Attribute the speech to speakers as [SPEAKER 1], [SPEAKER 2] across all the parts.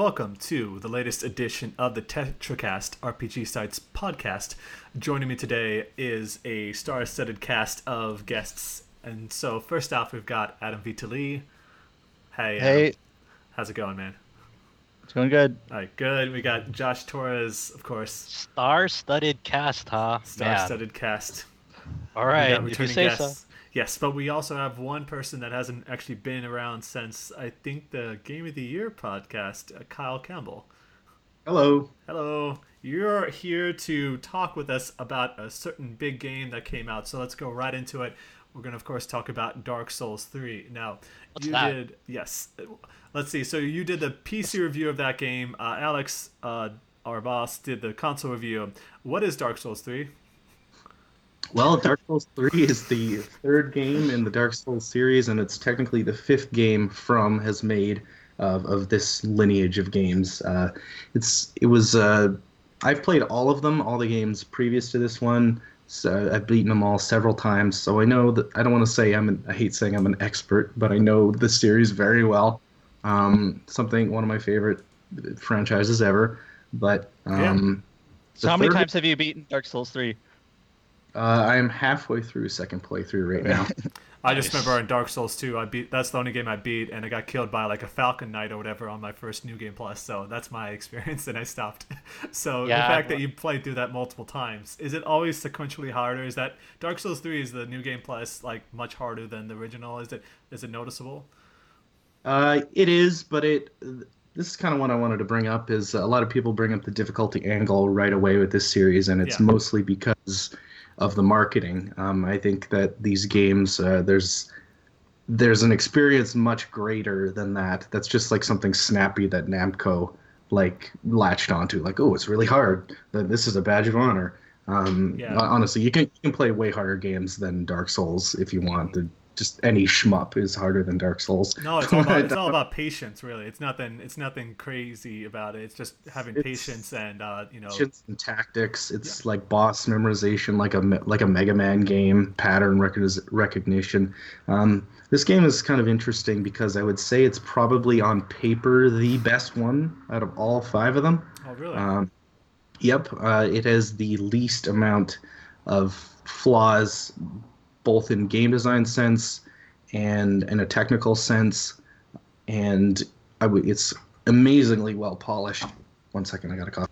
[SPEAKER 1] Hello and welcome to the latest edition of the TetraCast RPG Sites podcast. Joining me today is a star-studded cast of guests. And so first off, we've got Adam Vitali. Hey, Adam.
[SPEAKER 2] Hey,
[SPEAKER 1] how's it going, man?
[SPEAKER 2] it's going good.
[SPEAKER 1] All right, good. We got Josh Torres, of course,
[SPEAKER 3] Star-studded cast, huh?
[SPEAKER 1] Star-studded cast.
[SPEAKER 3] All
[SPEAKER 1] We
[SPEAKER 3] right,
[SPEAKER 1] got
[SPEAKER 3] if you
[SPEAKER 1] returning
[SPEAKER 3] say
[SPEAKER 1] guests. Yes, but we also have one person that hasn't actually been around since I think the Game of the Year podcast, uh, Kyle Campbell.
[SPEAKER 4] Hello.
[SPEAKER 1] Hello. You're here to talk with us about a certain big game that came out. So let's go right into it. We're going to, of course, talk about Dark Souls 3. Now,
[SPEAKER 3] What's
[SPEAKER 1] you
[SPEAKER 3] that?
[SPEAKER 1] did, yes. Let's see. So you did the PC review of that game. Uh, Alex, uh, our boss, did the console review. What is Dark Souls 3?
[SPEAKER 4] Well, Dark Souls 3 is the third game in the Dark Souls series, and it's technically the fifth game From has made of, of this lineage of games. Uh, it's it was uh, I've played all of them, all the games previous to this one. So I've beaten them all several times, so I know that I don't want to say I'm an, I hate saying I'm an expert, but I know the series very well. Um, something one of my favorite franchises ever. But um,
[SPEAKER 2] So how many times have you beaten Dark Souls 3?
[SPEAKER 4] Uh, I am halfway through second playthrough right now.
[SPEAKER 1] I just
[SPEAKER 3] Nice.
[SPEAKER 1] remember in Dark Souls 2, I beat that's the only game I beat, and I got killed by like a Falcon Knight or whatever on my first New Game Plus. So that's my experience, and I stopped. So the
[SPEAKER 3] Yeah,
[SPEAKER 1] fact that
[SPEAKER 3] well-
[SPEAKER 1] you played through that multiple times, is it always sequentially harder? Is that Dark Souls 3 is the New Game Plus like much harder than the original? Is it is it noticeable?
[SPEAKER 4] Uh, it is, but it. This is kind of what I wanted to bring up. Is a lot of people bring up the difficulty angle right away with this series, and it's
[SPEAKER 1] Yeah.
[SPEAKER 4] mostly because of the marketing. Um, I think that these games, uh, there's there's an experience much greater than that. That's just like something snappy that Namco like latched onto. Like, oh, it's really hard. This is a badge of honor. Um,
[SPEAKER 1] Yeah.
[SPEAKER 4] Honestly, you can you can play way harder games than Dark Souls if you want. The, just any shmup is harder than Dark Souls.
[SPEAKER 1] No, it's all about, it's all about patience, really. It's nothing it's nothing crazy about it. It's just having
[SPEAKER 4] It's-
[SPEAKER 1] patience and uh, you know.
[SPEAKER 4] Patience and tactics. It's like boss memorization, like a like a Mega Man game, pattern recognition. Um, this game is kind of interesting because I would say it's probably on paper the best one out of all five of them.
[SPEAKER 1] Oh, really?
[SPEAKER 4] Um, yep, uh, it has the least amount of flaws, both in game design sense and in a technical sense, and I w- it's amazingly well polished. One second, I got a cough.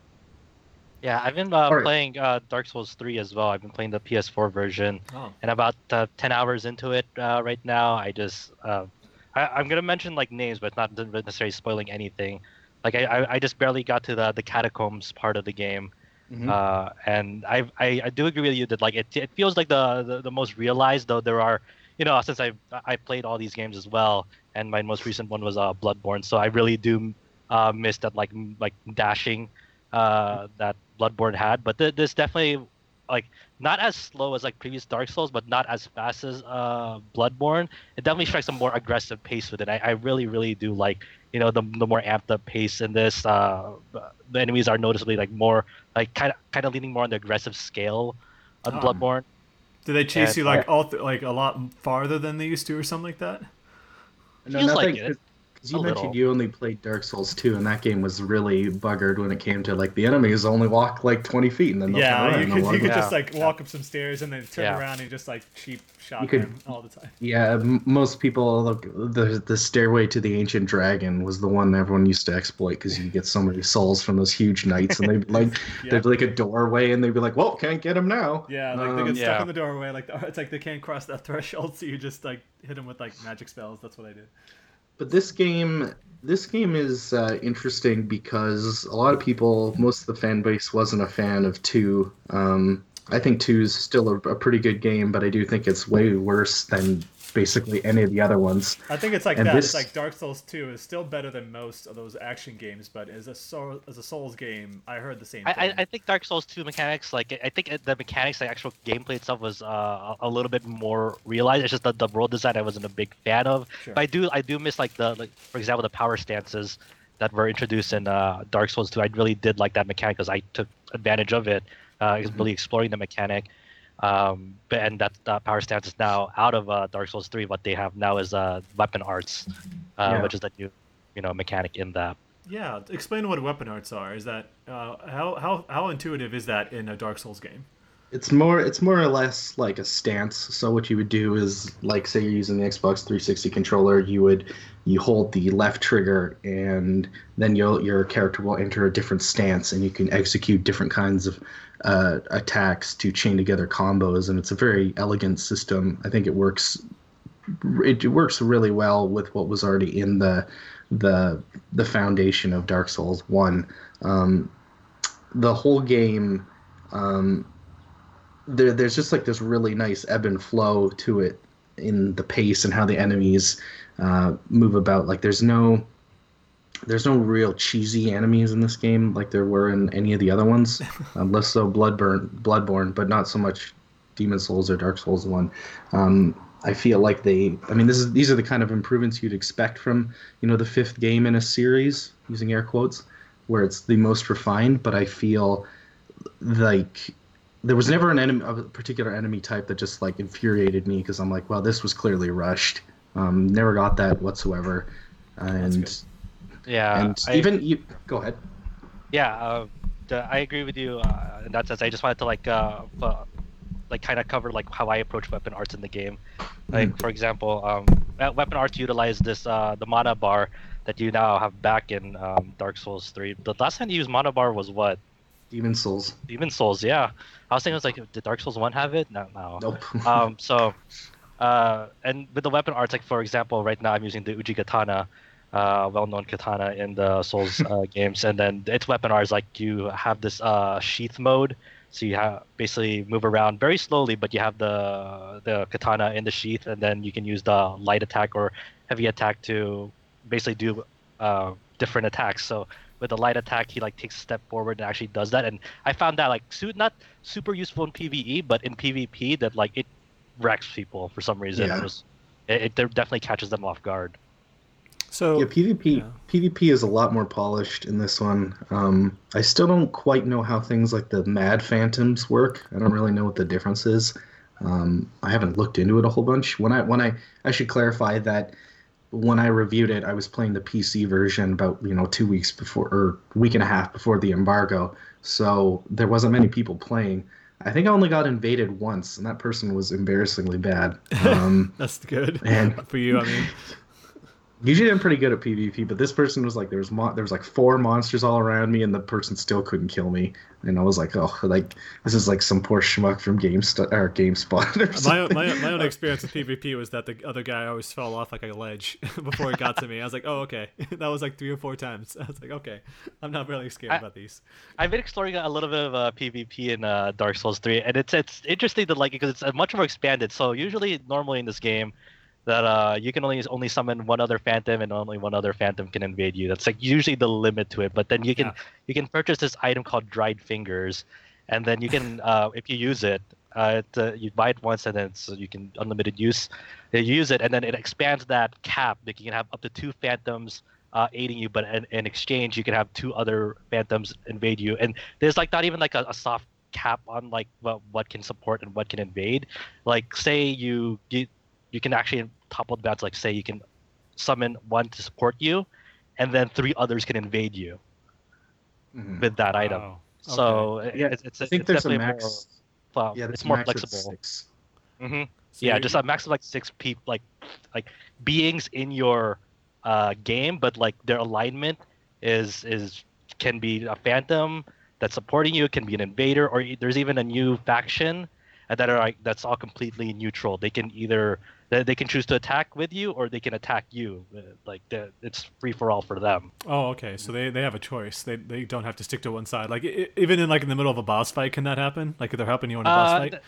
[SPEAKER 3] Yeah, I've been uh,
[SPEAKER 4] Alright.
[SPEAKER 3] playing uh, Dark Souls 3 as well. I've been playing the PS4 version,
[SPEAKER 1] oh.
[SPEAKER 3] and about uh, 10 hours into it uh, right now. I just, uh, I, I'm gonna mention like names, but not necessarily spoiling anything. Like I, I, I just barely got to the the catacombs part of the game,
[SPEAKER 4] Mhm.
[SPEAKER 3] uh, and I, I, I do agree with you that like it, it feels like the, the the most realized. Though there are, you know, since I I played all these games as well, and my most recent one was uh, Bloodborne. So I really do uh, miss that like like dashing uh, that Bloodborne had. But th- this definitely like not as slow as like previous Dark Souls, but not as fast as uh, Bloodborne. It definitely strikes a more aggressive pace with it. I, I really really do like you know the, the more amped up pace in this. Uh, the enemies are noticeably like more like kind of kind of leaning more on the aggressive scale on
[SPEAKER 1] Ah.
[SPEAKER 3] Bloodborne.
[SPEAKER 1] Do they chase
[SPEAKER 3] and-
[SPEAKER 1] you like all th- like a lot farther than they used to, or something like that?
[SPEAKER 4] No,
[SPEAKER 3] Feels like it.
[SPEAKER 4] Because you
[SPEAKER 3] A
[SPEAKER 4] mentioned
[SPEAKER 3] little.
[SPEAKER 4] you only played Dark Souls 2, and that game was really buggered when it came to like the enemies only walk like 20 feet and then they'll
[SPEAKER 1] Yeah,
[SPEAKER 4] around
[SPEAKER 1] you
[SPEAKER 4] and
[SPEAKER 1] could
[SPEAKER 4] they'll
[SPEAKER 1] you
[SPEAKER 4] walk
[SPEAKER 1] could just
[SPEAKER 3] Yeah.
[SPEAKER 1] like walk up some stairs and then turn
[SPEAKER 3] Yeah.
[SPEAKER 1] around and just like cheap shot
[SPEAKER 4] You could-
[SPEAKER 1] them all the time.
[SPEAKER 4] Yeah, m- most people look the the stairway to the ancient dragon was the one everyone used to exploit because you get so many souls from those huge knights, and they'd like
[SPEAKER 1] Yeah.
[SPEAKER 4] there'd be like a doorway, and they'd be like, "Well, can't get him now."
[SPEAKER 1] Yeah, like they
[SPEAKER 4] Um,
[SPEAKER 1] get stuck
[SPEAKER 3] Yeah.
[SPEAKER 1] in the doorway. Like it's like they can't cross that threshold, so you just like hit them with like magic spells. That's what I did.
[SPEAKER 4] But this game, this game is uh, interesting because a lot of people, most of the fan base wasn't a fan of two. Um, I think two is still a, a pretty good game, but I do think it's way worse than basically any of the other ones.
[SPEAKER 1] I think it's like
[SPEAKER 4] And
[SPEAKER 1] that.
[SPEAKER 4] this-
[SPEAKER 1] It's like Dark Souls 2 is still better than most of those action games, but as a soul, as a Souls game, I heard the same
[SPEAKER 3] I,
[SPEAKER 1] thing.
[SPEAKER 3] I, I think Dark Souls 2 mechanics, like I think the mechanics, the actual gameplay itself was uh, a a little bit more realized. It's just the, the world design I wasn't a big fan of.
[SPEAKER 1] Sure.
[SPEAKER 3] But I do I do miss like the like for example the power stances that were introduced in uh, Dark Souls 2. I really did like that mechanic because I took advantage of it. Uh,
[SPEAKER 1] Mm-hmm.
[SPEAKER 3] really exploring the mechanic. Um, but and that uh, power stance is now out of uh, Dark Souls 3. What they have now is uh, weapon arts, uh,
[SPEAKER 4] Yeah.
[SPEAKER 3] which is the new you know mechanic in that.
[SPEAKER 1] Yeah, explain what weapon arts are. Is that uh, how how how intuitive is that in a Dark Souls game?
[SPEAKER 4] It's more it's more or less like a stance. So what you would do is like say you're using the Xbox 360 controller, you would you hold the left trigger and then your your character will enter a different stance and you can execute different kinds of uh, attacks to chain together combos and it's a very elegant system. I think it works it works really well with what was already in the the the foundation of Dark Souls 1. Um, the whole game um, there, there's just like this really nice ebb and flow to it in the pace and how the enemies uh, move about. Like there's no there's no real cheesy enemies in this game like there were in any of the other ones, unless so Bloodburn, Bloodborne, but not so much Demon Souls or Dark Souls one. Um, I feel like they. I mean, this is these are the kind of improvements you'd expect from you know the fifth game in a series, using air quotes, where it's the most refined. But I feel like there was never an enemy, a particular enemy type that just like infuriated me because I'm like, well, this was clearly rushed. Um, never got that whatsoever, and
[SPEAKER 3] Yeah,
[SPEAKER 4] and
[SPEAKER 3] I-
[SPEAKER 4] even you go ahead.
[SPEAKER 3] Yeah, uh, I agree with you uh, in that sense. I just wanted to like, uh, uh, like kind of cover like how I approach weapon arts in the game. Like for example, um, weapon arts utilize this uh, the mana bar that you now have back in um, Dark Souls 3. The last time you used mana bar was what?
[SPEAKER 4] Demon Souls.
[SPEAKER 3] Demon Souls. Yeah, I was thinking it was like, did Dark Souls 1 have it? No, no.
[SPEAKER 4] Nope.
[SPEAKER 3] um, so, uh, and with the weapon arts, like for example, right now I'm using the Uchigatana, uh, well-known katana in the Souls uh, games, and then its weapon art is like you have this uh, sheath mode, so you have basically move around very slowly, but you have the the katana in the sheath, and then you can use the light attack or heavy attack to basically do uh, different attacks. So with the light attack, he like takes a step forward and actually does that. And I found that like not super useful in PVE, but in PvP that like it wrecks people for some reason.
[SPEAKER 4] Yeah.
[SPEAKER 3] It, was, it, it definitely catches them off guard.
[SPEAKER 1] So
[SPEAKER 4] Yeah, PvP
[SPEAKER 1] yeah.
[SPEAKER 4] PvP is a lot more polished in this one. Um, I still don't quite know how things like the Mad Phantoms work. I don't really know what the difference is. Um, I haven't looked into it a whole bunch. When I when I I should clarify that when I reviewed it, I was playing the PC version about you know two weeks before or week and a half before the embargo, so there wasn't many people playing. I think I only got invaded once, and that person was embarrassingly bad. Um,
[SPEAKER 1] that's good
[SPEAKER 4] And-
[SPEAKER 1] for you. I mean,
[SPEAKER 4] Usually I'm pretty good at PvP, but this person was like there was mo- there was like four monsters all around me, and the person still couldn't kill me. And I was like, oh, like this is like some poor schmuck from GameStop or GameSpot or
[SPEAKER 1] my,
[SPEAKER 4] something.
[SPEAKER 1] my my own experience with PvP was that the other guy always fell off like a ledge before it got to me. I was like, oh okay, that was like three or four times. I was like, okay, I'm not really scared
[SPEAKER 3] I-
[SPEAKER 1] about these.
[SPEAKER 3] I've been exploring a little bit of uh, PvP in uh, Dark Souls 3, and it's it's interesting to like because it's uh, much more expanded. So usually, normally in this game, that uh, you can only only summon one other phantom, and only one other phantom can invade you. That's like usually the limit to it. But then you can
[SPEAKER 1] Yeah.
[SPEAKER 3] you can purchase this item called Dried Fingers, and then you can uh, if you use it, uh, it uh, you buy it once, and then it's, you can unlimited use. You use it, and then it expands that cap. Like you can have up to two phantoms uh, aiding you, but in, in exchange, you can have two other phantoms invade you. And there's like not even like a, a soft cap on like what, what can support and what can invade. Like say you you, you can actually topple the balance. Like say you can summon one to support you, and then three others can invade you
[SPEAKER 4] Mhm.
[SPEAKER 3] with that item.
[SPEAKER 1] Wow.
[SPEAKER 3] So
[SPEAKER 4] Yeah,
[SPEAKER 3] it's, it's,
[SPEAKER 4] I think
[SPEAKER 3] it's
[SPEAKER 4] there's a
[SPEAKER 3] definitely
[SPEAKER 4] max.
[SPEAKER 3] more, well,
[SPEAKER 4] yeah,
[SPEAKER 3] it's more flexible.
[SPEAKER 4] six.
[SPEAKER 3] hmm
[SPEAKER 1] So
[SPEAKER 3] yeah, just a max of like six people, like like beings in your uh, game, but like their alignment is is can be a phantom that's supporting you, can be an invader, or there's even a new faction that are like that's all completely neutral. They can either they, they can choose to attack with you, or they can attack you. Uh, Like it's free for all for them.
[SPEAKER 1] Oh, okay. So they, they have a choice. They they don't have to stick to one side. Like i- even in like in the middle of a boss fight, can that happen? Like if they're helping you in a boss
[SPEAKER 3] Uh,
[SPEAKER 1] fight?
[SPEAKER 3] th-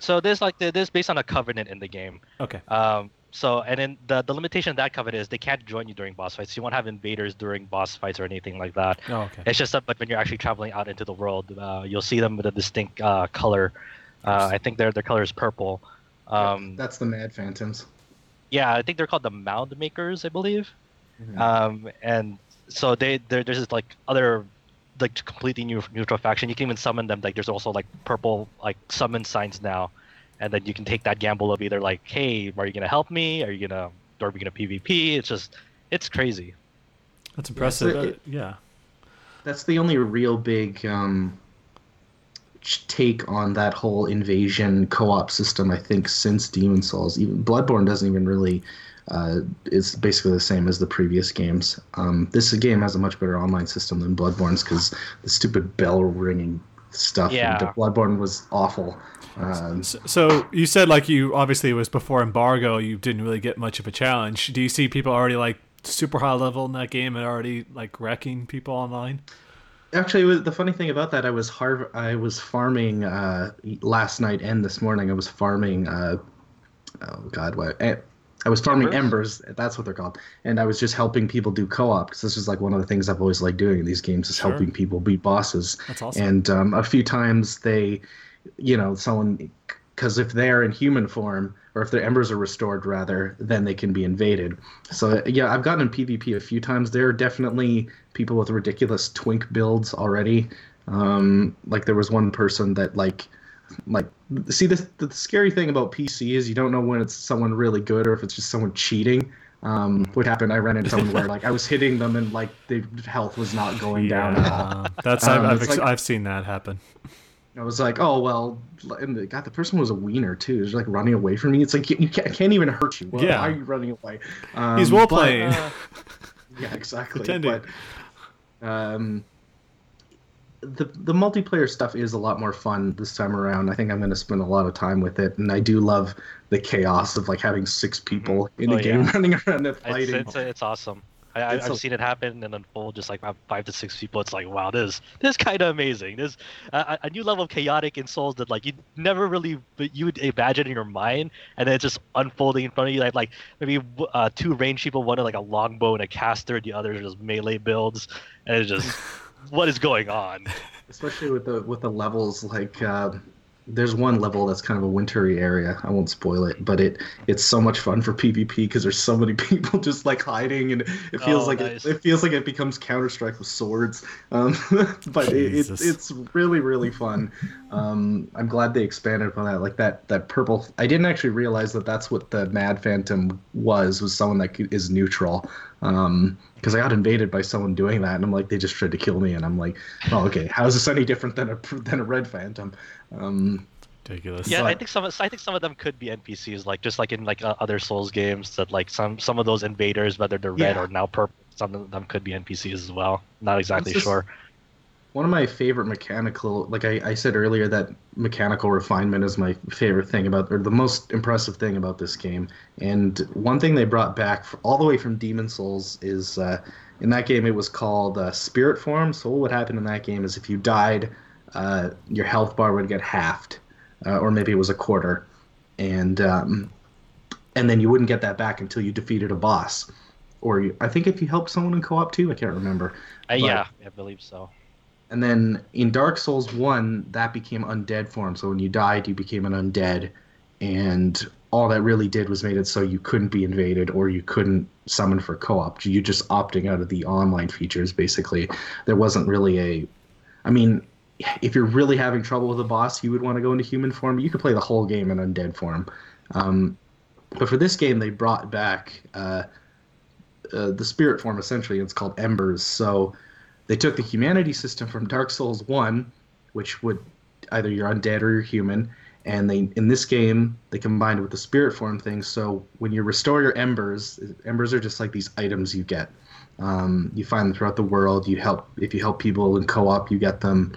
[SPEAKER 3] so there's like there's based on a covenant in the game.
[SPEAKER 1] Okay.
[SPEAKER 3] Um, so and then the the limitation of that covenant is they can't join you during boss fights. You won't have invaders during boss fights or anything like that.
[SPEAKER 1] Oh, okay.
[SPEAKER 3] It's just that, but when you're actually traveling out into the world, uh, you'll see them with a distinct uh, color. Uh, I think their their color is purple. Um,
[SPEAKER 4] That's the Mad Phantoms.
[SPEAKER 3] yeah, I think they're called the Mound Makers, I believe.
[SPEAKER 4] Mhm.
[SPEAKER 3] Um, and so they there, there's this like other like completely new neutral faction. You can even summon them. Like there's also like purple like summon signs now, and then you can take that gamble of either like, hey, are you gonna help me? Are you gonna are we gonna PvP? It's just it's crazy.
[SPEAKER 1] That's impressive.
[SPEAKER 4] so
[SPEAKER 1] Uh,
[SPEAKER 4] it-
[SPEAKER 1] yeah.
[SPEAKER 4] That's the only real big um, ch- take on that whole invasion co-op system. I think since Demon Souls, even Bloodborne doesn't even really. Uh, it's basically the same as the previous games. Um, this game has a much better online system than Bloodborne's because the stupid bell ringing stuff. in
[SPEAKER 3] Yeah.
[SPEAKER 4] Bloodborne was awful. Um,
[SPEAKER 1] S- So you said like you obviously it was before embargo. You didn't really get much of a challenge. Do you see people already like super high level in that game and already like wrecking people online?
[SPEAKER 4] Actually, the funny thing about that, I was har- I was farming uh, last night and this morning. I was farming. Uh, oh God, what? eh, I was farming embers. That's what they're called. And I was just helping people do co-op because this is like one of the things I've always liked doing in these games is
[SPEAKER 1] Sure.
[SPEAKER 4] helping people beat bosses.
[SPEAKER 1] That's awesome.
[SPEAKER 4] And um, a few times they, you know, someone because if they're in human form or if their embers are restored rather, then they can be invaded. So yeah, I've gotten in PvP a few times. There are definitely people with ridiculous twink builds already. Um, like there was one person that like like see this the scary thing about PC is you don't know when it's someone really good or if it's just someone cheating. Um, what happened? I ran into someone where like I was hitting them and like the health was not going down at all.
[SPEAKER 1] Uh, that's
[SPEAKER 4] Um,
[SPEAKER 1] I've, I've, ex-
[SPEAKER 4] like-
[SPEAKER 1] I've seen that happen.
[SPEAKER 4] I was like, oh well, and the, God, the person was a wiener too. He's like running away from me. It's like you, you can't, I can't even hurt you. Why,
[SPEAKER 1] Yeah.
[SPEAKER 4] why are you running away? Um,
[SPEAKER 1] He's role
[SPEAKER 4] but-
[SPEAKER 1] playing.
[SPEAKER 3] Uh,
[SPEAKER 4] yeah, exactly.
[SPEAKER 1] Pretending.
[SPEAKER 4] But um, the the multiplayer stuff is a lot more fun this time around. I think I'm going to spend a lot of time with it, and I do love the chaos of like having six people in
[SPEAKER 3] Oh,
[SPEAKER 4] a game
[SPEAKER 3] yeah.
[SPEAKER 4] running around and
[SPEAKER 3] it's,
[SPEAKER 4] fighting.
[SPEAKER 3] it's, it's awesome. I, I,
[SPEAKER 4] It's
[SPEAKER 3] I've
[SPEAKER 4] a-
[SPEAKER 3] seen it happen and unfold just like five to six people. It's like, wow, this this kind of amazing. This uh, a new level of chaotic in Souls that like you never really but you would imagine in your mind, and then it's just unfolding in front of you. Like like maybe uh, two range people, one is like a longbow and a caster, the other are just melee builds, and it's just what is going on?
[SPEAKER 4] especially with the with the levels like uh, there's one level that's kind of a wintry area i won't spoil it but it it's so much fun for pvp because there's so many people just like hiding and it feels
[SPEAKER 3] Oh,
[SPEAKER 4] like
[SPEAKER 3] nice.
[SPEAKER 4] it, it feels like it becomes counter-strike with swords um, but it, it's
[SPEAKER 1] Jesus.
[SPEAKER 4] it's really really fun um, i'm glad they expanded upon that like that that purple i didn't actually realize that that's what the mad phantom was was someone that is neutral um because I got invaded by someone doing that, and I'm like, they just tried to kill me, and I'm like, oh, okay, how is this any different than a than a red phantom? Um,
[SPEAKER 1] Ridiculous.
[SPEAKER 3] Yeah, I think some I think some of them could be NPCs, like just like in like uh, other Souls games, that like some some of those invaders, whether they're red
[SPEAKER 4] Yeah.
[SPEAKER 3] or now purple, some of them could be NPCs as well. Not exactly
[SPEAKER 4] just-
[SPEAKER 3] sure.
[SPEAKER 4] One of my favorite mechanical, like I, I said earlier, that mechanical refinement is my favorite thing about, or the most impressive thing about this game. And one thing they brought back f- all the way from Demon Souls is uh, in that game it was called uh, Spirit Form. So what would happen in that game is if you died, uh, your health bar would get halved, uh, or maybe it was a quarter, and um, and then you wouldn't get that back until you defeated a boss. Or you, I think if you helped someone in co-op too, I can't remember.
[SPEAKER 3] Uh,
[SPEAKER 4] but-
[SPEAKER 3] yeah, I believe so.
[SPEAKER 4] And then in Dark Souls 1, that became undead form. So when you died, you became an undead. And all that really did was made it so you couldn't be invaded or you couldn't summon for co op. You just opting out of the online features, basically. There wasn't really a. I mean, if you're really having trouble with a boss, you would want to go into human form. You could play the whole game in undead form. Um, but for this game, they brought back uh, uh, the spirit form, essentially. It's called Embers. So they took the humanity system from Dark Souls 1, which would either you're undead or you're human, and they in this game they combined it with the spirit form thing. So when you restore your embers, embers are just like these items you get. Um, you find them throughout the world. You help if you help people in co-op, you get them,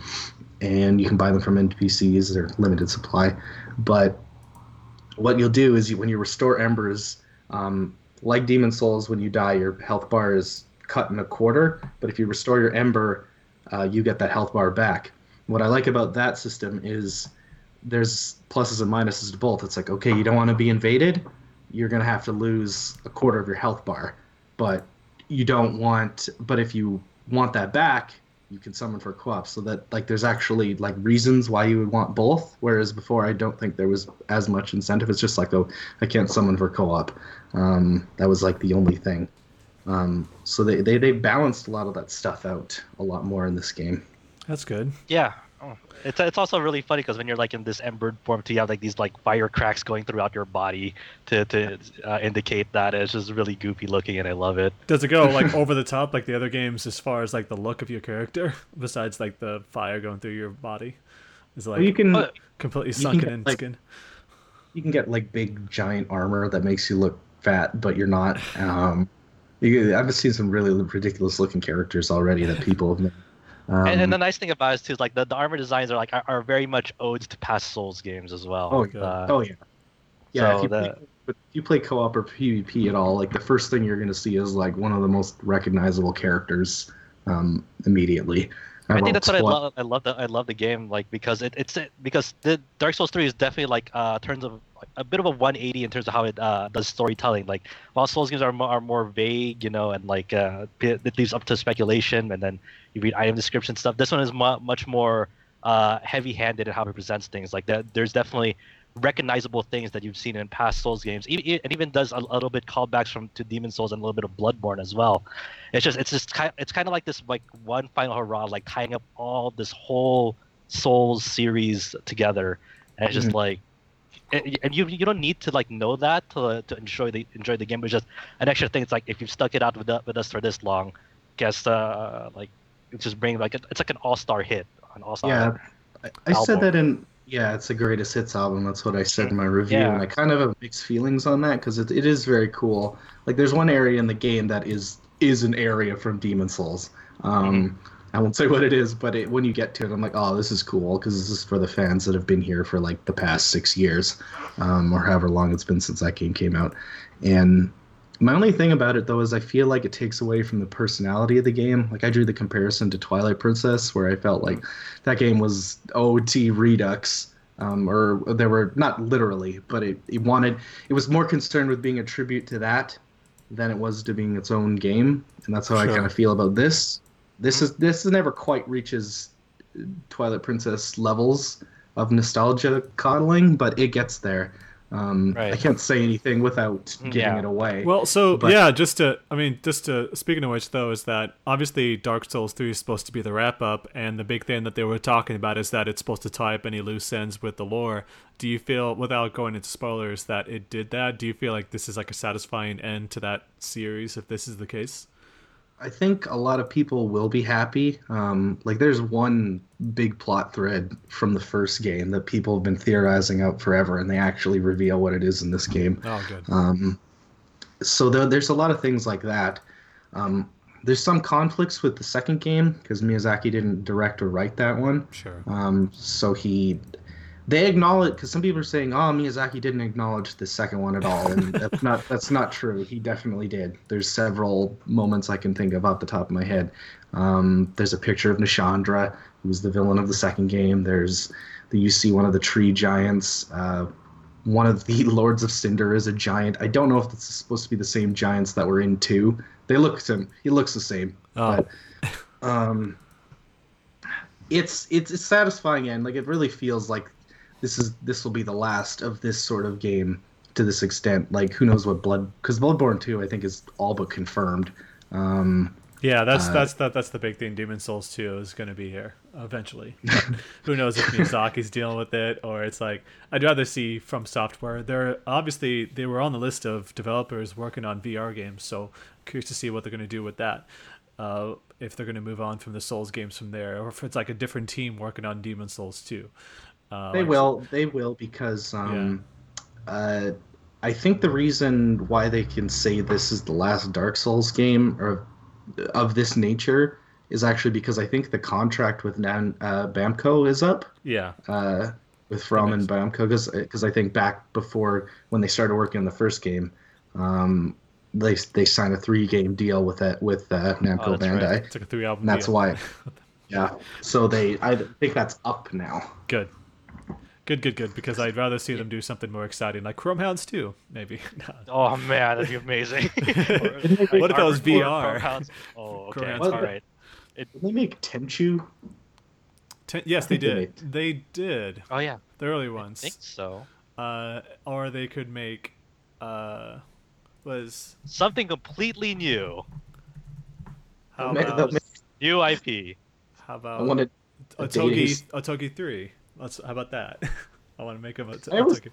[SPEAKER 4] and you can buy them from NPCs. They're limited supply, but what you'll do is you, when you restore embers, um, like Demon Souls, when you die, your health bar is cut in a quarter. But if you restore your ember, uh, you get that health bar back. What I like about that system is there's pluses and minuses to both. It's like, okay, you don't want to be invaded, you're gonna have to lose a quarter of your health bar, but you don't want. But if you want that back, you can summon for co-op. So that like there's actually like reasons why you would want both. Whereas before, I don't think there was as much incentive. It's just like, oh, I can't summon for co-op. Um, that was like the only thing. Um, so they, they they balanced a lot of that stuff out a lot more in this game.
[SPEAKER 1] That's good.
[SPEAKER 3] Yeah, It's it's also really funny because when you're like in this embered form, too, you have like these like fire cracks going throughout your body to to uh, indicate that it's just really goofy looking, and I love it.
[SPEAKER 1] Does it go like over the top like the other games as far as like the look of your character, besides like the fire going through your body? Is like
[SPEAKER 4] Well, you can
[SPEAKER 1] completely
[SPEAKER 4] can
[SPEAKER 1] sunken in
[SPEAKER 4] like-
[SPEAKER 1] skin?
[SPEAKER 4] you can get like big giant armor that makes you look fat, but you're not. Um, you, I've seen some really ridiculous looking characters already that people have made. Um,
[SPEAKER 3] and, and the nice thing about it is too is like the, the armor designs are like are, are very much odes to past Souls games as well.
[SPEAKER 4] Oh,
[SPEAKER 1] yeah.
[SPEAKER 3] Uh,
[SPEAKER 4] oh yeah, yeah.
[SPEAKER 3] So
[SPEAKER 4] if you play, if you play co-op or PvP at all, like the first thing you're gonna see is like one of the most recognizable characters um, immediately.
[SPEAKER 3] I think that's what I love. I love the I love the game like because it, it's because the Dark Souls three is definitely like uh terms of a bit of a 180 in terms of how it uh, does storytelling. Like while Souls games are more, are more vague, you know, and like uh, it leaves up to speculation, and then you read item description stuff. This one is mu- much more uh, heavy-handed in how it presents things. Like that, there's definitely recognizable things that you've seen in past Souls games. It even does a, little bit callbacks from to Demon Souls and a little bit of Bloodborne as well. It's just it's just kind it's kind of like this like one final hurrah, like tying up all this whole Souls series together, and it's just
[SPEAKER 4] Mhm.
[SPEAKER 3] like. And and you you don't need to like know that to, to enjoy the enjoy the game. But it's just an extra thing. It's like if you've stuck it out with the, with us for this long, guess uh like it's just bring like it's like an all star hit, an all star.
[SPEAKER 4] Yeah, I, I said that in yeah, it's the greatest hits album. That's what I said in my review,
[SPEAKER 3] Yeah.
[SPEAKER 4] and I kind of have mixed feelings on that because it, it is very cool. Like, there's one area in the game that is is an area from Demon Souls. Um, I won't say what it is, but it, when you get to it, I'm like, oh, this is cool because this is for the fans that have been here for like the past six years, um, or however long it's been since that game came out. And my only thing about it though is I feel like it takes away from the personality of the game. Like I drew the comparison to Twilight Princess, where I felt like that game was OT Redux, um, or there were not literally, but it, it wanted it was more concerned with being a tribute to that than it was to being its own game, and that's how I kind of feel about this. This is this never quite reaches Twilight Princess levels of nostalgia coddling, but it gets there. Um,
[SPEAKER 3] Right.
[SPEAKER 4] I can't say anything without giving
[SPEAKER 3] Yeah.
[SPEAKER 4] it away.
[SPEAKER 1] Well, so
[SPEAKER 4] But-
[SPEAKER 1] yeah, just to I mean, just to speaking of which though, is that obviously Dark Souls three is supposed to be the wrap up, and the big thing that they were talking about is that it's supposed to tie up any loose ends with the lore. Do you feel, without going into spoilers, that it did that? Do you feel like this is like a satisfying end to that series if this is the case?
[SPEAKER 4] I think a lot of people will be happy. Um, like, there's one big plot thread from the first game that people have been theorizing out forever, and they actually reveal what it is in this game.
[SPEAKER 1] Oh, good.
[SPEAKER 4] Um, so there, there's a lot of things like that. Um, there's some conflicts with the second game because Miyazaki didn't direct or write that one.
[SPEAKER 1] Sure.
[SPEAKER 4] Um, so he, they acknowledge because some people are saying, "Oh, Miyazaki didn't acknowledge the second one at all," and that's not that's not true. He definitely did. There's several moments I can think of off the top of my head. Um, there's a picture of Nashandra, who was the villain of the second game. There's the you see one of the tree giants. Uh, one of the Lords of Cinder is a giant. I don't know if it's supposed to be the same giants that were in two. They look him. He looks the same.
[SPEAKER 1] Oh.
[SPEAKER 4] But um, it's it's a satisfying end. Like it really feels like this is this will be the last of this sort of game to this extent. Like who knows what blood because Bloodborne two I think is all but confirmed. Um,
[SPEAKER 1] Yeah, that's
[SPEAKER 4] Uh,
[SPEAKER 1] that's that, that's the big thing. Demon Souls 2 is going to be here eventually. Who knows if Miyazaki's dealing with it or it's like I'd rather see from software. They're obviously they were on the list of developers working on VR games, so curious to see what they're going to do with that. Uh, if they're going to move on from the Souls games from there, or if it's like a different team working on Demon Souls 2. Uh,
[SPEAKER 4] They
[SPEAKER 1] like-
[SPEAKER 4] will. They will because um, uh, I think the reason why they can say this is the last Dark Souls game or of this nature is actually because I think the contract with Nan, uh, Bamco is up
[SPEAKER 1] Yeah,
[SPEAKER 4] uh, with From and Bamco because I think back before when they started working on the first game, um, they they signed a three game deal with that with uh, Namco
[SPEAKER 3] Oh, that's right.
[SPEAKER 4] Bandai.
[SPEAKER 1] it's like a three album.
[SPEAKER 4] That's
[SPEAKER 1] deal.
[SPEAKER 4] why. Yeah. So they I think that's up now.
[SPEAKER 1] Good. Good, good, good. Because I'd rather see them do something more exciting, like Chrome Hounds 2, maybe.
[SPEAKER 3] Oh man, that'd be amazing.
[SPEAKER 1] What if that was
[SPEAKER 3] Armored Core,
[SPEAKER 1] VR?
[SPEAKER 3] Crownhounds. Oh, okay,
[SPEAKER 1] Crownhounds
[SPEAKER 3] all
[SPEAKER 4] VR.
[SPEAKER 3] right.
[SPEAKER 4] Did they make Tenchu?
[SPEAKER 1] Ten, yes, they
[SPEAKER 4] think they
[SPEAKER 1] did. They did.
[SPEAKER 3] Oh yeah,
[SPEAKER 1] The early ones.
[SPEAKER 3] I think so.
[SPEAKER 1] Uh, or they could make. Uh, was
[SPEAKER 3] Something completely new.
[SPEAKER 1] how
[SPEAKER 4] They'll make- they'll
[SPEAKER 1] about,
[SPEAKER 4] make-
[SPEAKER 3] New IP.
[SPEAKER 1] how
[SPEAKER 4] I
[SPEAKER 1] about
[SPEAKER 4] wanted a
[SPEAKER 1] Otogi
[SPEAKER 4] dating-
[SPEAKER 1] Otogi three. Let's how about that? I want to make them a
[SPEAKER 4] I was-
[SPEAKER 1] Otogi.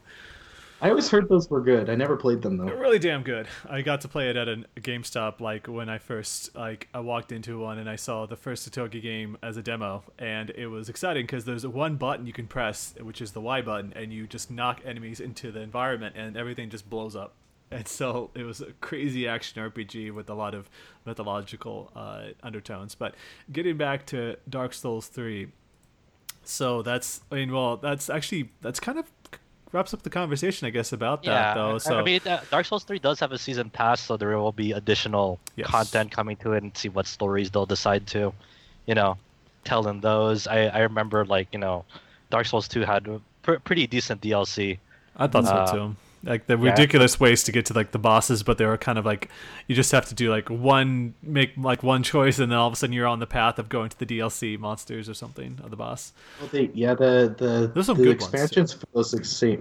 [SPEAKER 4] I always heard those were good. I never played them
[SPEAKER 1] They're
[SPEAKER 4] though.
[SPEAKER 1] really damn good. I got to play it at a GameStop like when I first like I walked into one and I saw the first Otogi game as a demo and it was exciting because there's one button you can press which is the Y button and you just knock enemies into the environment and everything just blows up. And so it was a crazy action RPG with a lot of mythological uh, undertones. But getting back to Dark Souls 3, so that's I mean, well, that's actually that's kind of wraps up the conversation, I guess, about that
[SPEAKER 3] yeah,
[SPEAKER 1] though. So
[SPEAKER 3] I mean, uh, Dark Souls 3 does have a season pass, so there will be additional
[SPEAKER 1] Yes.
[SPEAKER 3] content coming to it and see what stories they'll decide to, you know, tell in those. I, I remember, like, you know, Dark Souls 2 had pr- pretty decent DLC.
[SPEAKER 1] I thought so
[SPEAKER 3] Uh,
[SPEAKER 1] too. Like the
[SPEAKER 3] yeah.
[SPEAKER 1] ridiculous ways to get to like the bosses, but they were kind of like you just have to do like one make like one choice, and then all of a sudden you're on the path of going to the DLC monsters or something of the boss.
[SPEAKER 4] Well, they, yeah, the the,
[SPEAKER 1] There's some
[SPEAKER 4] the
[SPEAKER 1] good ones,
[SPEAKER 4] expansions for those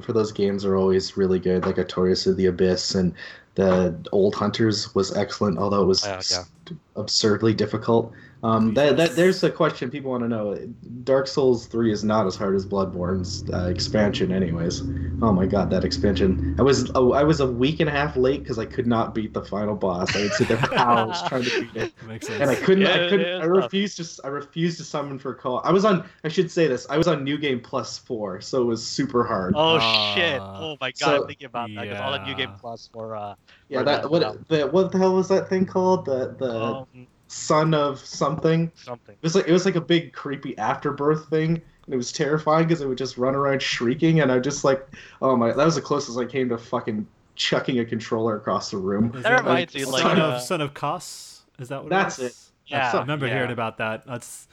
[SPEAKER 4] for those games are always really good. Like A Artorias of the Abyss and the Old Hunters was excellent, although it was
[SPEAKER 3] Yeah, yeah.
[SPEAKER 4] absurdly difficult. Um, that, that there's a question people want to know. Dark Souls three is not as hard as Bloodborne's uh, expansion, anyways. Oh my god, that expansion! I was oh, I was a week and a half late because I could not beat the final boss. I would sit there for hours trying to beat it.
[SPEAKER 1] Makes
[SPEAKER 4] And I couldn't.
[SPEAKER 3] Yeah,
[SPEAKER 4] I couldn't.
[SPEAKER 3] yeah,
[SPEAKER 4] I refused to. I refused to summon for a call. I was on. I should say this. I was on New Game Plus four, so it was super hard.
[SPEAKER 3] Oh,
[SPEAKER 1] Ah,
[SPEAKER 3] shit. Oh, my God.
[SPEAKER 4] so-
[SPEAKER 3] I'm thinking about that because all the New Game
[SPEAKER 1] yeah.
[SPEAKER 3] Plus for. Uh,
[SPEAKER 4] yeah,
[SPEAKER 3] for
[SPEAKER 4] that
[SPEAKER 3] the-
[SPEAKER 4] what the what the hell was that thing called? The the
[SPEAKER 3] um,
[SPEAKER 4] son of something.
[SPEAKER 3] something.
[SPEAKER 4] It was like it was like a big creepy afterbirth thing, and it was terrifying because it would just run around shrieking, and I just like, oh my, that was the closest I came to fucking chucking a controller across the room.
[SPEAKER 3] That
[SPEAKER 1] it,
[SPEAKER 3] reminds
[SPEAKER 1] like,
[SPEAKER 3] me,
[SPEAKER 1] son
[SPEAKER 3] like,
[SPEAKER 1] of
[SPEAKER 3] uh,
[SPEAKER 1] son of Kos. Is that what
[SPEAKER 4] That's
[SPEAKER 1] it?
[SPEAKER 4] it.
[SPEAKER 1] is?
[SPEAKER 3] Yeah,
[SPEAKER 1] I remember
[SPEAKER 3] yeah.
[SPEAKER 1] hearing about that. That's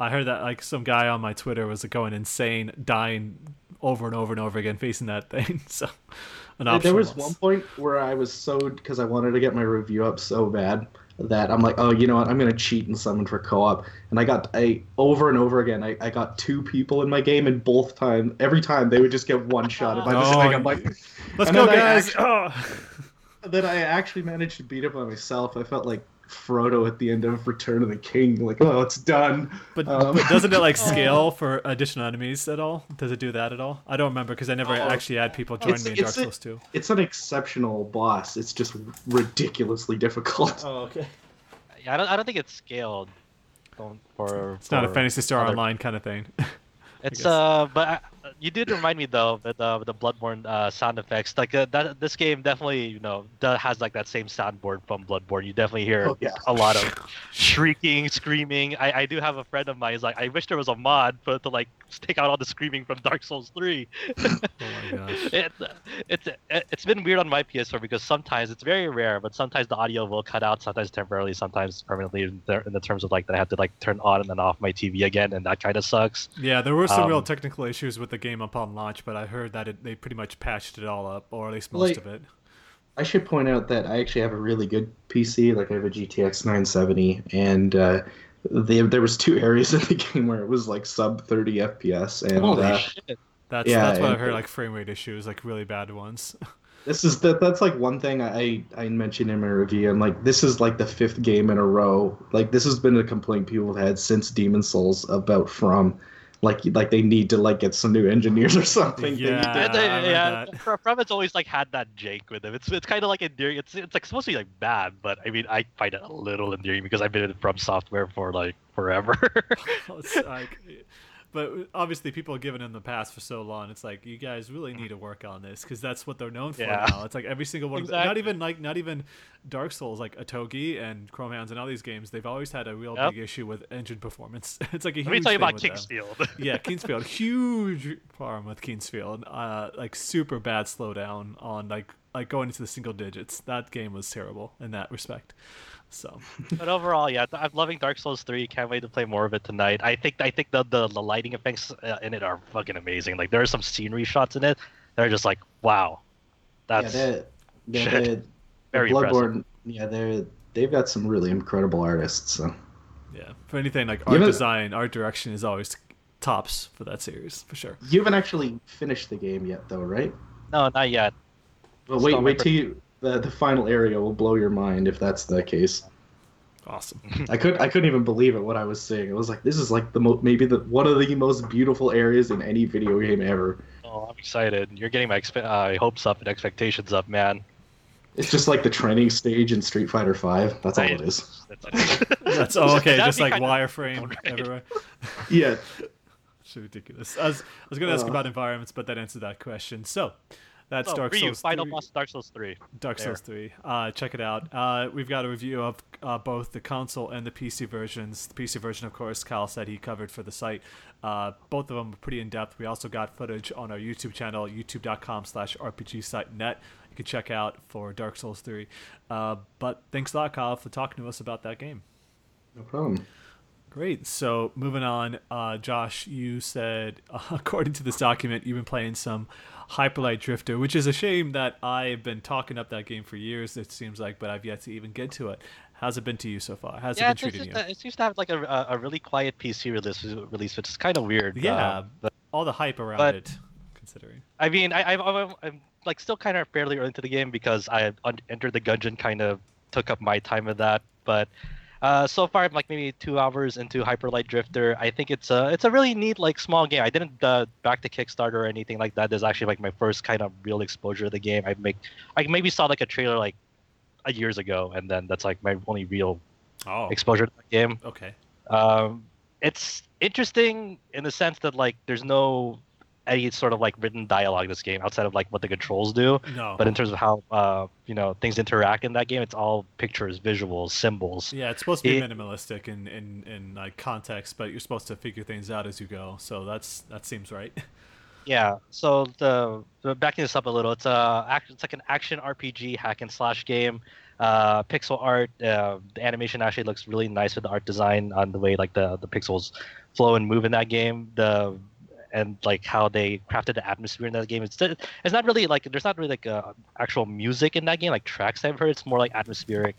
[SPEAKER 1] I heard that like some guy on my Twitter was going insane, dying over and over and over again, facing that thing. So an
[SPEAKER 4] There-
[SPEAKER 1] option
[SPEAKER 4] there was
[SPEAKER 1] was-
[SPEAKER 4] one point where I was so because I wanted to get my review up so bad that I'm like, oh, you know what? I'm gonna cheat and summon for co-op, and I got I over and over again. I, I got two people in my game, and both time, every time they would just get one shot. If I just
[SPEAKER 1] Oh,
[SPEAKER 4] like, I'm like,
[SPEAKER 1] Let's go, guys!
[SPEAKER 4] actually-
[SPEAKER 1] Oh.
[SPEAKER 4] then I actually managed to beat it by myself. I felt like Frodo at the end of Return of the King, like, oh, it's done.
[SPEAKER 1] But,
[SPEAKER 4] Um,
[SPEAKER 1] but doesn't it like scale for additional enemies at all? Does it do that at all? I don't remember because I never
[SPEAKER 4] Oh.
[SPEAKER 1] actually had people join me in Dark
[SPEAKER 4] it's a-
[SPEAKER 1] Souls 2.
[SPEAKER 4] It's an exceptional boss. It's just ridiculously difficult.
[SPEAKER 1] Oh, okay.
[SPEAKER 3] Yeah, I don't, I don't think it's scaled. Don't, for,
[SPEAKER 1] It's not a Phantasy Star
[SPEAKER 3] other-
[SPEAKER 1] Online kind of thing.
[SPEAKER 3] It's
[SPEAKER 1] guess.
[SPEAKER 3] uh, but I, you did remind me though that uh, the Bloodborne uh, sound effects, like uh, that, this game definitely you know does, has like that same soundboard from Bloodborne. You definitely hear
[SPEAKER 4] Oh, yeah.
[SPEAKER 3] a lot of shrieking, screaming. I, I do have a friend of mine. He's like, I wish there was a mod for to like take out all the screaming from Dark Souls Three.
[SPEAKER 1] oh my gosh.
[SPEAKER 3] it, it's it's been weird on my PS4 because sometimes it's very rare, but sometimes the audio will cut out, sometimes temporarily, sometimes permanently. In the, in the terms of like that, I have to like turn on and then off my TV again, and that kind of sucks.
[SPEAKER 1] Yeah, there were some real
[SPEAKER 3] Um,
[SPEAKER 1] technical issues with the game upon launch, but I heard that it, they pretty much patched it all up, or at least most
[SPEAKER 4] Like-
[SPEAKER 1] of it.
[SPEAKER 4] I should point out that I actually have a really good PC. Like I have a GTX 970, and uh, they, there was two areas in the game where it was like sub 30 FPS, and
[SPEAKER 3] Holy
[SPEAKER 4] uh,
[SPEAKER 3] shit!
[SPEAKER 1] That's
[SPEAKER 4] yeah,
[SPEAKER 1] that's what I heard, like frame rate issues, like really bad ones.
[SPEAKER 4] this is that that's like one thing I I mentioned in my review. And like this is like the fifth game in a row. Like this has been a complaint people have had since Demon Souls about From. Like like they need to like get some new engineers or something.
[SPEAKER 1] Yeah.
[SPEAKER 4] to-
[SPEAKER 3] Yeah, they- yeah,
[SPEAKER 1] that.
[SPEAKER 3] From it's always like had that Jake with him. It's it's kind of like endearing. It's it's like supposed to be like bad, but I mean I find it a little endearing because I've been in From Software for like forever.
[SPEAKER 1] Oh, it's like, but obviously people have given him the pass for so long. It's like you guys really need to work on this because that's what they're known for
[SPEAKER 3] Yeah.
[SPEAKER 1] now. It's like every single one. Of the, not even like not even Dark Souls, like Otogi and Chrome Hounds and all these games. They've always had a real
[SPEAKER 3] Yep.
[SPEAKER 1] big issue with engine performance. it's like a huge
[SPEAKER 3] Let me tell you about.
[SPEAKER 1] King's
[SPEAKER 3] Field.
[SPEAKER 1] yeah, King's Field, huge problem with King's Field. Uh, like super bad slowdown on like like going into the single digits. That game was terrible in that respect. So
[SPEAKER 3] but overall, yeah, I'm loving Dark Souls 3. Can't wait to play more of it tonight. I think I think the the, the lighting effects uh, in it are fucking amazing. Like there are some scenery shots in it that are just like, wow, that's
[SPEAKER 4] yeah, they're, yeah,
[SPEAKER 3] shit.
[SPEAKER 4] they're,
[SPEAKER 3] very
[SPEAKER 4] Bloodborne.
[SPEAKER 3] impressive.
[SPEAKER 4] Yeah, they're they've got some really incredible artists. So.
[SPEAKER 1] yeah, for anything like
[SPEAKER 4] You
[SPEAKER 1] art
[SPEAKER 4] know-
[SPEAKER 1] design, art direction is always tops for that series for sure.
[SPEAKER 4] You haven't actually finished the game yet, though, right?
[SPEAKER 3] No, not yet.
[SPEAKER 4] Well, wait,
[SPEAKER 3] on
[SPEAKER 4] wait till you, the the final area will blow your mind if that's the case.
[SPEAKER 1] Awesome.
[SPEAKER 4] I could I couldn't even believe it what I was seeing. It was like this is like the mo- maybe the one of the most beautiful areas in any video game ever.
[SPEAKER 3] Oh, I'm excited. You're getting my expe- uh, hopes up and expectations up, man.
[SPEAKER 4] It's just like the training stage in Street Fighter Five. That's all it is.
[SPEAKER 3] That's it.
[SPEAKER 1] That's oh, okay. Just like wireframe
[SPEAKER 3] Right.
[SPEAKER 1] everywhere.
[SPEAKER 4] Yeah.
[SPEAKER 1] It's ridiculous. I was, I was going to ask
[SPEAKER 4] Uh.
[SPEAKER 1] about environments, but that answered that question. So that's
[SPEAKER 3] Oh,
[SPEAKER 1] Dark
[SPEAKER 3] Ryu,
[SPEAKER 1] Souls.
[SPEAKER 3] Final
[SPEAKER 1] 3.
[SPEAKER 3] Boss Dark Souls 3.
[SPEAKER 1] Dark
[SPEAKER 3] There.
[SPEAKER 1] Souls 3. Uh, check it out. Uh, we've got a review of uh, both the console and the PC versions. The PC version, of course, Kyle said he covered for the site. Uh, both of them are pretty in depth. We also got footage on our YouTube channel, youtube.com slash RPG site net. You can check out for Dark Souls 3. Uh, but thanks a lot, Kyle, for talking to us about that game.
[SPEAKER 4] No problem.
[SPEAKER 1] Great. So moving on, uh, Josh, you said, uh, according to this document, you've been playing some Hyperlight Drifter, which is a shame that I've been talking up that game for years. It seems like, but I've yet to even get to it. How's it been to you so far? How's
[SPEAKER 3] yeah,
[SPEAKER 1] it been treating you?
[SPEAKER 3] uh, it seems to have like a, a, a really quiet PC release, release, which is kind of weird.
[SPEAKER 1] Yeah.
[SPEAKER 3] um, but
[SPEAKER 1] All the hype around
[SPEAKER 3] but-
[SPEAKER 1] it, considering.
[SPEAKER 3] I mean, I, I've, I'm, I'm like still kind of fairly early into the game because I entered the dungeon, kind of took up my time with that. But uh, so far, I'm like maybe two hours into Hyperlight Drifter. I think it's a it's a really neat like small game. I didn't uh, back to Kickstarter or anything like that. This is actually like my first kind of real exposure to the game. I make I maybe saw like a trailer like a years ago, and then that's like my only real
[SPEAKER 1] Oh,
[SPEAKER 3] exposure to the game.
[SPEAKER 1] okay.
[SPEAKER 3] Um, it's interesting in the sense that like there's no any sort of like written dialogue in this game outside of like what the controls do.
[SPEAKER 1] No.
[SPEAKER 3] But in terms of how uh, you know things interact in that game, it's all pictures, visuals, symbols.
[SPEAKER 1] yeah, it's supposed to be
[SPEAKER 3] it-
[SPEAKER 1] minimalistic in, in, in like context, but you're supposed to figure things out as you go. So that's that seems right.
[SPEAKER 3] Yeah. So the, the backing this up a little, it's a it's like an action RPG hack and slash game. Uh, pixel art. Uh, the animation actually looks really nice with the art design on the way like the the pixels flow and move in that game. The and like how they crafted the atmosphere in that game. It's it's not really like there's not really like uh, actual music in that game like tracks I've heard. It's more like atmospheric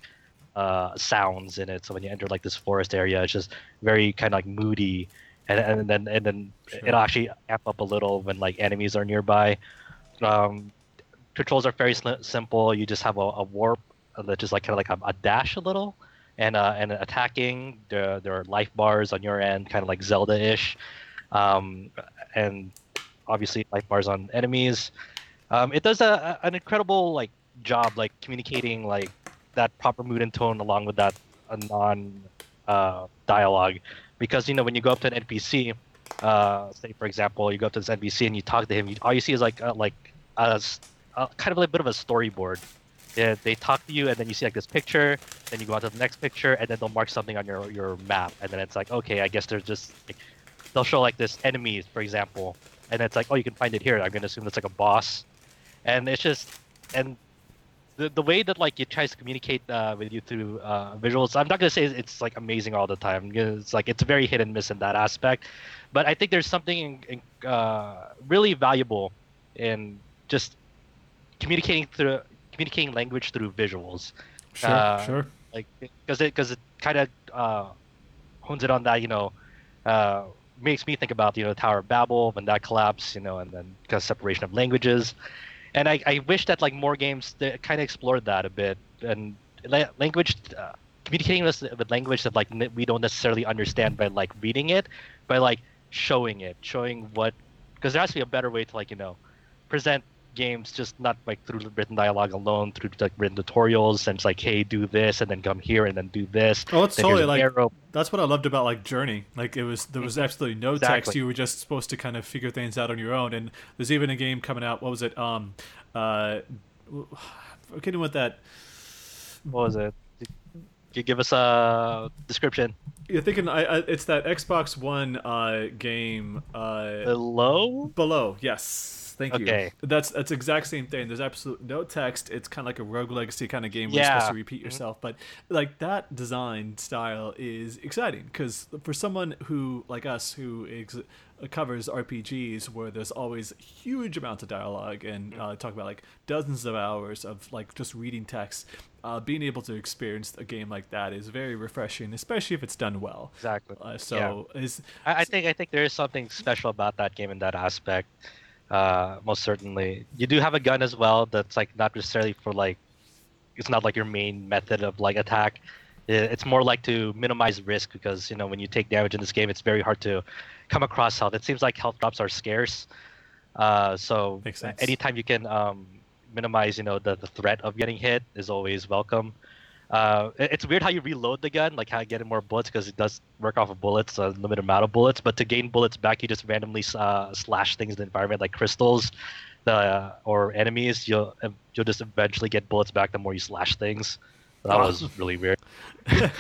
[SPEAKER 3] uh, sounds in it. So when you enter like this forest area, it's just very kind of like moody, and and then and then
[SPEAKER 1] Sure.
[SPEAKER 3] it'll actually amp up a little when like enemies are nearby. Um, controls are very simple. You just have a, a warp that just like kind of like a, a dash a little, and uh, and attacking. There there are life bars on your end, kind of like Zelda-ish, um, and obviously life bars on enemies. Um, it does a, a- an incredible like job like communicating like that proper mood and tone along with that uh, non uh, dialogue because you know when you go up to an NPC, uh, say for example you go up to this NPC and you talk to him, you, all you see is like uh, like a, a kind of like a bit of a storyboard. Yeah, they talk to you and then you see like this picture, then you go on to the next picture and then they'll mark something on your your map and then it's like okay I guess there's just like, they'll show like this enemies for example and it's like oh you can find it here. I'm gonna assume that's like a boss, and it's just and the, the way that like it tries to communicate uh, with you through uh, visuals i'm not going to say it's like amazing all the time. It's like it's very hit and miss in that aspect. But i think there's something in, uh, really valuable in just communicating through communicating language through visuals.
[SPEAKER 1] Sure,
[SPEAKER 3] Uh,
[SPEAKER 1] sure.
[SPEAKER 3] like because it because it kind of uh, hones it on that you know uh, makes me think about you know the Tower of Babel when that collapsed you know and then because separation of languages. And I, I wish that like more games that kind of explored that a bit. And la- language uh, communicating with, with language that like we don't necessarily understand by like reading it by like showing it showing what because there has to be a better way to like you know present games just not like through written dialogue alone through like written tutorials and it's like hey do this and then come here and then do this
[SPEAKER 1] Oh, it's totally like
[SPEAKER 3] arrow.
[SPEAKER 1] that's what I loved about like Journey. Like it was there was absolutely no text. You were just supposed to kind of figure things out on your own. And there's even a game coming out. What was it? Um, uh, forgetting what that.
[SPEAKER 3] what was it you give us a description
[SPEAKER 1] You're thinking I, I it's that Xbox One uh game uh
[SPEAKER 3] below
[SPEAKER 1] below. Yes. Thank you.
[SPEAKER 3] Okay.
[SPEAKER 1] That's that's exact same thing. There's absolute no text. It's kind of like a rogue legacy kind of game where you're supposed to repeat
[SPEAKER 3] Mhm.
[SPEAKER 1] yourself. But like that design style is exciting because for someone who like us who ex- covers RPGs where there's always huge amounts of dialogue and uh, talk about like dozens of hours of like just reading text. Uh, being able to experience a game like that is very refreshing, especially if it's done well.
[SPEAKER 3] exactly
[SPEAKER 1] Uh, so is
[SPEAKER 3] I, I think I think there is something special about that game in that aspect. Uh, most certainly, you do have a gun as well. That's like not necessarily for like, it's not like your main method of like attack. It's more like to minimize risk because you know when you take damage in this game, it's very hard to come across health. It seems like health drops are scarce. Uh, so anytime you can um, minimize, you know, the, the threat of getting hit is always welcome. Uh, it's weird how you reload the gun, like how you get more bullets because it does work off of bullets, a limited amount of bullets. But to gain bullets back, you just randomly uh, slash things in the environment, like crystals, the or enemies. You'll you'll just eventually get bullets back the more you slash things. That
[SPEAKER 1] Wow.
[SPEAKER 3] was really weird.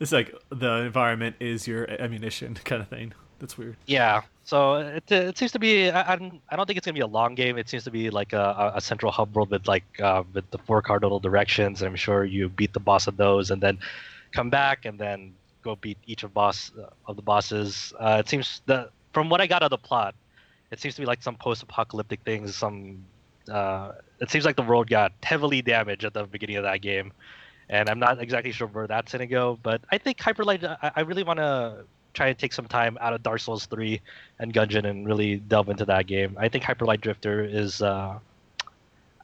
[SPEAKER 1] it's like the environment is your ammunition kind of thing. That's weird.
[SPEAKER 3] Yeah. So it, it seems to be. I, I don't think it's gonna be a long game. It seems to be like a, a central hub world with like uh, with the four cardinal directions. And I'm sure you beat the boss of those and then come back and then go beat each of boss uh, of the bosses. Uh, it seems that from what I got of the plot, it seems to be like some post-apocalyptic things. Some. Uh, it seems like the world got heavily damaged at the beginning of that game, and I'm not exactly sure where that's gonna go. But I think Hyperlight. I, I really want to try to take some time out of Dark Souls 3 and Gungeon and really delve into that game. I think Hyper Light Drifter is. Uh,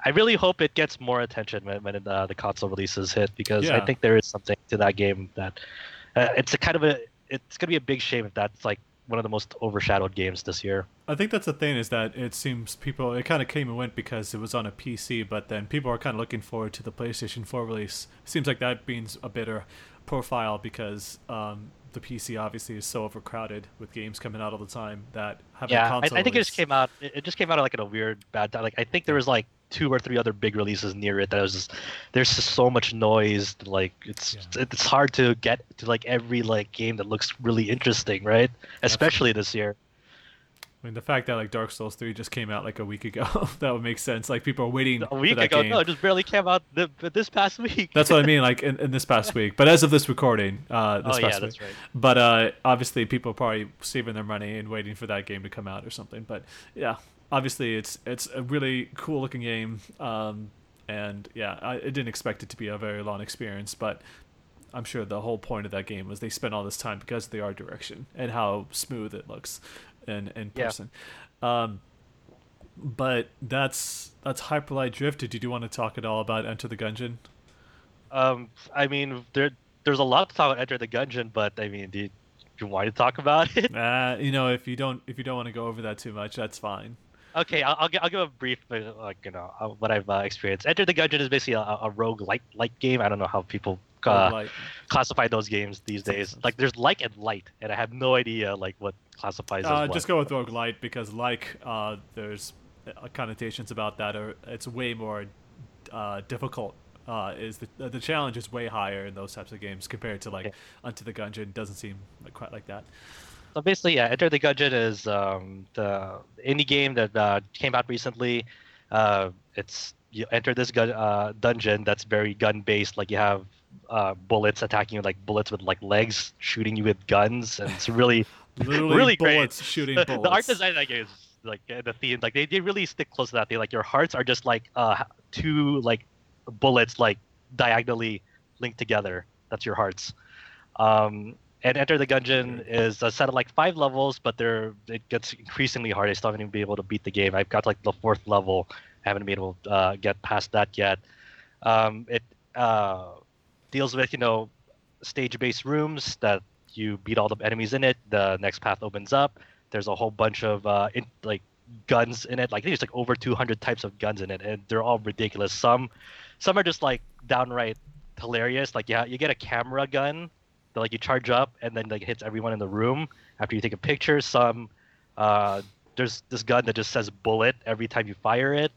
[SPEAKER 3] I really hope it gets more attention when, when uh, the console releases hit because
[SPEAKER 1] Yeah.
[SPEAKER 3] I think there is something to that game that uh, it's a kind of a. It's gonna be a big shame if that's like one of the most overshadowed games this year.
[SPEAKER 1] I think that's the thing is that it seems people it kind of came and went because it was on a PC, but then people are kind of looking forward to the PlayStation 4 release. Seems like that means a better profile because um, the PC obviously is so overcrowded with games coming out all the time that having a
[SPEAKER 3] yeah, I, I think it just came out. It just came out like in a weird bad time. Like I think there was like two or three other big releases near it that was just there's just so much noise. Like it's
[SPEAKER 1] Yeah.
[SPEAKER 3] it's hard to get to like every like game that looks really interesting, right? Especially this year.
[SPEAKER 1] I mean, the fact that like Dark Souls 3 just came out like a week ago, that would make sense. Like people are waiting
[SPEAKER 3] A week ago,
[SPEAKER 1] game.
[SPEAKER 3] no, it just barely came out th- this past week.
[SPEAKER 1] That's what I mean, like in, in this past week. But as of this recording, uh, this
[SPEAKER 3] oh
[SPEAKER 1] past
[SPEAKER 3] yeah,
[SPEAKER 1] week.
[SPEAKER 3] that's right.
[SPEAKER 1] But uh, obviously, people are probably saving their money and waiting for that game to come out or something. But yeah, obviously, it's it's a really cool looking game. Um, and yeah, I, I didn't expect it to be a very long experience, but I'm sure the whole point of that game was they spent all this time because of the art direction and how smooth it looks in in
[SPEAKER 3] Yeah.
[SPEAKER 1] person. Um, but that's that's Hyper Light Drifter. Did you want to talk at all about Enter the Gungeon?
[SPEAKER 3] Um, I mean, there there's a lot to talk about Enter the Gungeon, but I mean, do you, do you want to talk about it?
[SPEAKER 1] Uh, you know, if you don't if you don't want to go over that too much, that's fine.
[SPEAKER 3] Okay, I'll, I'll, I'll give a brief, uh, like you know, uh, what I've uh, experienced. Enter the Gungeon is basically a, a rogue light light game. I don't know how people uh, classify those games these days. Like there's like and light, and I have no idea like what classifies as
[SPEAKER 1] Uh,
[SPEAKER 3] what.
[SPEAKER 1] just go with rogue light because like uh, there's uh, connotations about that or it's way more uh, difficult. Uh, is the the challenge is way higher in those types of games compared to like
[SPEAKER 3] Yeah.
[SPEAKER 1] Enter the Gungeon doesn't seem like quite like that.
[SPEAKER 3] So basically, yeah, Enter the Gungeon is um, the indie game that uh, came out recently. Uh, it's you enter this gun, uh, dungeon that's very gun based. Like you have uh, bullets attacking you, like bullets with like legs shooting you with guns, and it's really Really great.
[SPEAKER 1] bullets shooting
[SPEAKER 3] the,
[SPEAKER 1] bullets.
[SPEAKER 3] the art design that game is like the theme. Like they, they really stick close to that thing. Like your hearts are just like uh, two like bullets like diagonally linked together. That's your hearts. Um, and Enter the Gungeon is a set of like five levels, but they're it gets increasingly hard. I still haven't even been able to beat the game. I've got like the fourth level. I haven't been able to uh, get past that yet. Um, it uh, deals with you know stage-based rooms that you beat all the enemies in it. The next path opens up. There's a whole bunch of uh, in, like guns in it. Like there's like over 200 types of guns in it, and they're all ridiculous. Some some are just like downright hilarious. Like yeah, you get a camera gun that like you charge up and then like hits everyone in the room after you take a picture. Some uh, there's this gun that just says bullet every time you fire it.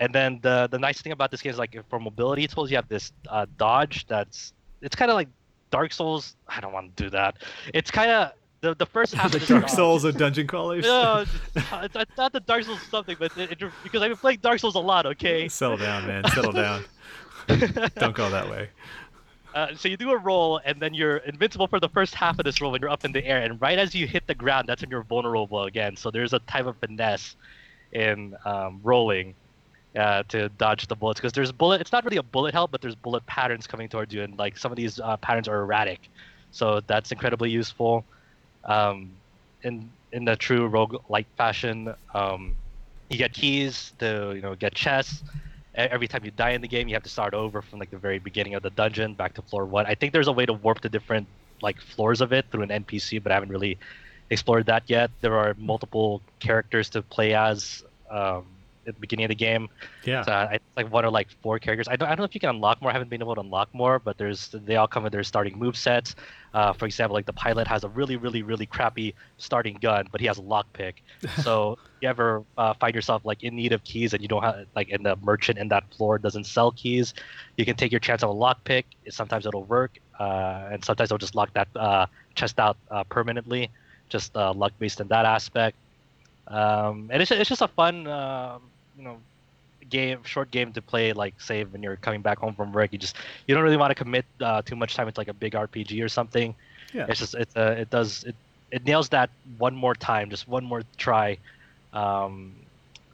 [SPEAKER 3] And then the the nice thing about this game is like for mobility tools, you have this uh, dodge that's it's kind of like Dark Souls. I don't want to do that. It's kind of the the first half
[SPEAKER 1] the
[SPEAKER 3] of this
[SPEAKER 1] Dark Souls and dungeon crawlers.
[SPEAKER 3] no, it's, it's, it's not the Dark Souls something, but it, it, because I've been playing Dark Souls a lot. Okay,
[SPEAKER 1] Settle down, man. Settle down. Don't go that way.
[SPEAKER 3] Uh, so you do a roll, and then you're invincible for the first half of this roll when you're up in the air. And right as you hit the ground, that's when you're vulnerable again. So there's a type of finesse in um, rolling uh, to dodge the bullets because there's bullet. It's not really a bullet hell, but there's bullet patterns coming towards you, and like some of these uh, patterns are erratic. So that's incredibly useful. Um, in in the true rogue like fashion, um, you get keys to you know get chests every time you die in the game, you have to start over from like the very beginning of the dungeon back to floor one. I think there's a way to warp the different like floors of it through an NPC, but I haven't really explored that yet. There are multiple characters to play as um, at the beginning of the game.
[SPEAKER 1] Yeah.
[SPEAKER 3] So I, it's like one or like four characters. I don't, I don't know if you can unlock more. I haven't been able to unlock more, but there's they all come with their starting move sets. Uh, for example, like the pilot has a really, really, really crappy starting gun, but he has a lockpick. so you ever uh, find yourself like in need of keys and you don't have like, and the merchant in that floor doesn't sell keys, you can take your chance on a lockpick. Sometimes it'll work, uh, and sometimes it'll just lock that uh, chest out uh, permanently. Just uh, luck based in that aspect. Um, and it's it's just a fun, uh, you know, game, short game to play. Like say when you're coming back home from work, you just you don't really want to commit uh, too much time into like a big RPG or something.
[SPEAKER 1] Yeah.
[SPEAKER 3] It's just it's uh, it does it it nails that one more time, just one more try, um,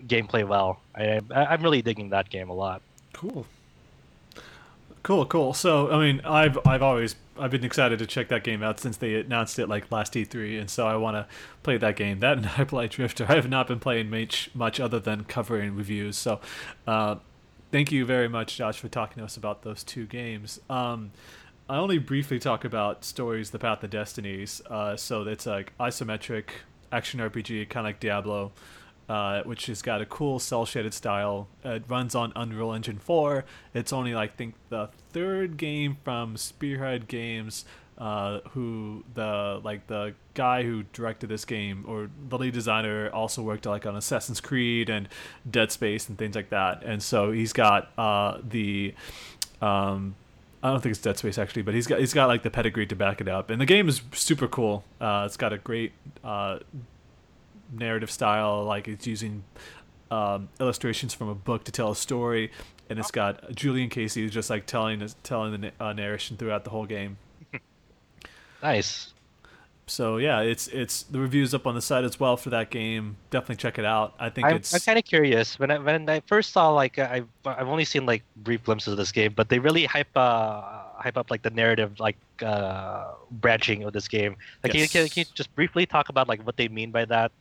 [SPEAKER 3] gameplay well. I, I I'm really digging that game a lot.
[SPEAKER 1] Cool. Cool, cool. So, I mean, I've I've always I've been excited to check that game out since they announced it like last E3, and so I want to play that game. That and Hyper Light Drifter. I have not been playing much much other than covering reviews. So, uh, thank you very much, Josh, for talking to us about those two games. Um, I only briefly talk about stories, the Path of Destinies. Uh, so it's like isometric action RPG, kind of like Diablo uh, which has got a cool cell shaded style. It runs on Unreal Engine 4. It's only like think the third game from Spearhead Games, uh, who the like the guy who directed this game or the lead designer also worked like on Assassin's Creed and Dead Space and things like that. And so he's got uh, the um, I don't think it's Dead Space actually, but he's got he's got like the pedigree to back it up. And the game is super cool. Uh, it's got a great uh, narrative style, like it's using um, illustrations from a book to tell a story, and it's got Julian Casey who's just like telling telling the uh, narration throughout the whole game.
[SPEAKER 3] Nice.
[SPEAKER 1] So yeah, it's it's the reviews up on the site as well for that game. Definitely check it out. I think
[SPEAKER 3] I'm,
[SPEAKER 1] it's
[SPEAKER 3] I'm kind of curious when I when I first saw like uh, I've I've only seen like brief glimpses of this game, but they really hype uh hype up like the narrative like uh branching of this game. Like can, you, can, can you just briefly talk about like what they mean by that?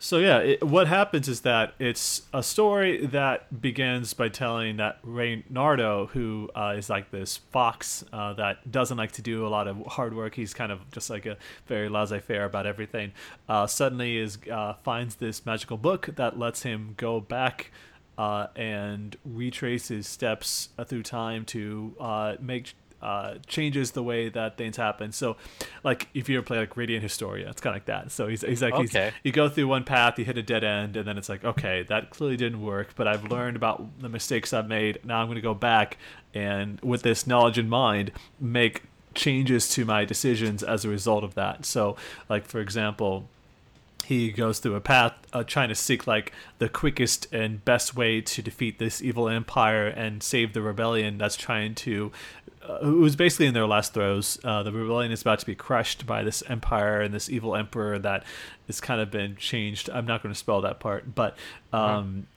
[SPEAKER 1] So yeah, it, what happens is that it's a story that begins by telling that Reynardo, who uh, is like this fox uh, that doesn't like to do a lot of hard work, he's kind of just like a very laissez-faire about everything. Uh, suddenly, is uh, finds this magical book that lets him go back. Uh, and retrace his steps uh, through time to make uh, changes the way that things happen. So, like if you ever play like Radiant Historia, it's kind of like that. So he's, he's like he's, you go through one path, you hit a dead end, and then it's like, okay, that clearly didn't work, but I've learned about the mistakes I've made. Now I'm going to go back and, with this knowledge in mind, make changes to my decisions as a result of that. So, like for example, he goes through a path uh, trying to seek like the quickest and best way to defeat this evil empire and save the rebellion that's trying to uh, who's basically in their last throes. Uh, the rebellion is about to be crushed by this empire and this evil emperor that has kind of been changed. I'm not going to spell that part but um,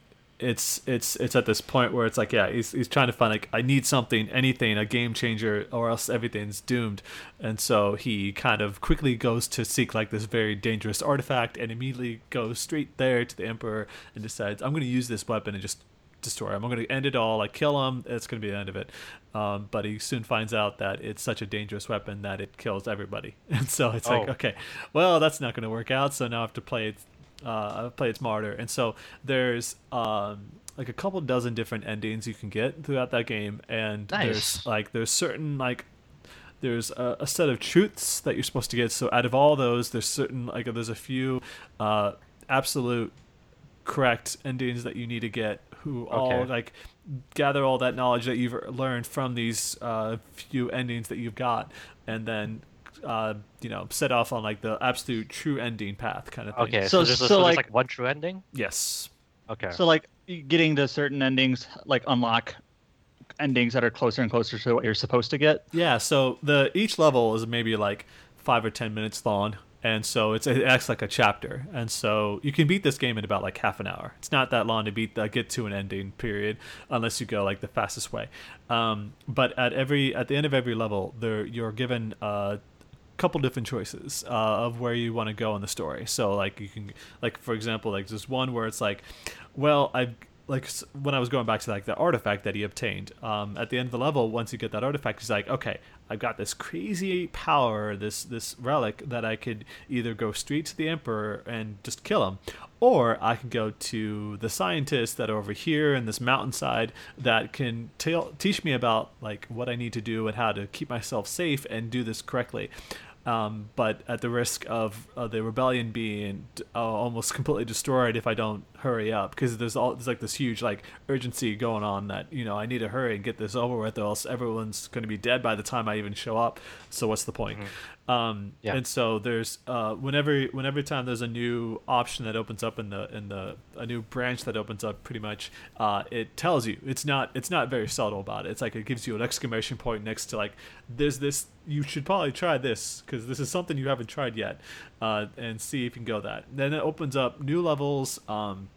[SPEAKER 1] it's it's it's at this point where it's like yeah he's, he's trying to find like i need something anything a game changer or else everything's doomed. And so he kind of quickly goes to seek like this very dangerous artifact and immediately goes straight there to the emperor and decides i'm going to use this weapon and just destroy him. I'm going to end it all. Like kill him. It's going to be the end of it. Um, but he soon finds out that it's such a dangerous weapon that it kills everybody. And so it's like
[SPEAKER 3] Oh.
[SPEAKER 1] okay well that's not going to work out. So now i have to play it uh, play it smarter. And so there's um, like a couple dozen different endings you can get throughout that game, and
[SPEAKER 3] Nice.
[SPEAKER 1] there's like there's certain like there's a, a set of truths that you're supposed to get. So out of all those, there's certain like there's a few uh, absolute correct endings that you need to get. Who all like gather all that knowledge that you've learned from these uh, few endings that you've got, and then. Uh, you know, set off on like the absolute true ending path kind of thing.
[SPEAKER 3] Okay,
[SPEAKER 2] So-
[SPEAKER 3] so, there's,
[SPEAKER 2] so,
[SPEAKER 3] so there's
[SPEAKER 2] like-
[SPEAKER 3] like one true ending.
[SPEAKER 1] Yes.
[SPEAKER 3] Okay.
[SPEAKER 2] So like getting to certain endings, like unlock endings that are closer and closer to what you're supposed to get.
[SPEAKER 1] Yeah, so the each level is maybe like five or ten minutes long, and so it's it acts like a chapter, and so you can beat this game in about like half an hour. It's not that long to beat the, get to an ending period, unless you go like the fastest way. Um, but at every at the end of every level, there you're given a couple different choices uh, of where you want to go in the story. So like you can like for example like there's one where it's like, well I've like when I was going back to like the artifact that he obtained. Um, at the end of the level, once you get that artifact, he's like, okay, I've got this crazy power, this this relic that I could either go straight to the emperor and just kill him, or I can go to the scientists that are over here in this mountainside that can tell teach me about like what I need to do and how to keep myself safe and do this correctly um, but at the risk of uh, the rebellion being uh, almost completely destroyed if I don't hurry up, because there's all there's like this huge like urgency going on that you know I need to hurry and get this over with, or else everyone's going to be dead by the time I even show up. So what's the point? Um,
[SPEAKER 3] Yeah.
[SPEAKER 1] And so there's uh, whenever whenever time there's a new option that opens up in the in the a new branch that opens up, pretty much uh, it tells you it's not it's not very subtle about it. It's like it gives you an exclamation point next to like there's this you should probably try this because this is something you haven't tried yet, uh, and see if you can go that. Then it opens up new levels. Um,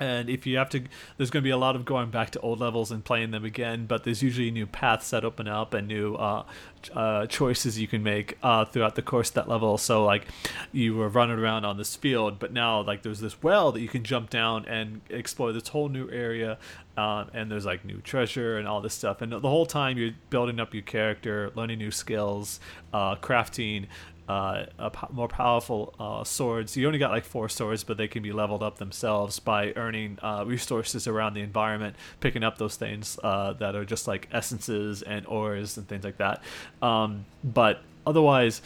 [SPEAKER 1] and if you have to there's going to be a lot of going back to old levels and playing them again but there's usually new paths that open up and new uh, uh, choices you can make uh, throughout the course that level. So like you were running around on this field but now like there's this well that you can jump down and explore this whole new area um, and there's like new treasure and all this stuff. And the whole time you're building up your character learning new skills uh, crafting uh, a po- more powerful uh, swords. You only got like four swords, but they can be leveled up themselves by earning uh, resources around the environment, picking up those things uh, that are just like essences and ores and things like that. Um, but otherwise,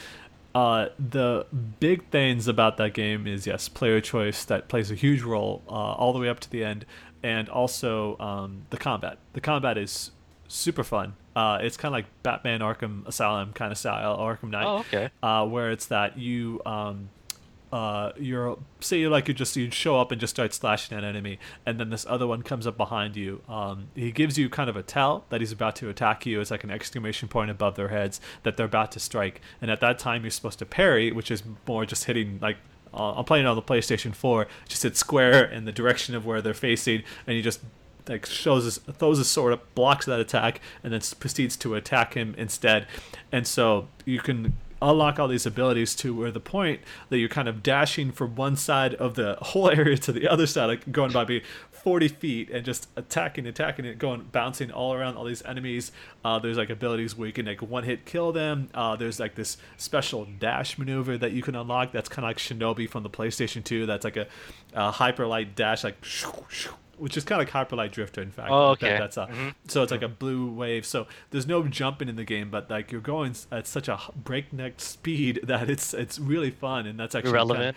[SPEAKER 1] uh, the big things about that game is yes, player choice that plays a huge role uh, all the way up to the end, and also um, the combat. The combat is super fun. Uh, it's kind of like Batman Arkham Asylum kind of style, Arkham Knight
[SPEAKER 3] Oh, okay.
[SPEAKER 1] uh, where it's that you um, uh, you're say you're like you just you show up and just start slashing an enemy, and then this other one comes up behind you. Um, he gives you kind of a tell that he's about to attack you. It's like an exclamation point above their heads that they're about to strike, and at that time you're supposed to parry, which is more just hitting like. Uh, I'm playing on the PlayStation 4. Just hit square in the direction of where they're facing, and you just like shows his throws his sword up, blocks that attack, and then proceeds to attack him instead. And so you can unlock all these abilities to where the point that you're kind of dashing from one side of the whole area to the other side, like going by be 40 feet and just attacking, attacking it, going bouncing all around all these enemies. Uh, there's like abilities where you can like one hit kill them. Uh, there's like this special dash maneuver that you can unlock. That's kind of like Shinobi from the PlayStation 2. That's like a, a hyper light dash, like which is kind of like Hyper Drifter, in fact.
[SPEAKER 3] Oh,
[SPEAKER 1] That-
[SPEAKER 3] okay.
[SPEAKER 1] that's a, so it's like a blue wave. So there's no jumping in the game, but like you're going at such a breakneck speed that it's it's really fun, and that's actually kinda-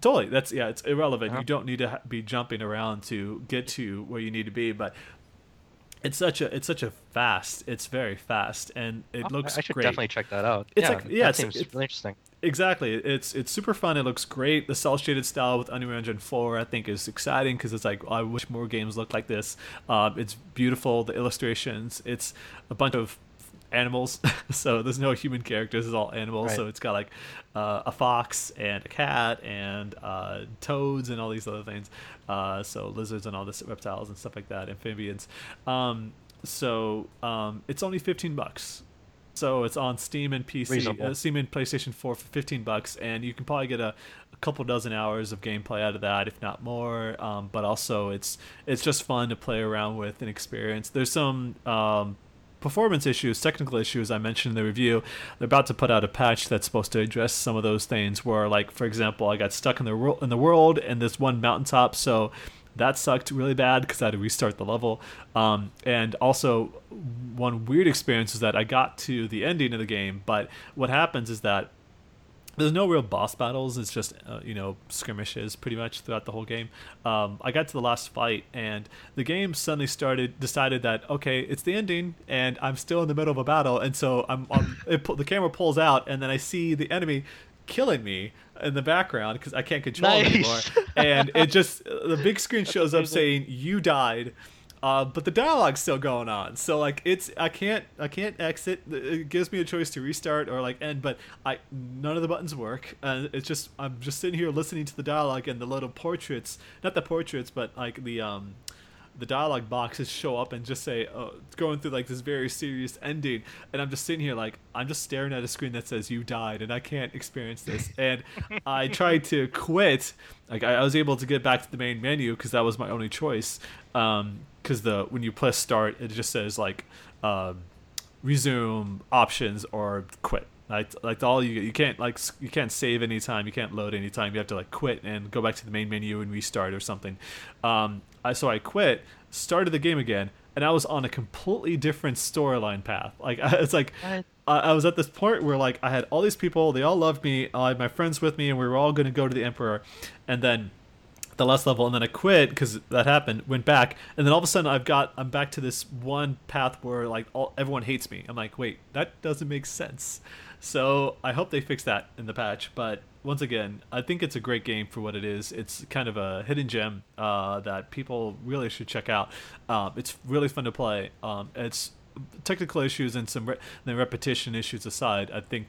[SPEAKER 1] totally, that's yeah, it's irrelevant.
[SPEAKER 3] Uh-huh.
[SPEAKER 1] You don't need to ha- be jumping around to get to where you need to be, but it's such a it's such a fast. It's very fast, and it
[SPEAKER 3] Oh,
[SPEAKER 1] looks
[SPEAKER 3] I should
[SPEAKER 1] great.
[SPEAKER 3] definitely check that out.
[SPEAKER 1] It's
[SPEAKER 3] yeah,
[SPEAKER 1] like- yeah,
[SPEAKER 3] that
[SPEAKER 1] it's-
[SPEAKER 3] seems
[SPEAKER 1] it's-
[SPEAKER 3] really interesting.
[SPEAKER 1] Exactly. It's it's super fun. It looks great. The cell shaded style with Unreal Engine 4, I think, is exciting because it's like I wish more games look like this. Um, it's beautiful. The illustrations. It's a bunch of animals, so there's no human characters. It's all animals.
[SPEAKER 3] Right.
[SPEAKER 1] So it's got like uh, a fox and a cat and uh, toads and all these other things. Uh, so lizards and all this reptiles and stuff like that, amphibians. Um, so um, it's only 15 bucks. So it's on Steam and PC,
[SPEAKER 3] Reasonable.
[SPEAKER 1] uh, Steam and PlayStation 4 for 15 bucks, and you can probably get a, a couple dozen hours of gameplay out of that, if not more. Um, but also, it's it's just fun to play around with and experience. There's some um, performance issues, technical issues I mentioned in the review. They're about to put out a patch that's supposed to address some of those things. Where, like, for example, I got stuck in the world in the world and this one mountaintop, so that sucked really bad because I had to restart the level. Um, and also, one weird experience is that I got to the ending of the game, but what happens is that there's no real boss battles. It's just uh, you know skirmishes pretty much throughout the whole game. Um, I got to the last fight, and the game suddenly started decided that okay, it's the ending, and I'm still in the middle of a battle, and so I'm, I'm it, the camera pulls out, and then I see the enemy killing me in the background because I can't control him anymore, and it just the big screen shows up saying you died. Uh, but the dialogue's still going on, so like it's I can't I can't exit. It gives me a choice to restart or like end, but I none of the buttons work. Uh, it's just I'm just sitting here listening to the dialogue and the little portraits, not the portraits, but like the um the dialogue boxes show up and just say uh, going through like this very serious ending, and I'm just sitting here like I'm just staring at a screen that says you died, and I can't experience this. And I tried to quit. Like I, I was able to get back to the main menu because that was my only choice. Because the when you press start, it just says like. Um, resume options or quit like like all you you can't like you can't save anytime you can't load anytime you have to like quit and go back to the main menu and restart or something um I so I quit started the game again and I was on a completely different storyline path. Like it's like I, I was at this point where like I had all these people they all loved me I had my friends with me and we were all going to go to the emperor. And then the last level and then I quit because that happened went back and then all of a sudden I've got I'm back to this one path where like all, everyone hates me. I'm like wait that doesn't make sense. So I hope they fix that in the patch but once again I think it's a great game for what it is it's kind of a hidden gem uh, that people really should check out um, it's really fun to play um, it's technical issues and some re- the repetition issues aside I think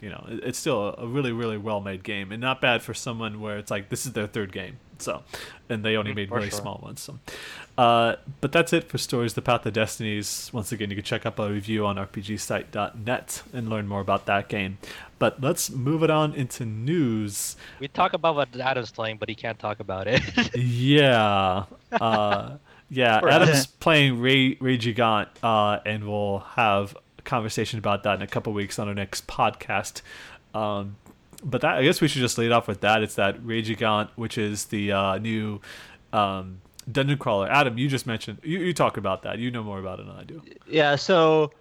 [SPEAKER 1] you know, it- it's still a, really, really well made game and not bad for someone where it's like this is their third game. So, and they only
[SPEAKER 3] Mhm,
[SPEAKER 1] made
[SPEAKER 3] for
[SPEAKER 1] really
[SPEAKER 3] sure.
[SPEAKER 1] small ones. So, uh, but that's it for Stories The Path of Destinies. Once again, you can check out a review on RPGsite.net and learn more about that game. But let's move it on into news.
[SPEAKER 3] We talk about what Adam's playing, but he can't talk about it.
[SPEAKER 1] Yeah. Uh, yeah, Adam's playing Ray, Ray Gigant, uh, and we'll have a conversation about that in a couple weeks on our next podcast. Um, but that I guess we should just lead off with that. It's that Ray Gigant, which is the uh, new um, dungeon crawler. Adam, you just mentioned you, you talk about that. You know more about it than I do.
[SPEAKER 2] Yeah, so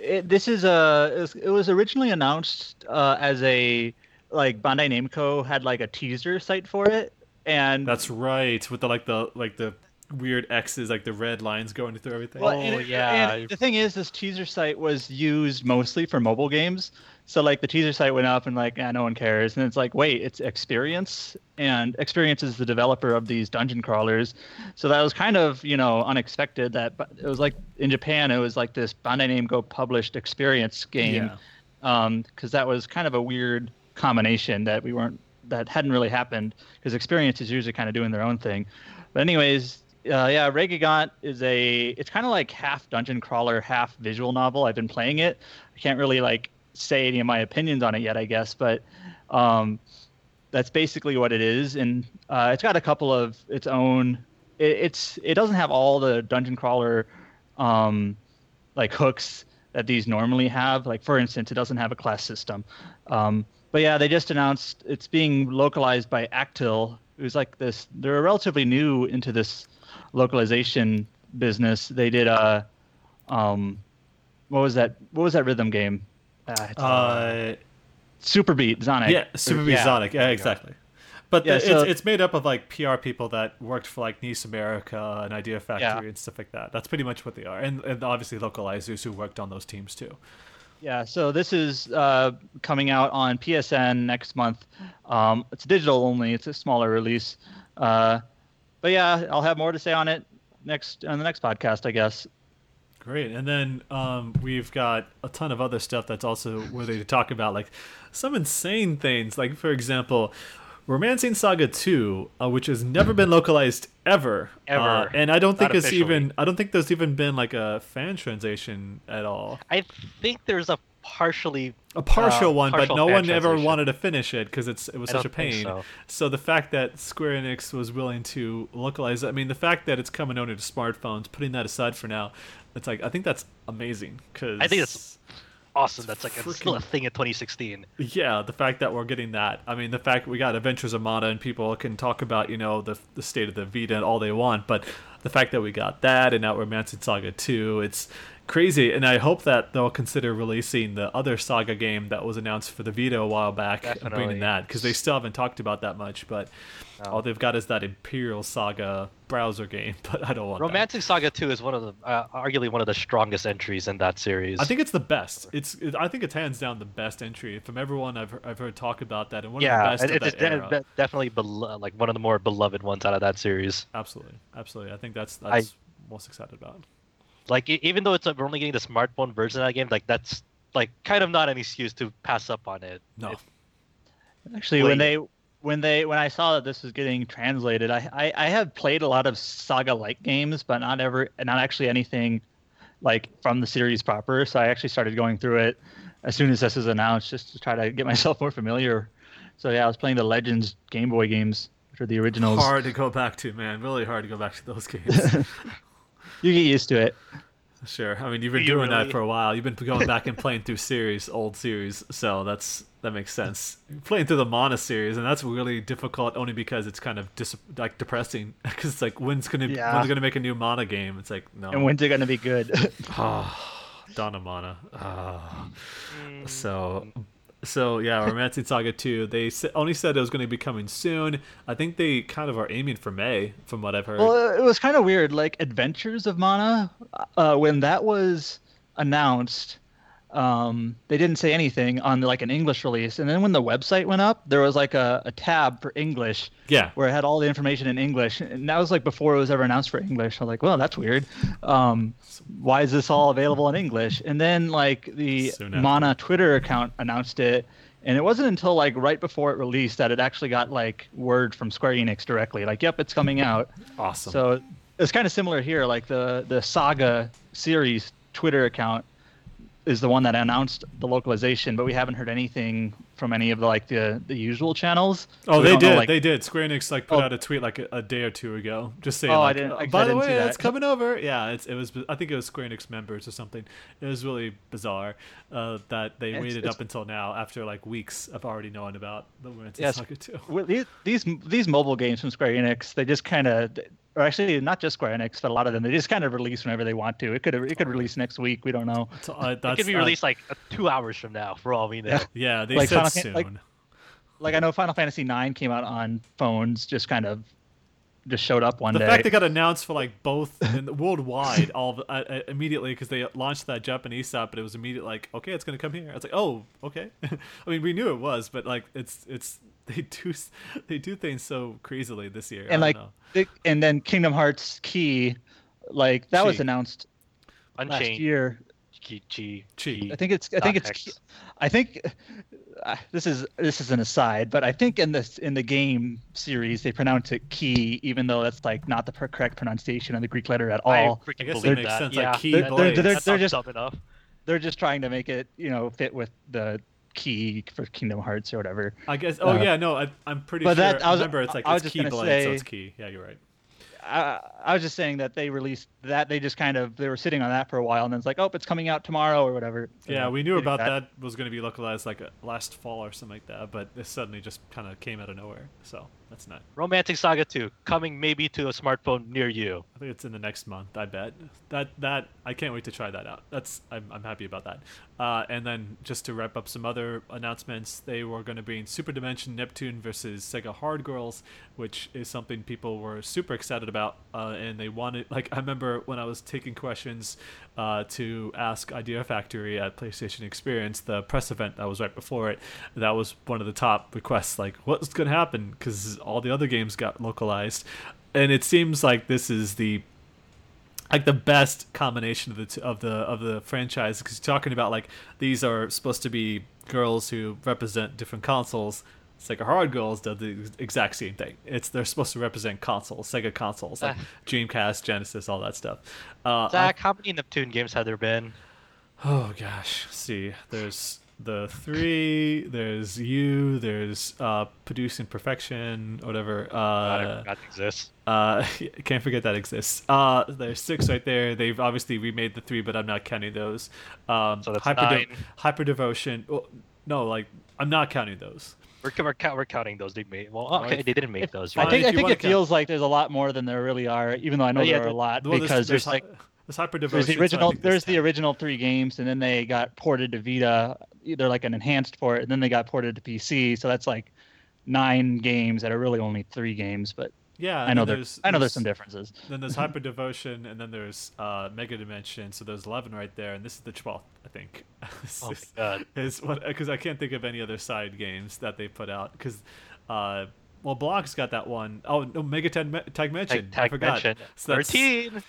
[SPEAKER 2] it, this is a it was, originally announced uh, as a like Bandai Namco had like a teaser site for it, and
[SPEAKER 1] That's right, with the like the like the weird X's, like the red lines going through everything.
[SPEAKER 2] Well,
[SPEAKER 3] Oh,
[SPEAKER 2] and it-
[SPEAKER 3] yeah.
[SPEAKER 2] and the thing is, this teaser site was used mostly for mobile games. So like the teaser site went up and like, ah, no one cares. And it's like, wait, it's Experience, and Experience is the developer of these dungeon crawlers. So that was kind of you know unexpected. That but it was like in Japan, it was like this Bandai Namco published Experience game,
[SPEAKER 1] Yeah.
[SPEAKER 2] because that was kind of a weird combination that we weren't that hadn't really happened because Experience is usually kind of doing their own thing. But anyways, uh, yeah, Ray Gigant is a it's kind of like half dungeon crawler, half visual novel. I've been playing it. I can't really like say any of my opinions on it yet, I guess, but um, that's basically what it is. And uh, it's got a couple of its own. It, it's it doesn't have all the dungeon crawler um, like hooks that these normally have. Like for instance, it doesn't have a class system. Um, but yeah, they just announced it's being localized by Acttil, who's like this. They're relatively new into this localization business. They did a, um, what was that? What was that rhythm game? Uh, it's,
[SPEAKER 1] Uh,
[SPEAKER 2] Super Beat Sonic.
[SPEAKER 1] yeah, Super Meat
[SPEAKER 3] yeah,
[SPEAKER 1] Sonic. Yeah,
[SPEAKER 3] there you go.
[SPEAKER 1] exactly. But
[SPEAKER 2] Yeah,
[SPEAKER 1] the,
[SPEAKER 2] so-
[SPEAKER 1] it's, it's made up of like PR people that worked for like NIS America and Idea Factory
[SPEAKER 2] Yeah.
[SPEAKER 1] and stuff like that. That's pretty much what they are, and, and obviously localizers who worked on those teams too.
[SPEAKER 2] Yeah, so this is uh, coming out on PSN next month. Um, it's digital only. It's a smaller release. Uh, but yeah, I'll have more to say on it next on the next podcast, I guess.
[SPEAKER 1] Great, and then um, we've got a ton of other stuff that's also worthy to talk about, like some insane things. Like for example, Romancing Saga Two, uh, which has never been localized ever,
[SPEAKER 3] Ever.
[SPEAKER 1] Uh, and I don't think
[SPEAKER 3] Not
[SPEAKER 1] it's
[SPEAKER 3] officially.
[SPEAKER 1] even. I don't think there's even been like a fan translation at all.
[SPEAKER 3] I think there's a partially
[SPEAKER 1] A partial
[SPEAKER 3] Uh,
[SPEAKER 1] one,
[SPEAKER 3] partial
[SPEAKER 1] but no one ever wanted to finish it because it's it was
[SPEAKER 3] I
[SPEAKER 1] such a pain.
[SPEAKER 3] so.
[SPEAKER 1] So the fact that Square Enix was willing to localize, I mean, the fact that it's coming only to smartphones, putting that aside for now, it's like I think that's amazing because
[SPEAKER 3] I think it's- awesome. That's like it's still a thing in 2016.
[SPEAKER 1] yeah, the fact that we're getting that. I mean, the fact we got Adventures of Mana and people can talk about you know the the state of the Vita and all they want, but the fact that we got that and now we're Romancing Saga two, it's crazy. And I hope that they'll consider releasing the other Saga game that was announced for the Vita a while back, and
[SPEAKER 3] Definitely.
[SPEAKER 1] bringing that because they still haven't talked about that much. But
[SPEAKER 3] No.
[SPEAKER 1] all they've got is that Imperial Saga browser game. But I don't want that.
[SPEAKER 3] Romancing Saga 2 is one of the uh, arguably one of the strongest entries in that series.
[SPEAKER 1] I think it's the best. It's it, I think it's hands down the best entry from everyone I've heard, I've heard talk about that and one
[SPEAKER 3] yeah,
[SPEAKER 1] of the best
[SPEAKER 3] and
[SPEAKER 1] of that era.
[SPEAKER 3] de- definitely belo- like one of the more beloved ones out of that series.
[SPEAKER 1] Absolutely, absolutely. I think that's that's most excited about.
[SPEAKER 3] Like e- even though it's uh, we're only getting the smartphone version of that game, like that's like kind of not an excuse to pass up on it.
[SPEAKER 1] No,
[SPEAKER 3] It-
[SPEAKER 2] Actually, when they when they when I saw that this was getting translated, I I, I have played a lot of saga like games, but not ever not actually anything like from the series proper. So I actually started going through it as soon as this was announced, just to try to get myself more familiar. So yeah, I was playing the Legends Game Boy games, which are the originals.
[SPEAKER 1] Hard to go back to, man. Really hard to go back to those games.
[SPEAKER 2] You get used to it.
[SPEAKER 1] Sure. I mean, you've been
[SPEAKER 3] You
[SPEAKER 1] doing that for a while. You've been going back and playing through series, old series. So that's that makes sense. Playing through the Mana series, and that's really difficult only because it's kind of dis- like depressing. Because it's like when's gonna
[SPEAKER 2] Yeah.
[SPEAKER 1] when's gonna make a new Mana game? It's like no.
[SPEAKER 2] And when's it gonna be good?
[SPEAKER 1] oh, Dawn of Mana. Ah.
[SPEAKER 3] Mm.
[SPEAKER 1] So, so yeah, Romancing Saga 2. They only said it was going to be coming soon. I think they kind of are aiming for May, from what I've heard.
[SPEAKER 2] Well, it was kind of weird. Like Adventures of Mana, uh, when that was announced, um, they didn't say anything on like an English release. And then when the website went up, there was like a, a tab for English
[SPEAKER 1] yeah,
[SPEAKER 2] where it had all the information in English. And that was like before it was ever announced for English. I was like, well, that's weird. Um, why is this all available in English? And then like the
[SPEAKER 1] Soon.
[SPEAKER 2] Mana Twitter account announced it. And it wasn't until like right before it released that it actually got like word from Square Enix directly, like, "Yep, it's coming out."
[SPEAKER 1] awesome.
[SPEAKER 2] So it's kind of similar here. Like the the Saga series Twitter account is the one that announced the localization, but we haven't heard anything from any of the like the the usual channels.
[SPEAKER 1] oh,
[SPEAKER 2] So
[SPEAKER 1] they
[SPEAKER 2] don't know,
[SPEAKER 1] did.
[SPEAKER 2] like-
[SPEAKER 1] they did. Square Enix like put
[SPEAKER 2] Oh.
[SPEAKER 1] out a tweet like a, a day or two ago, just saying.
[SPEAKER 2] Oh, I didn't-
[SPEAKER 1] "Uh,
[SPEAKER 2] I guess
[SPEAKER 1] By
[SPEAKER 2] I
[SPEAKER 1] the way,
[SPEAKER 2] see that."
[SPEAKER 1] it's coming over. Yeah, it's, it was. I think it was Square Enix members or something. It was really bizarre uh, that they
[SPEAKER 2] It's-
[SPEAKER 1] waited
[SPEAKER 2] it's-
[SPEAKER 1] up until now, after like weeks of already knowing about the Romancing
[SPEAKER 2] Yes.
[SPEAKER 1] Saga 2.
[SPEAKER 2] Well, these these these mobile games from Square Enix, they just kind of, or actually not just Square Enix, but a lot of them, they just kind of release whenever they want to. It could it could release next week. We don't know.
[SPEAKER 1] Uh,
[SPEAKER 3] It could be
[SPEAKER 1] uh,
[SPEAKER 3] released like uh, two hours from now, for all we know.
[SPEAKER 2] Yeah.
[SPEAKER 1] Yeah, they
[SPEAKER 2] like
[SPEAKER 1] said
[SPEAKER 2] Final Fan-
[SPEAKER 1] soon.
[SPEAKER 2] like- Like I know Final Fantasy IX came out on phones, just kind of just showed up one
[SPEAKER 1] the
[SPEAKER 2] day.
[SPEAKER 1] fact they got announced for like both and worldwide all of- uh, uh, immediately because they launched that Japanese app, but it was immediate like, okay, it's gonna come here. It's like, oh, okay. I mean, we knew it was, but like, it's it's they do they do things so crazily this year. I
[SPEAKER 2] and
[SPEAKER 1] don't
[SPEAKER 2] like,
[SPEAKER 1] know.
[SPEAKER 2] and then Kingdom Hearts Key, like that was
[SPEAKER 1] Chi.
[SPEAKER 2] announced last year.
[SPEAKER 3] Chi, chi,
[SPEAKER 1] Chi.
[SPEAKER 2] I think it's I think
[SPEAKER 3] Dot
[SPEAKER 2] it's I think uh, this is this is an aside, but I think in this in the game series they pronounce it key, even though that's like not the per- correct pronunciation of the Greek letter at
[SPEAKER 3] I
[SPEAKER 2] all.
[SPEAKER 3] freaking
[SPEAKER 1] I guess it makes
[SPEAKER 3] that.
[SPEAKER 1] sense, like
[SPEAKER 3] Yeah,
[SPEAKER 1] key
[SPEAKER 2] They're- they're-
[SPEAKER 1] blades.
[SPEAKER 2] they're- they're just-
[SPEAKER 3] enough.
[SPEAKER 2] They're just trying to make it you know fit with the key for Kingdom Hearts or whatever.
[SPEAKER 1] I guess. Oh
[SPEAKER 2] uh,
[SPEAKER 1] yeah, no, I, I'm pretty
[SPEAKER 2] but
[SPEAKER 1] sure.
[SPEAKER 2] that- I was-
[SPEAKER 1] remember, it's like
[SPEAKER 2] I was
[SPEAKER 1] it's
[SPEAKER 2] just gonna
[SPEAKER 1] Keyblade, so it's key. Yeah, you're right.
[SPEAKER 2] I, I was just saying that they released that they just kind of they were sitting on that for a while and then it's like oh it's coming out tomorrow or whatever.
[SPEAKER 1] Yeah, we knew about that. was going to be localized like uh, last fall or something like that, but it suddenly just kind of came out of nowhere. So that's not.
[SPEAKER 3] Romancing Saga 2 coming maybe to a smartphone near you.
[SPEAKER 1] I think it's in the next month. I bet that that I can't wait to try that out. That's I'm, I'm happy about that. Uh, and then just to wrap up some other announcements, they were going to be in Super Dimension Neptune versus Sega Hard Girls, which is something people were super excited about, uh, and they wanted. Like I remember when I was taking questions uh, to ask Idea Factory at PlayStation Experience, the press event that was right before it. That was one of the top requests. Like, what's going to happen? Because all the other games got localized, and it seems like this is the like the best combination of the t- of the of the franchise because you're talking about like these are supposed to be girls who represent different consoles. Sega Hard Girls does the exact same thing. It's they're supposed to represent consoles, Sega consoles, like
[SPEAKER 3] Ah.
[SPEAKER 1] Dreamcast, Genesis, all that stuff. Uh, I-
[SPEAKER 3] Zach, how many Neptune games have there been?
[SPEAKER 1] Oh gosh, see, there's the three, there's you, there's uh, producing perfection, whatever.
[SPEAKER 3] God,
[SPEAKER 1] Uh,
[SPEAKER 3] forgot it exists.
[SPEAKER 1] uh, can't forget that exists. Uh, there's six right there. They've obviously remade the three, but I'm not counting those. Um,
[SPEAKER 3] So that's
[SPEAKER 1] hyper,
[SPEAKER 3] nine.
[SPEAKER 1] hyper devotion. Well, no, like I'm not counting those.
[SPEAKER 3] We're, we're, we're counting those they made. Well,
[SPEAKER 1] Alright.
[SPEAKER 3] okay, they didn't make those.
[SPEAKER 1] Fine,
[SPEAKER 2] I think I think
[SPEAKER 1] wanna
[SPEAKER 2] it feels like there's a lot more than there really are, even though I know
[SPEAKER 3] Oh, yeah,
[SPEAKER 2] there are a lot
[SPEAKER 1] Well,
[SPEAKER 2] because there's,
[SPEAKER 1] hy-
[SPEAKER 2] like
[SPEAKER 1] there's hyper devotion.
[SPEAKER 2] there's the original
[SPEAKER 1] think
[SPEAKER 2] there's the
[SPEAKER 1] 10.
[SPEAKER 2] original three games and then they got ported to Vita, either like an enhanced port, and then they got ported to PC. So that's like nine games that are really only three games, but
[SPEAKER 1] Yeah,
[SPEAKER 2] I know
[SPEAKER 1] then
[SPEAKER 2] there's I know there's some differences.
[SPEAKER 1] Then there's hyper devotion, and then there's uh, mega dimension. So there's 11 right there, and this is the 12th, I think. This
[SPEAKER 3] Oh my
[SPEAKER 1] is-
[SPEAKER 3] god.
[SPEAKER 1] is what because I can't think of any other side games that they put out because uh well Block's got that one. Oh no Mega Tag, Me- Tag Mention
[SPEAKER 3] Tag,
[SPEAKER 1] I forgot
[SPEAKER 3] mention.
[SPEAKER 1] So that's-
[SPEAKER 3] 13.